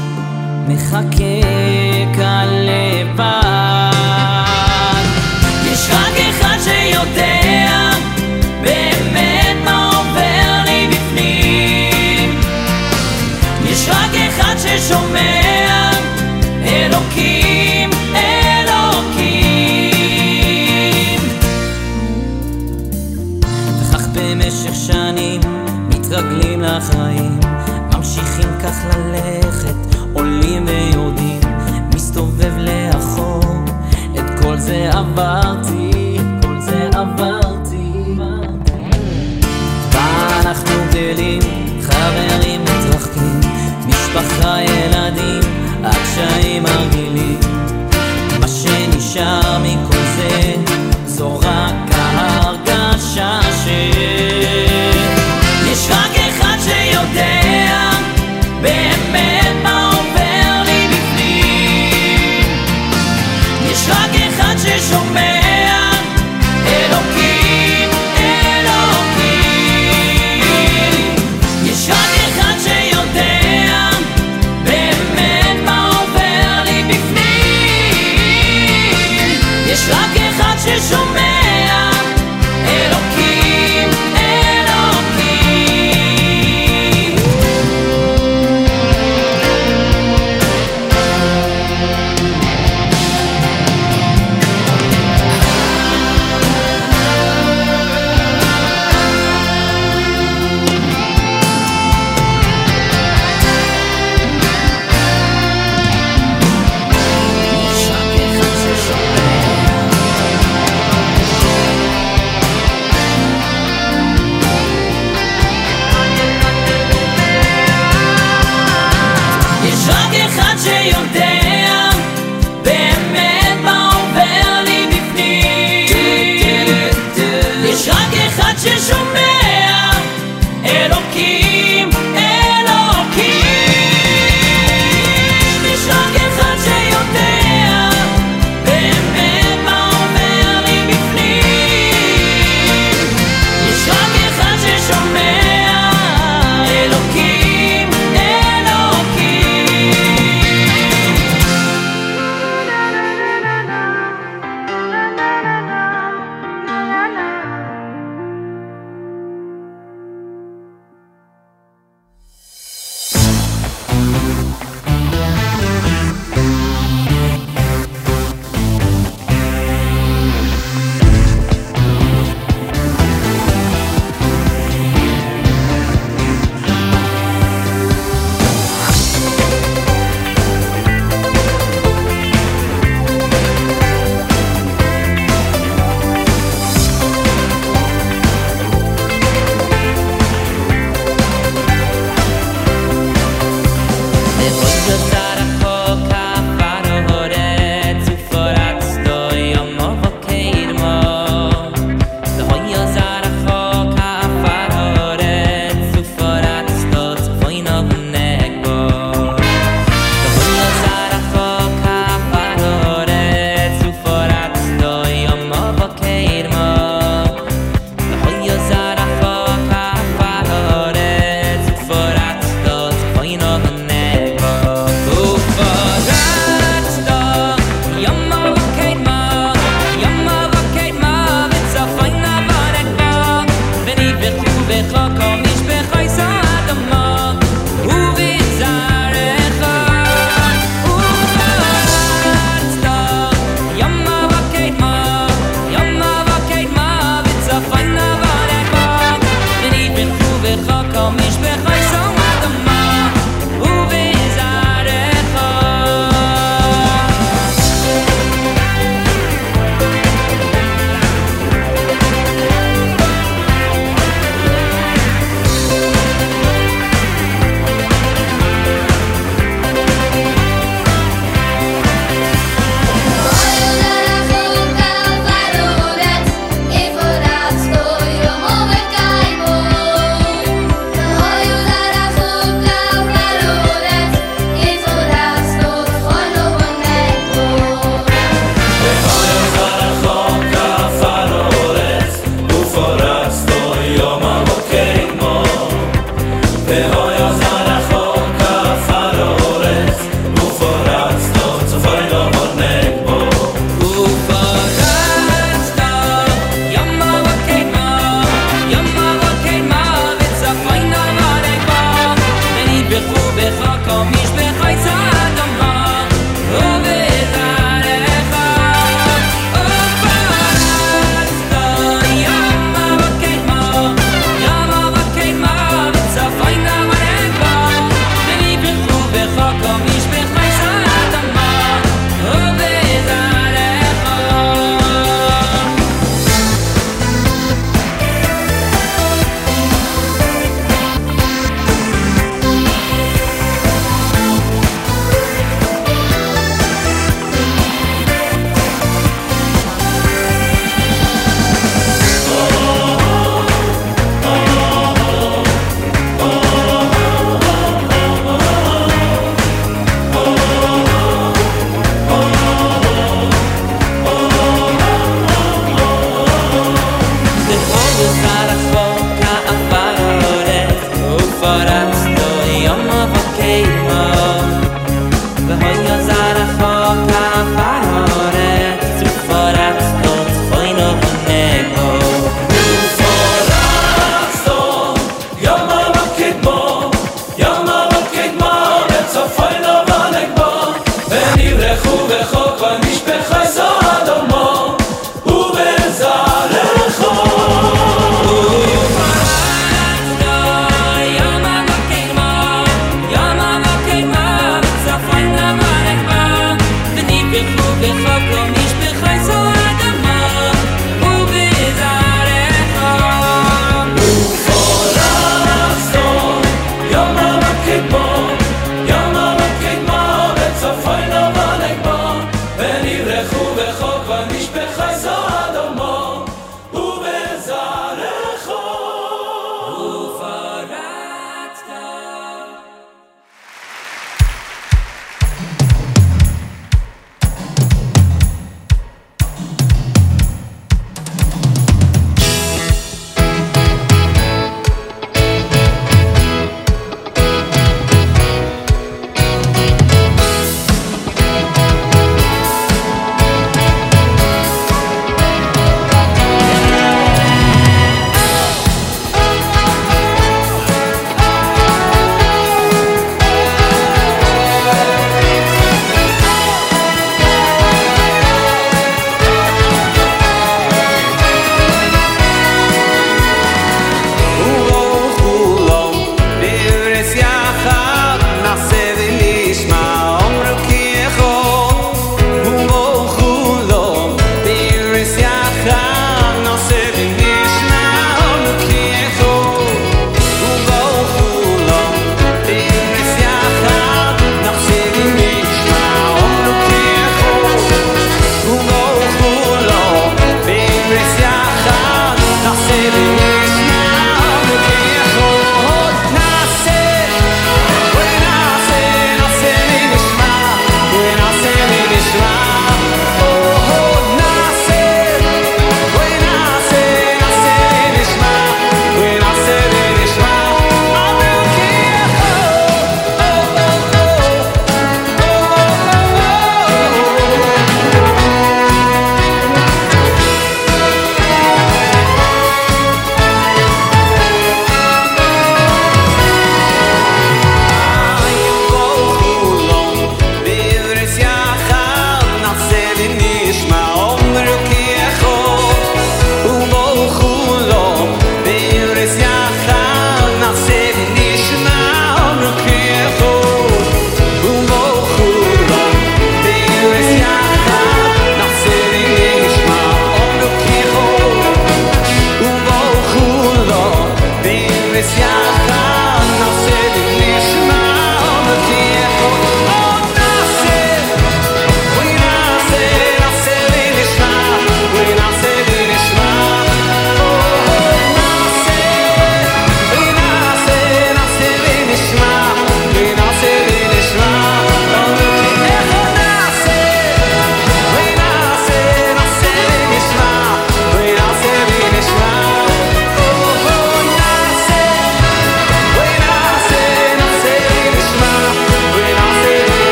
מחכה כאן לבד. אחד שיודע באמת מה עובר לי בפנים. יש רק אחד ששומע, אלוקים, אלוקים. וכך במשך שנים מתרגלים לחיים, ממשיכים כך ללכת, עולים ויורדים, מסתובב לאחור, את כל זה עברתי. משפחה, ילדים, הקשיים הרגילים. מה שנשאר מכל זה, זו רק ההרגשה של...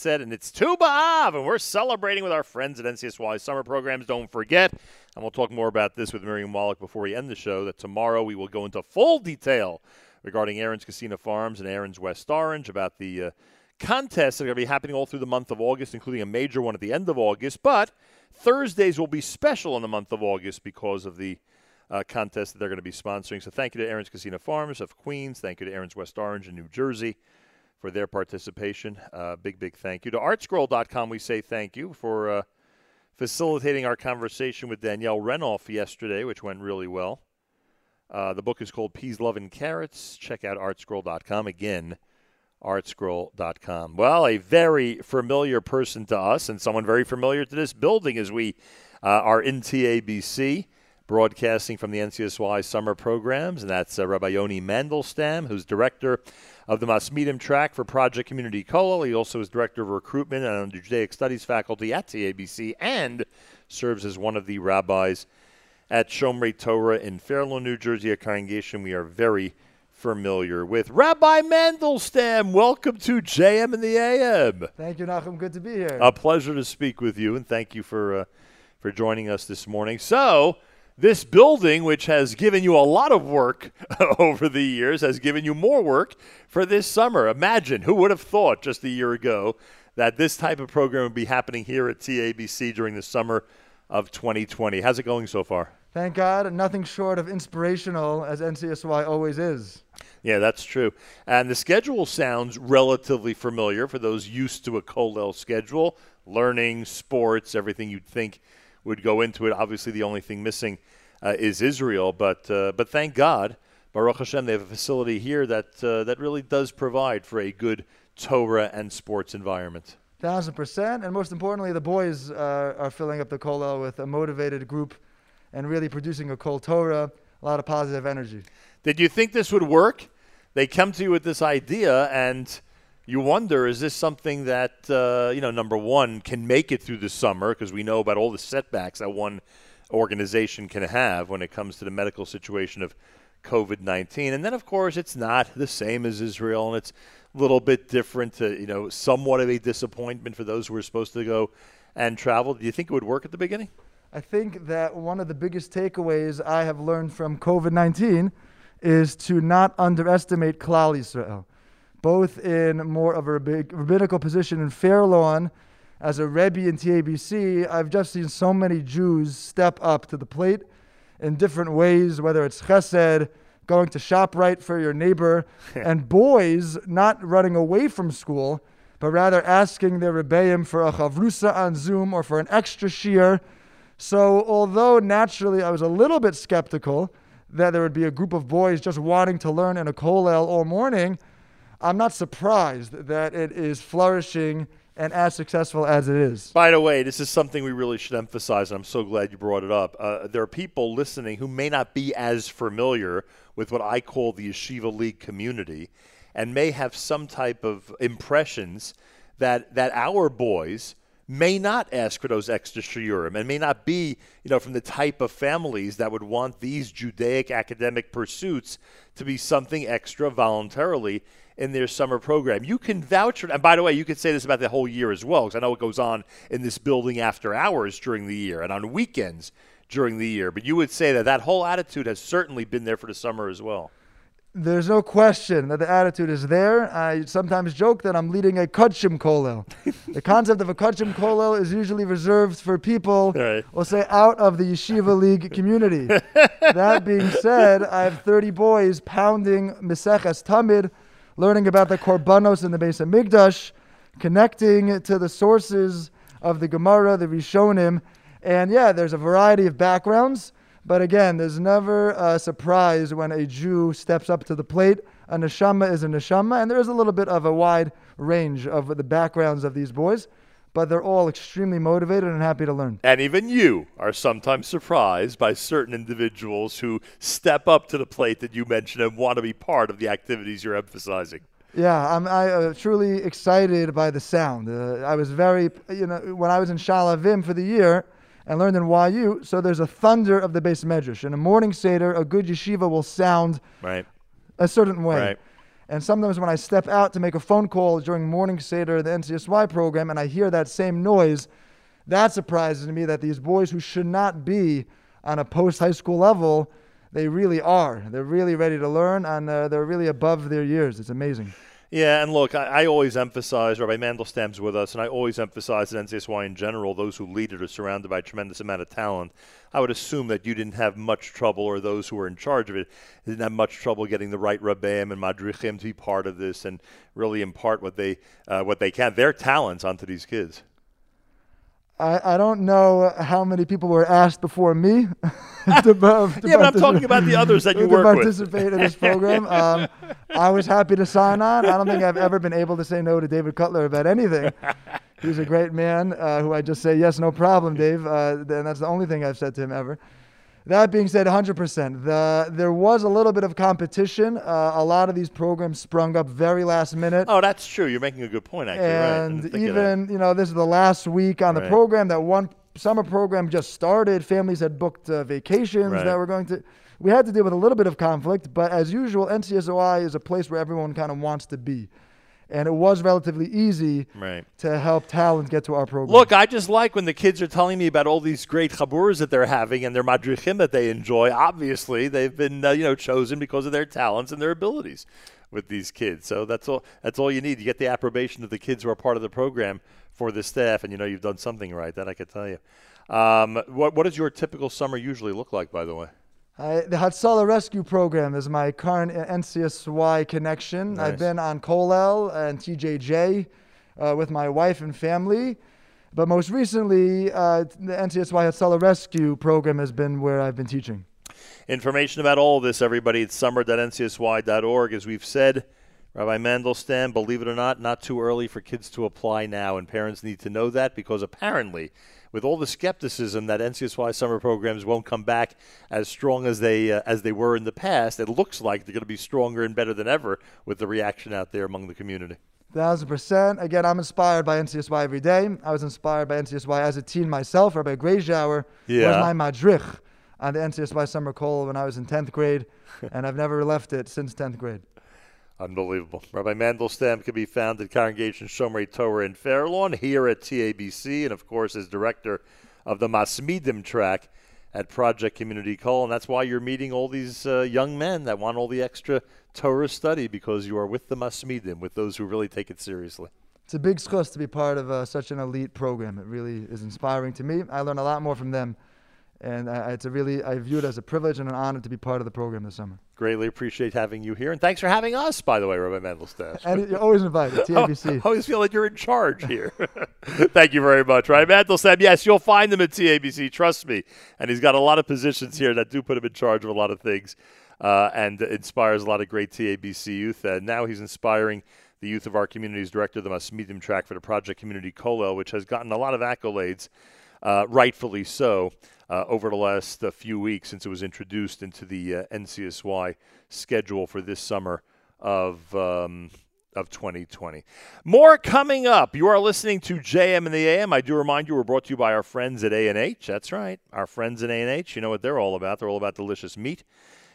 set. And it's Tu B'Av, and we're celebrating with our friends at NCSY summer programs. Don't forget. And we'll talk more about this with Miriam Wallach before we end the show. That tomorrow we will go into full detail regarding Aron's Kissena Farms and Aaron's West Orange about the uh, contests that are going to be happening all through the month of August, including a major one at the end of August. But Thursdays will be special in the month of August because of the uh, contest that they're going to be sponsoring. So thank you to Aron's Kissena Farms of Queens. Thank you to Aaron's West Orange in New Jersey for their participation. Uh, big, big thank you. To artscroll.com, we say thank you for uh, facilitating our conversation with Danielle Renov yesterday, which went really well. Uh, the book is called Peas, Love, and Carrots. Check out artscroll.com. Again, artscroll.com. Well, a very familiar person to us and someone very familiar to this building as we uh, are in TABC broadcasting from the NCSY summer programs, and that's uh, Rabbi Yoni Mandelstam, who's director of the Masmidim track for Project Community Kollel. He also is director of recruitment and on the Judaic Studies faculty at TABC and serves as one of the rabbis at Shomrei Torah in Fairlawn, New Jersey, a congregation we are very familiar with. Rabbi Mandelstam, welcome to JM in the AM. Thank you, Nachum. Good to be here. A pleasure to speak with you, and thank you for uh, for joining us this morning. So, this building, which has given you a lot of work over the years, has given you more work for this summer. Imagine who would have thought just a year ago that this type of program would be happening here at TABC during the summer of 2020. How's it going so far? Thank God, nothing short of inspirational, as NCSY always is. Yeah, that's true. And the schedule sounds relatively familiar for those used to a Kollel schedule. Learning, sports, everything you'd think would go into it. Obviously, the only thing missing uh, is Israel, but uh, but thank God, Baruch Hashem, they have a facility here that uh, that really does provide for a good Torah and sports environment. Thousand percent. And most importantly, the boys uh, are filling up the Kollel with a motivated group and really producing a Kol Torah, a lot of positive energy. Did you think this would work? They come to you with this idea, and you wonder: Is this something that uh, you know? Number one, can make it through the summer because we know about all the setbacks that one organization can have when it comes to the medical situation of COVID nineteen. And then, of course, it's not the same as Israel, and it's a little bit different. To, you know, somewhat of a disappointment for those who were supposed to go and travel. Do you think it would work at the beginning? I think that one of the biggest takeaways I have learned from COVID 19 is to not underestimate Klal Yisrael, both in more of a rabbinical position in Fairlawn as a Rebbe in TABC. I've just seen so many Jews step up to the plate in different ways, whether it's chesed, going to ShopRite for your neighbor, and boys not running away from school, but rather asking their rebbeim for a chavrusa on Zoom or for an extra shiur. So, although naturally I was a little bit skeptical that there would be a group of boys just wanting to learn in a kollel all morning, I'm not surprised that it is flourishing and as successful as it is. By the way, this is something we really should emphasize, and I'm so glad you brought it up. Uh, there are people listening who may not be as familiar with what I call the Yeshiva League community and may have some type of impressions that, that our boys may not ask for those extra shiurim and may not be, you know, from the type of families that would want these Judaic academic pursuits to be something extra voluntarily in their summer program. You can vouch for, and by the way, you could say this about the whole year as well, because I know it goes on in this building after hours during the year and on weekends during the year. But you would say that that whole attitude has certainly been there for the summer as well. There's no question that the attitude is there. I sometimes joke that I'm leading a Kudshim Kollel. the concept of a Kudshim Kollel is usually reserved for people, Right. we'll say, out of the Yeshiva League community. that being said, I have 30 boys pounding Meseches Tamid, learning about the Korbanos in the Beis HaMikdash, connecting to the sources of the Gemara, the Rishonim. And yeah, there's a variety of backgrounds. But again, there's never a surprise when a Jew steps up to the plate. A neshama is a neshama, and there is a little bit of a wide range of the backgrounds of these boys, but they're all extremely motivated and happy to learn. And even you are sometimes surprised by certain individuals who step up to the plate that you mentioned and want to be part of the activities you're emphasizing. Yeah, I'm I, uh, truly excited by the sound. Uh, I was very, you know, when I was in Shaalvim for the year and learned in YU, so there's a thunder of the beis medrash. In a morning seder, a good yeshiva will sound Right. a certain way. Right. And sometimes when I step out to make a phone call during morning seder, the NCSY program, and I hear that same noise, that surprises me that these boys who should not be on a post high school level, they really are. They're really ready to learn, and uh, they're really above their years. It's amazing. Yeah, and look, I, I always emphasize, Rabbi Mandelstam's with us, and I always emphasize at NCSY in general, those who lead it are surrounded by a tremendous amount of talent. I would assume that you didn't have much trouble, or those who were in charge of it didn't have much trouble getting the right rabbeim and madrichim to be part of this and really impart what they uh, what they can, their talents onto these kids. I, I don't know how many people were asked before me. to, to Yeah, but I'm talking about the others that you work with. participate in this program. Um, I was happy to sign on. I don't think I've ever been able to say no to David Cutler about anything. He's a great man uh, who I just say yes, no problem, Dave. Uh, and that's the only thing I've said to him ever. That being said, 100%. The, there was a little bit of competition. Uh, a lot of these programs sprung up very last minute. Oh, that's true. You're making a good point, actually. And didn't think of that. even, you know, this is the last week on the program. That one summer program just started. Families had booked uh, vacations Right. that were going to. We had to deal with a little bit of conflict, but as usual, NCSY is a place where everyone kind of wants to be. And it was relatively easy Right. to help talent get to our program. Look, I just like when the kids are telling me about all these great chaburs that they're having and their madrichim that they enjoy. Obviously, they've been uh, you know chosen because of their talents and their abilities with these kids. So that's all. That's all you need. You get the approbation of the kids who are part of the program for the staff, and you know you've done something right. That I could tell you. Um, what what does your typical summer usually look like, by the way? I, the Hatzalah Rescue Program is my current NCSY connection. Nice. I've been on Kollel and TJJ uh, with my wife and family. But most recently, uh, the NCSY Hatzalah Rescue Program has been where I've been teaching. Information about all of this, everybody, at summer.ncsy.org. As we've said, Rabbi Mandelstam, believe it or not, not too early for kids to apply now, and parents need to know that because apparently, with all the skepticism that NCSY summer programs won't come back as strong as they uh, as they were in the past, it looks like they're going to be stronger and better than ever with the reaction out there among the community. Thousand percent. Again, I'm inspired by NCSY every day. I was inspired by NCSY as a teen myself. Rabbi Grajower Yeah. was my madrich on the NCSY summer Kollel when I was in 10th grade, and I've never left it since 10th grade. Unbelievable. Rabbi Mandelstam can be found at Congregation Shomrei Torah in Fairlawn, here at TABC, and of course as director of the Masmidim track at Project Community Kollel. And that's why you're meeting all these uh, young men that want all the extra Torah study because you are with the Masmidim, with those who really take it seriously. It's a big schus to be part of uh, such an elite program. It really is inspiring to me. I learn a lot more from them, and I, it's a really I view it as a privilege and an honor to be part of the program this summer. Greatly appreciate having you here. And thanks for having us, by the way, Rabbi Mandelstam. And you're always invited, TABC. I always feel like you're in charge here. Thank you very much, right? Mandelstam, yes, you'll find him at TABC, trust me. And he's got a lot of positions here that do put him in charge of a lot of things uh, and inspires a lot of great TABC youth. And now he's inspiring the youth of our community. He's director of the Masmidim track for the Project Community Kollel, which has gotten a lot of accolades, uh, rightfully so, uh, over the last uh, few weeks since it was introduced into the uh, NCSY schedule for this summer of um, of 2020. More coming up. You are listening to JM in the AM. I do remind you, we're brought to you by our friends at A&H. That's right, our friends at A&H. You know what they're all about. They're all about delicious meat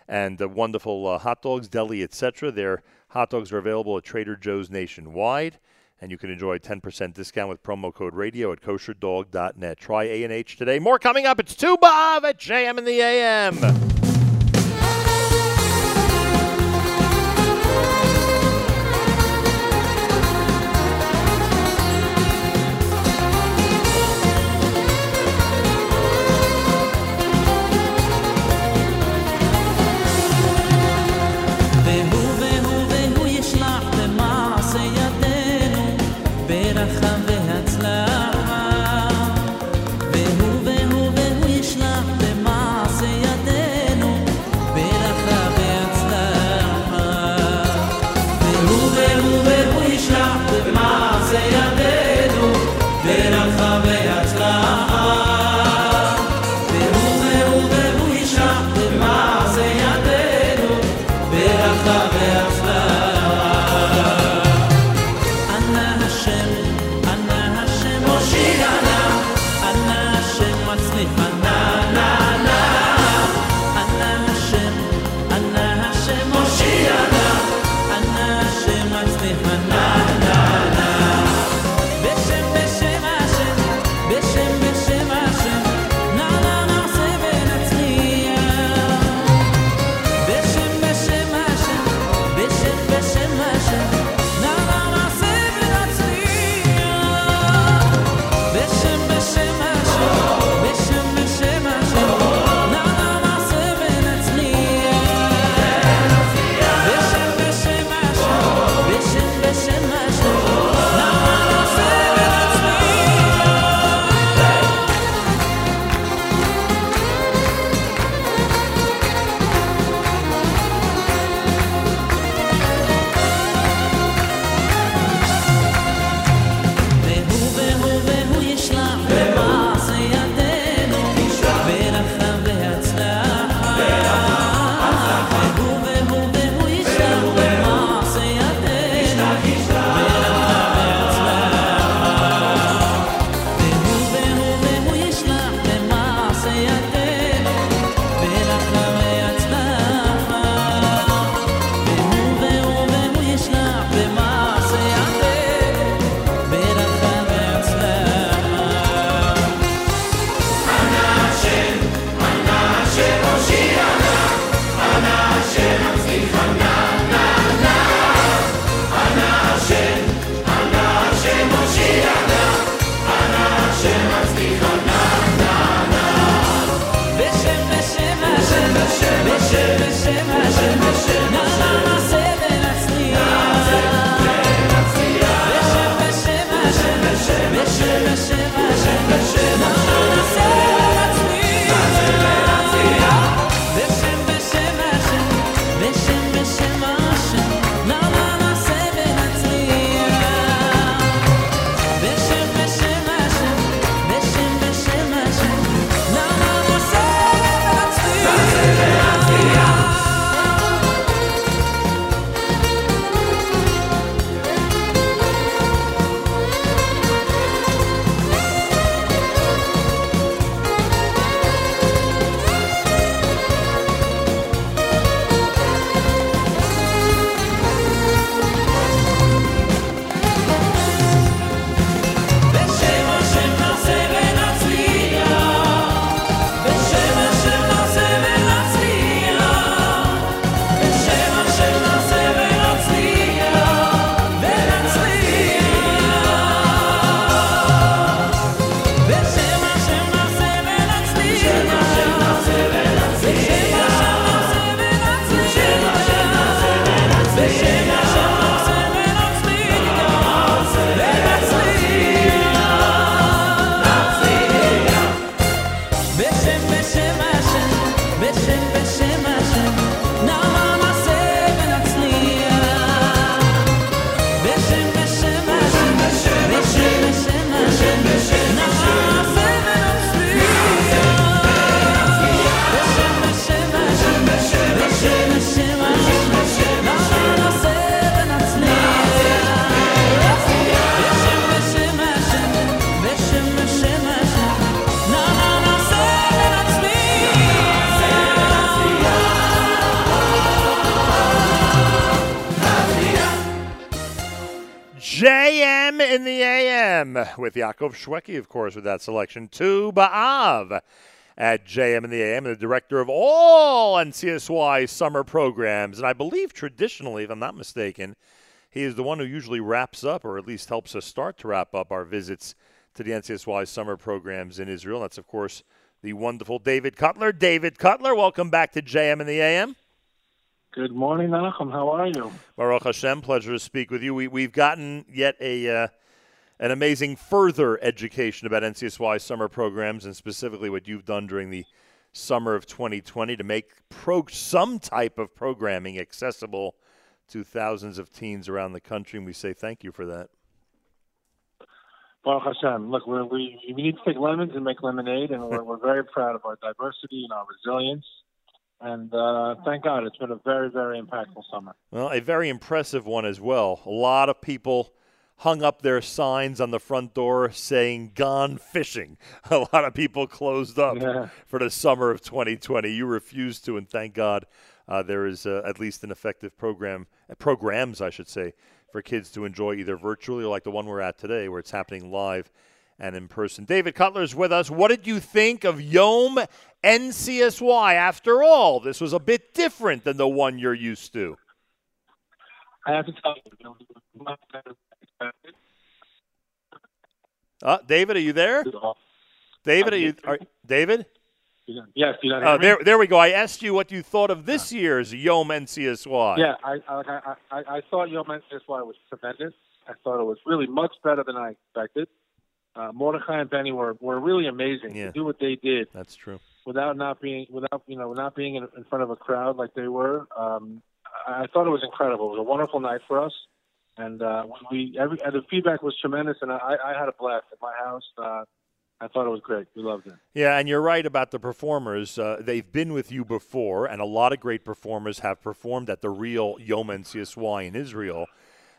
and uh, wonderful uh, hot dogs, deli, etc. Their hot dogs are available at Trader Joe's nationwide. And you can enjoy a 10% discount with promo code radio at kosherdog.net. Try A&H today. More coming up. It's Tu B'Av at JM in the AM. with Yaakov Shweki, of course, with that selection. Tu B'Av at JM in the AM, the director of all NCSY summer programs. And I believe traditionally, if I'm not mistaken, he is the one who usually wraps up, or at least helps us start to wrap up our visits to the NCSY summer programs in Israel. That's, of course, the wonderful David Cutler. David Cutler, welcome back to JM in the AM. Good morning, Nachum. How are you? Baruch Hashem, pleasure to speak with you. We, we've gotten yet a uh, an amazing further education about NCSY summer programs and specifically what you've done during the summer of 2020 to make pro- some type of programming accessible to thousands of teens around the country, and we say thank you for that. Baruch Hashem. Look, we're, we we need to take lemons and make lemonade, and we're, we're very proud of our diversity and our resilience. And uh, thank God, it's been a very, very impactful summer. Well, a very impressive one as well. A lot of people hung up their signs on the front door saying "Gone fishing." A lot of people closed up Yeah. for the summer of 2020. You refused to, and thank God uh, there is uh, at least an effective program, uh, programs, I should say, for kids to enjoy either virtually or like the one we're at today, where it's happening live and in person. David Cutler's with us. What did you think of Yom NCSY? After all, this was a bit different than the one you're used to. I have to tell you, it was much better. Uh, David, are you there? David, are you? Are, David? Yes, you me? there, there we go. I asked you what you thought of this year's Yom NCSY. Yeah, I I, I I thought Yom NCSY was tremendous. I thought it was really much better than I expected. Uh, Mordechai and Benny were, were really amazing Yeah. to do what they did That's true. without not being without you know not being in, in front of a crowd like they were. Um, I thought it was incredible. It was a wonderful night for us, and uh, we every the feedback was tremendous, and I, I had a blast at my house. Uh, I thought it was great. We loved it. Yeah, and you're right about the performers. Uh, they've been with you before, and a lot of great performers have performed at the real Yom NCSY in Israel.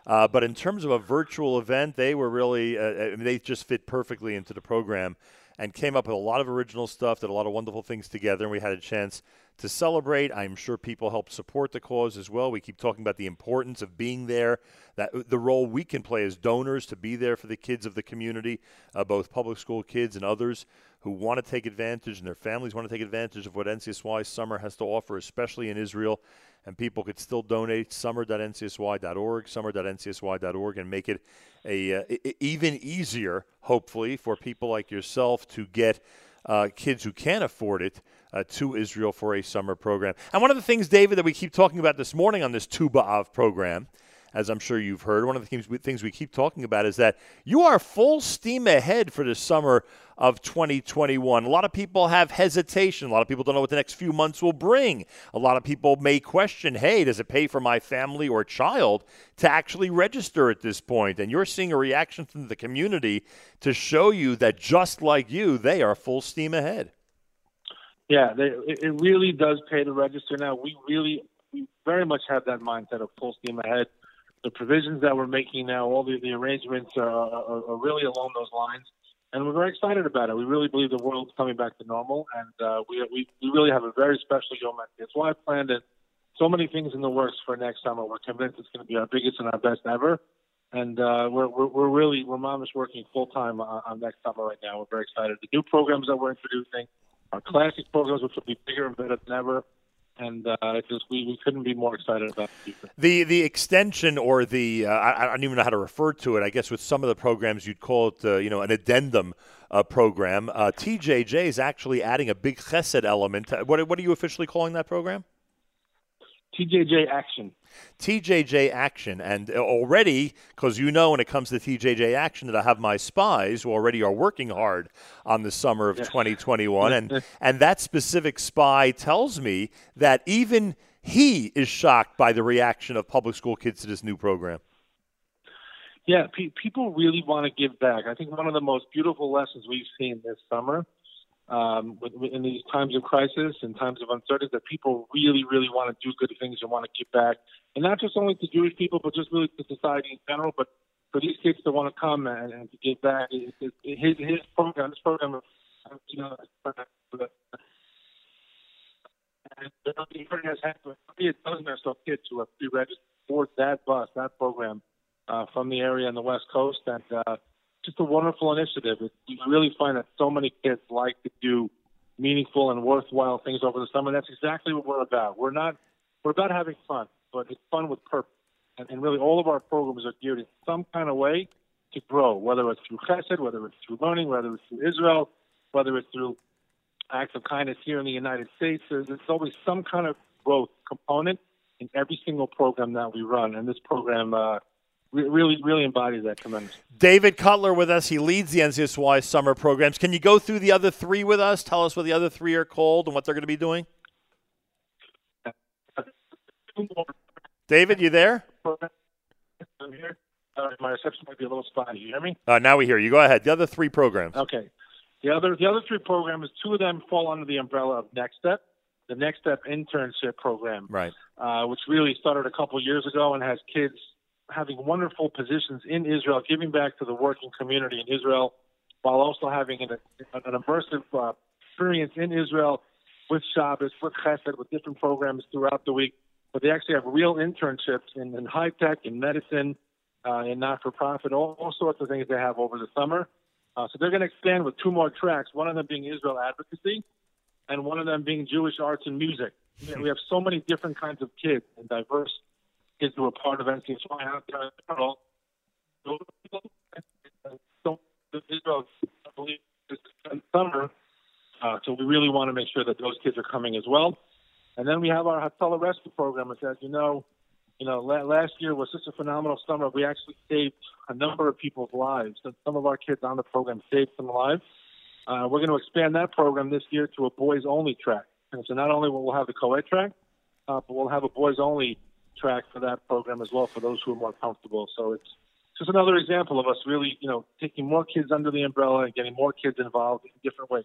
Uh, but in terms of a virtual event, they were really, uh, mean, they just fit perfectly into the program and came up with a lot of original stuff, did a lot of wonderful things together, and we had a chance to celebrate. I'm sure people helped support the cause as well. We keep talking about the importance of being there, that the role we can play as donors to be there for the kids of the community, uh, both public school kids and others who want to take advantage and their families want to take advantage of what NCSY summer has to offer, especially in Israel. And people could still donate summer.ncsy.org, summer.ncsy.org, and make it a uh, even easier, hopefully, for people like yourself to get uh, kids who can't afford it uh, to Israel for a summer program. And one of the things, David, that we keep talking about this morning on this Tu B'Av program, as I'm sure you've heard, one of the things we, keep talking about is that you are full steam ahead for the summer of 2021. A lot of people have hesitation. A lot of people don't know what the next few months will bring. A lot of people may question, hey, does it pay for my family or child to actually register at this point? And you're seeing a reaction from the community to show you that just like you, they are full steam ahead. Yeah, they, it, it really does pay to register now. We really, we very much have that mindset of full steam ahead. The provisions that we're making now, all the, the arrangements are, are, are really along those lines, and we're very excited about it. We really believe the world's coming back to normal, and uh, we, we we really have a very special Yom That's why I planned it. So many things in the works for next summer. We're convinced it's going to be our biggest and our best ever, and uh, we're, we're we're really we're mom is working full time on, on next summer right now. We're very excited. The new programs that we're introducing, our classic programs, which will be bigger and better than ever. And uh, just we, we couldn't be more excited about the future. The the extension or the uh, I, I don't even know how to refer to it. I guess with some of the programs you'd call it uh, you know an addendum uh, program. Uh, TJJ is actually adding a big chesed element. Uh, What what are you officially calling that program? TJJ Action. TJJ Action, and already because you know when it comes to TJJ Action that I have my spies who already are working hard on the summer of 2021, and and that specific spy tells me that even he is shocked by the reaction of public school kids to this new program. Yeah, pe- people really want to give back. I think one of the most beautiful lessons we've seen this summer, um, in these times of crisis and times of uncertainty, that people really, really want to do good things and want to give back, and not just only to Jewish people, but just really to society in general. But for these kids to want to come and, and to give back, it, it, it, his, his program, this program, you know, and has had to be a dozen or so kids who have pre-registered for that bus, that program, uh, from the area on the West Coast, and uh, just a wonderful initiative. It, you really find that so many kids like to do meaningful and worthwhile things over the summer. That's exactly what we're about. We're not we're about having fun, but it's fun with purpose. And, and really, all of our programs are geared in some kind of way to grow, whether it's through chesed, whether it's through learning, whether it's through Israel, whether it's through acts of kindness here in the United States. There's, there's always some kind of growth component in every single program that we run, and this program uh, really, really embodies that tremendously. David Cutler with us. He leads the NCSY summer programs. Can you go through the other three with us? Tell us what the other three are called and what they're going to be doing. David, you there? I'm here. Uh, my reception might be a little spotty. You hear me? Uh, now we hear you. Go ahead. The other three programs. Okay. The other the other three programs, two of them fall under the umbrella of Next Step, the Next Step internship program, Right. uh, which really started a couple years ago and has kids having wonderful positions in Israel, giving back to the working community in Israel, while also having an, an immersive uh, experience in Israel with Shabbos, with Chesed, with different programs throughout the week. But they actually have real internships in, in high tech, in medicine, uh, in not for profit, all, all sorts of things they have over the summer. Uh, so they're going to expand with two more tracks, one of them being Israel advocacy and one of them being Jewish arts and music. We have so many different kinds of kids and diverse kids who are part of NCSY out there. So believe, this summer. Uh, so we really want to make sure that those kids are coming as well. And then we have our Hatzalah Rescue Program, which, as you know, you know, la- last year was such a phenomenal summer. We actually saved a number of people's lives. And some of our kids on the program saved some lives. Uh, we're going to expand that program this year to a boys-only track. And so not only will we have the co-ed track, uh, but we'll have a boys-only track for that program as well for those who are more comfortable. So it's just another example of us really, you know, taking more kids under the umbrella and getting more kids involved in different ways.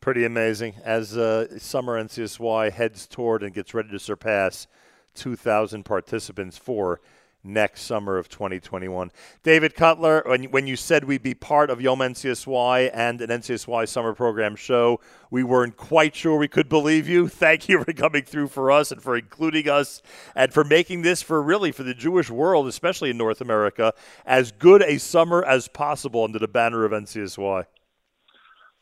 Pretty amazing. As uh, summer NCSY heads toward and gets ready to surpass 2,000 participants for next summer of 2021. David Cutler, when, when you said we'd be part of Yom NCSY and an NCSY summer program show, we weren't quite sure we could believe you. Thank you for coming through for us and for including us and for making this for really for the Jewish world, especially in North America, as good a summer as possible under the banner of NCSY.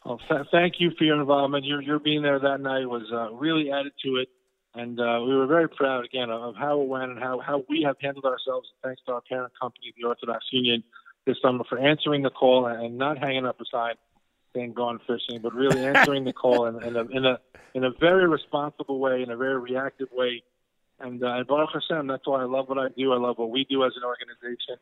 Well, th- thank you for your involvement. Your your being there that night was uh, really added to it, and uh, we were very proud again of how it went and how how we have handled ourselves. Thanks to our parent company, the Orthodox Union, this summer for answering the call and not hanging up a sign saying "gone fishing," but really answering the call in, in a in a in a very responsible way, in a very reactive way. And, uh, and Baruch Hashem, that's why I love what I do. I love what we do as an organization.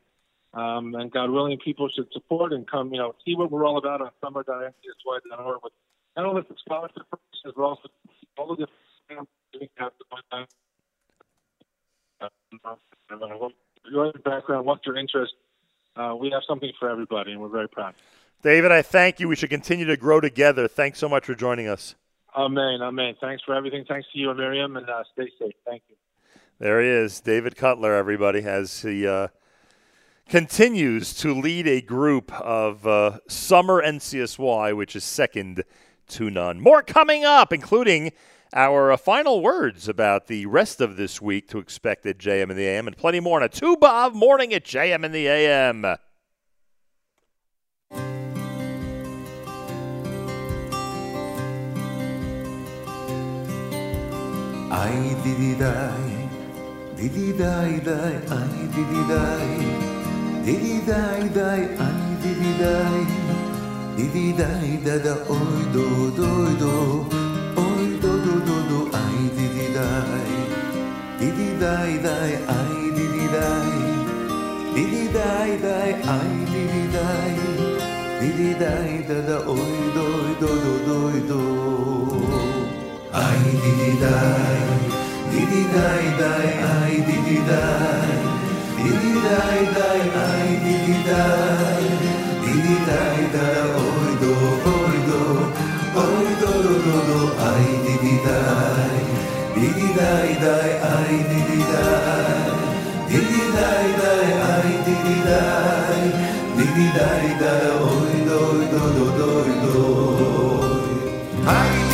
Um, and God willing, people should support and come, you know, see what we're all about on summer.ncsy.org with not only the scholarship purposes, but also all the different programs we have to point out. Uh, your background, what's your interest? Uh, we have something for everybody, and we're very proud. David, I thank you. We should continue to grow together. Thanks so much for joining us. Amen, amen. Thanks for everything. Thanks to you and Miriam, and uh, stay safe. Thank you. There he is, David Cutler, everybody, as he uh, continues to lead a group of uh, Summer NCSY, which is second to none. More coming up, including our uh, final words about the rest of this week to expect at JM in the AM, and plenty more on a Tu B'Av morning at JM in the AM. ダイディディダイダイアイディディダイディディダイダイアイディディダイディディダイダダオイドイドドドイドアイディディダイディディダイダイアイディディダイディディダイダイアイディディダイディディダイダダオイドイドド Didi-dai-dai, ai-di-di-dai Didi-dai-dai, ai-di-di-dai Didi-dai-dai, oi do do do do do ai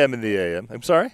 JM in the AM. I'm sorry?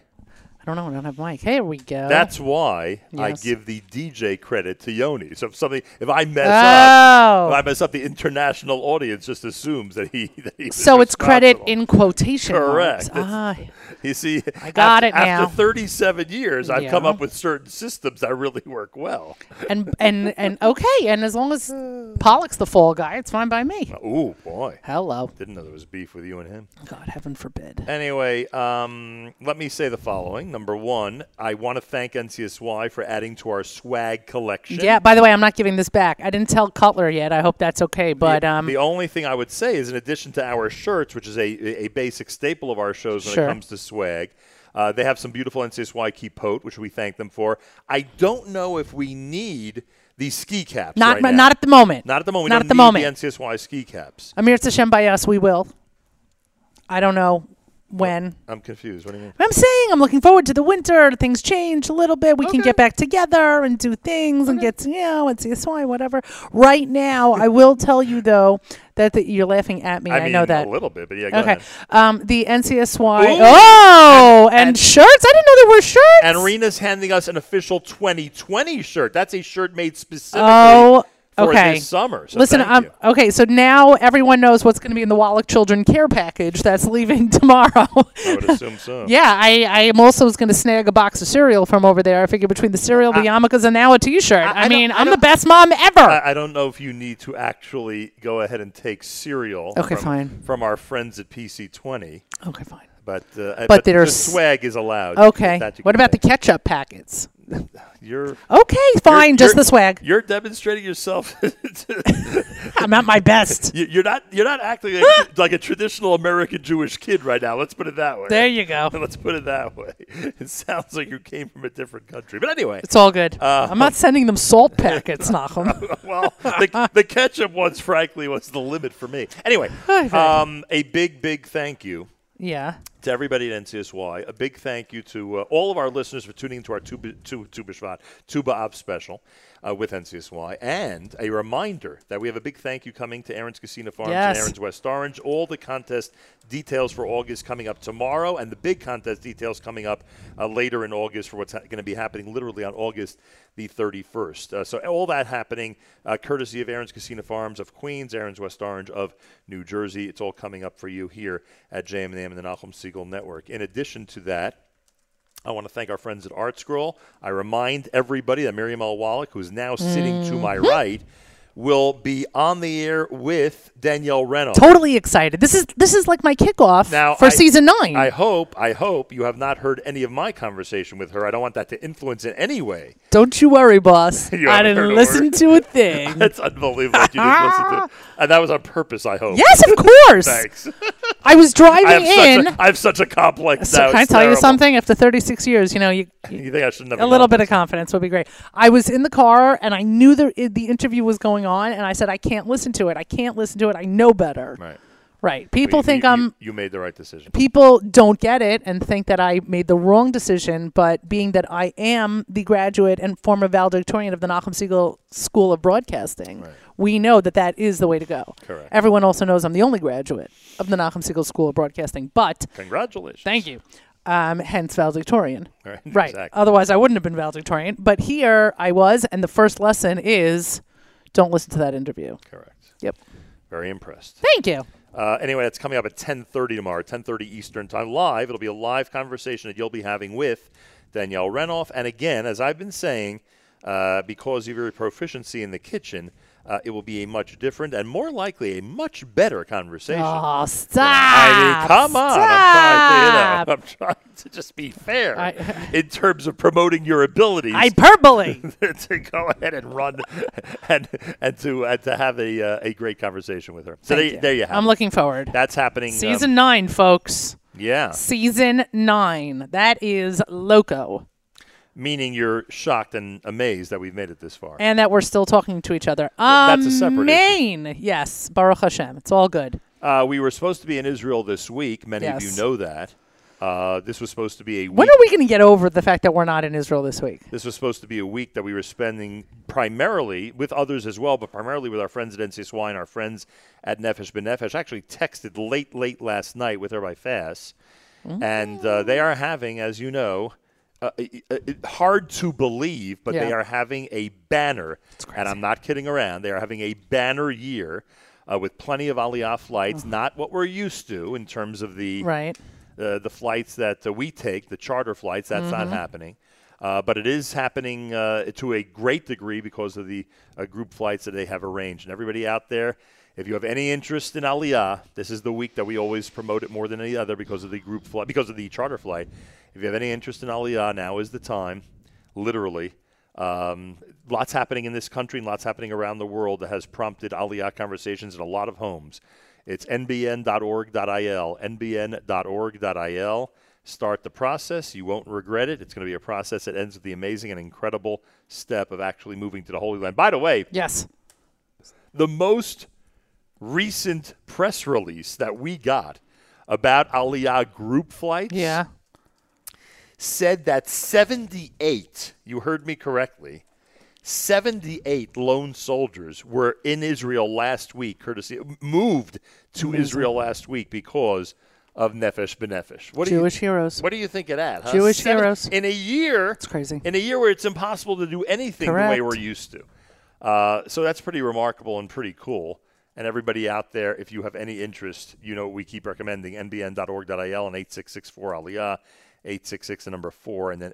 I don't know. I don't have mic. Here we go. That's why I give the DJ credit to Yoni. So if something, if I mess Oh. up, if I mess up, the international audience just assumes that he. That he was so it's credit responsible. in quotation Correct. marks. Ah, You see, I got after, it now. After 37 years, I've come up with certain systems that really work well. and and and okay, and as long as Pollock's the fall guy, it's fine by me. Ooh, boy. Hello. Didn't know there was beef with you and him. God, heaven forbid. Anyway, um, let me say the following. Number one, I want to thank NCSY for adding to our swag collection. Yeah. By the way, I'm not giving this back. I didn't tell Cutler yet. I hope that's okay. But the, um, the only thing I would say is, in addition to our shirts, which is a, a a basic staple of our shows when Sure. it comes to swag, uh, they have some beautiful NCSY Keep which we thank them for. I don't know if we need these ski caps. Not- right not at the moment. Not at the moment. We Not at the need moment. The NCSY ski caps. Amir Tashem by us, we will. I don't know when. I'm confused. What do you mean? I'm saying I'm looking forward to the winter. Things change a little bit. We can get back together and do things and get, to, you know, NCSY, whatever. Right now, I will tell you, though, that the, you're laughing at me. I I, know that. a little bit, but yeah, okay. Um, the NCSY. Ooh. Oh, and, shirts? I didn't know there were shirts. And Rena's handing us an official 2020 shirt. That's a shirt made specifically Oh, for okay. this summer. So Listen, um, okay, so now everyone knows what's going to be in the Wallach Children Care Package that's leaving tomorrow. I would assume so. yeah, I, I am also going to snag a box of cereal from over there. I figure between the cereal, the yarmulkes, and now a T-shirt. I, I mean, I I'm the best mom ever. I, I don't know if you need to actually go ahead and take cereal Okay, from, fine. from our friends at PC20. Okay, fine. But, uh, But but the swag is allowed. okay. What about the ketchup packets? You're Okay, fine, you're- just you're- the swag. You're demonstrating yourself. I'm at my best. You- You're not. You're not acting like, like a traditional American Jewish kid right now. Let's put it that way. There you go. Let's put it that way. It sounds like you came from a different country, but anyway, It's all good. Uh, I'm not sending them salt packets, Nachum. well, the, the ketchup ones, frankly, was the limit for me. Anyway, um, a big, big thank you Yeah. To everybody at NCSY. A big thank you to uh, all of our listeners for tuning into our Tuba, Tu- Tu B'Shvat, Tu B'Av special uh, with NCSY. And a reminder that we have a big thank you coming to Aron's Kissena Farms Yes. and Aron's West Orange. All the contest details for August coming up tomorrow, and the big contest details coming up uh, later in August for what's ha- going to be happening literally on August the 31st. Uh, so all that happening uh, courtesy of Aron's Kissena Farms of Queens, Aron's West Orange of New Jersey. It's all coming up for you here at JM&M and the Nachum Segal Network. In addition to that, I want to thank our friends at Art Scroll. I remind everybody that Miriam L. Wallach, who's now sitting to my Mhm. right, will be on the air with Danielle Renov. Totally excited. This is this is like my kickoff Now, for I- season nine. I hope, I hope you have not heard any of my conversation with her. I don't want that to influence in any way. Don't you worry, boss. You I didn't listen to a thing. That's unbelievable. you didn't listen to. And that was on purpose, I hope. Yes, of course. Thanks. I was driving I have in. Such a, I have such a complex So can I tell you something? After 36 years, you know, you, You think I shouldn't have a little bit of confidence would be great. I was in the car and I knew the the interview was going on, and I said, I can't listen to it. I can't listen to it. I know better. Right. Right. People You- think you, I'm. You, you made the right decision. People don't get it and think that I made the wrong decision, but being that I am the graduate and former valedictorian of the Nachum Segal School of Broadcasting, we know that that is the way to go. Correct. Everyone also knows I'm the only graduate of the Nachum Segal School of Broadcasting, but Congratulations. Thank you. Um, hence valedictorian. Right, Right. exactly. Otherwise, I wouldn't have been valedictorian. But here I was, and the first lesson is don't listen to that interview. Correct. Yep. Very impressed. Thank you. Uh, anyway, that's coming up at 10:30 tomorrow, 10:30 Eastern Time, live. It'll be a live conversation that you'll be having with Danielle Renov. And again, as I've been saying, uh, because of your proficiency in the kitchen, uh, it will be a much different and more likely a much better conversation. Oh, I stop. mean, come on. I'm trying, to, you know, I'm trying to just be fair I- in terms of promoting your abilities. Hyperbole. to go ahead and run and and to and to have a uh, a great conversation with her. So Thank there, you. there you have. I'm it. looking forward. That's happening. um, Season nine, folks. yeah, Season nine. That is loco. Meaning you're shocked and amazed that we've made it this far. And that we're still talking to each other. Well, that's a separate issue. Yes. Baruch Hashem. It's all good. Uh, we were supposed to be in Israel this week. Many of you know that. Uh, this was supposed to be a week. When are we going to get over the fact that we're not in Israel this week? This was supposed to be a week that we were spending primarily with others as well, but primarily with our friends at NCSY and our friends at Nefesh B'Nefesh. I actually texted late, late last night with Rabbi Fass, and uh, they are having, as you know, uh, it- hard to believe, but they are having a banner, and I'm not kidding around. They are having a banner year uh, with plenty of Aliyah flights, not what we're used to in terms of the Right. uh, the flights that uh, we take, the charter flights. That's not Mhm. happening. Uh, but it is happening uh, to a great degree because of the uh, group flights that they have arranged. And everybody out there, if you have any interest in Aliyah, this is the week that we always promote it more than any other because of the group flight, because of the charter flight. If you have any interest in Aliyah, now is the time, literally. Um, lots happening in this country and lots happening around the world that has prompted Aliyah conversations in a lot of homes. It's nbn.org.il, nbn.org.il. Start the process. You won't regret it. It's going to be a process that ends with the amazing and incredible step of actually moving to the Holy Land. By the way, yes, the most recent press release that we got about Aliyah group flights Yeah. Said that 78, you heard me correctly, 78 lone soldiers were in Israel last week, courtesy moved to Amazing. Israel last week because of Nefesh B'Nefesh. What do you- Jewish heroes. What do you think of that? Huh? Jewish Seven- heroes. in a year. It's crazy. In a year where it's impossible to do anything the way we're used to. Uh, so that's pretty remarkable and pretty cool. And everybody out there, if you have any interest, you know we keep recommending nbn.org.il and 8664 Aliyah, 866 the number 4, and then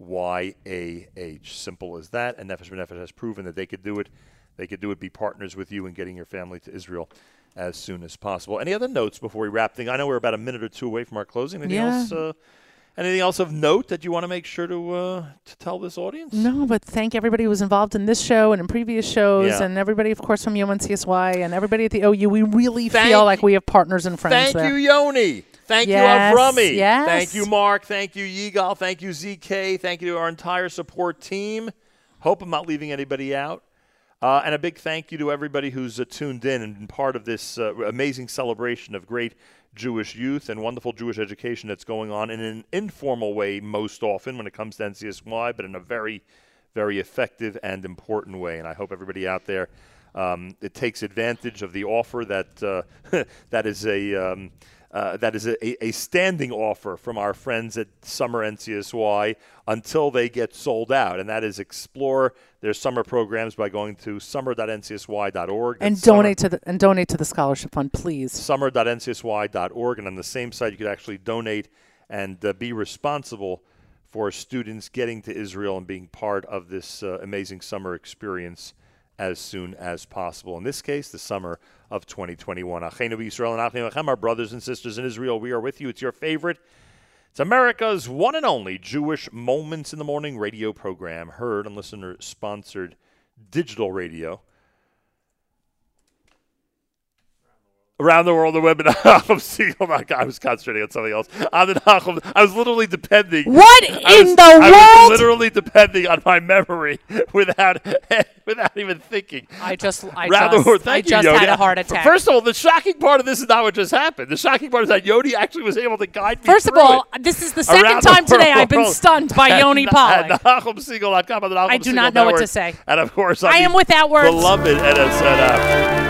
A-L-I-Y-A-H. Simple as that. And Nefesh B'Nefesh has proven that they could do it. They could do it, be partners with you in getting your family to Israel as soon as possible. Any other notes before we wrap things? I know we're about a minute or two away from our closing. Anything Yeah. else? Uh, Anything else of note that you want to make sure to uh, to tell this audience? No, but thank everybody who was involved in this show and in previous shows, Yeah. and everybody, of course, from UNCSY and everybody at the OU. We really Thank feel like we have partners and friends Thank there. you, Yoni. Thank Yes, you, Avrami. yes. Thank you, Mark. Thank you, Yigal. Thank you, ZK. Thank you to our entire support team. Hope I'm not leaving anybody out. Uh, and a big thank you to everybody who's uh, tuned in and been part of this uh, amazing celebration of great Jewish youth and wonderful Jewish education that's going on in an informal way most often when it comes to NCSY, but in a very, very effective and important way. And I hope everybody out there um, it takes advantage of the offer that uh, that is a um, uh, that is a, a standing offer from our friends at Summer NCSY until they get sold out, and that is explore their summer programs by going to summer.ncsy.org and That's summer- donate to the and donate to the scholarship fund, please. summer.ncsy.org, and on the same site you could actually donate and uh, be responsible for students getting to Israel and being part of this uh, amazing summer experience as soon as possible. In this case, the summer of 2021. Achenu Yisrael and Achim our brothers and sisters in Israel, we are with you. It's your favorite. It's America's one and only Jewish Moments in the Morning radio program, heard on listener sponsored digital radio. Around the world, the web at Nachum Oh my God, I was concentrating on something else. On the Nachum, I was literally depending. What I in was- the I world? was literally depending on my memory without without even thinking. I just, I Around the just, world. I you, just Yodi. had a heart attack. First of all, the shocking part of this is not what just happened. The shocking part is that Yodi actually was able to guide me. First of all, it. this is the second Around the time today I've been stunned by At Yoni Na- Pollock. At NachumSegal.com, on the I do Segal not know what to say. And of course, I on am without words. Beloved NSN app.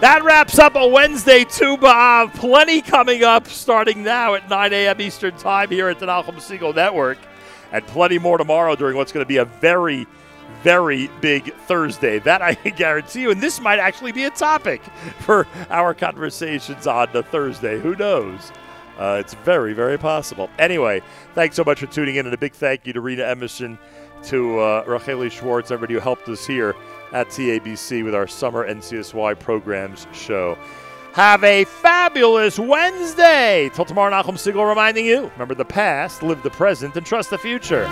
That wraps up a Wednesday Tu B'Av. Plenty coming up starting now at 9 a.m. Eastern Time here at the Nachum Segal Network. And plenty more tomorrow during what's going to be a very, very big Thursday. That I guarantee you. And this might actually be a topic for our conversations on the Thursday. Who knows? Uh, it's very, very possible. Anyway, thanks so much for tuning in. And a big thank you to Rena Emerson, to uh, Racheli Schwartz, everybody who helped us here at TABC with our Summer NCSY Programs show. Have a fabulous Wednesday. Till tomorrow, Nachum Segal reminding you remember the past, live the present, and trust the future.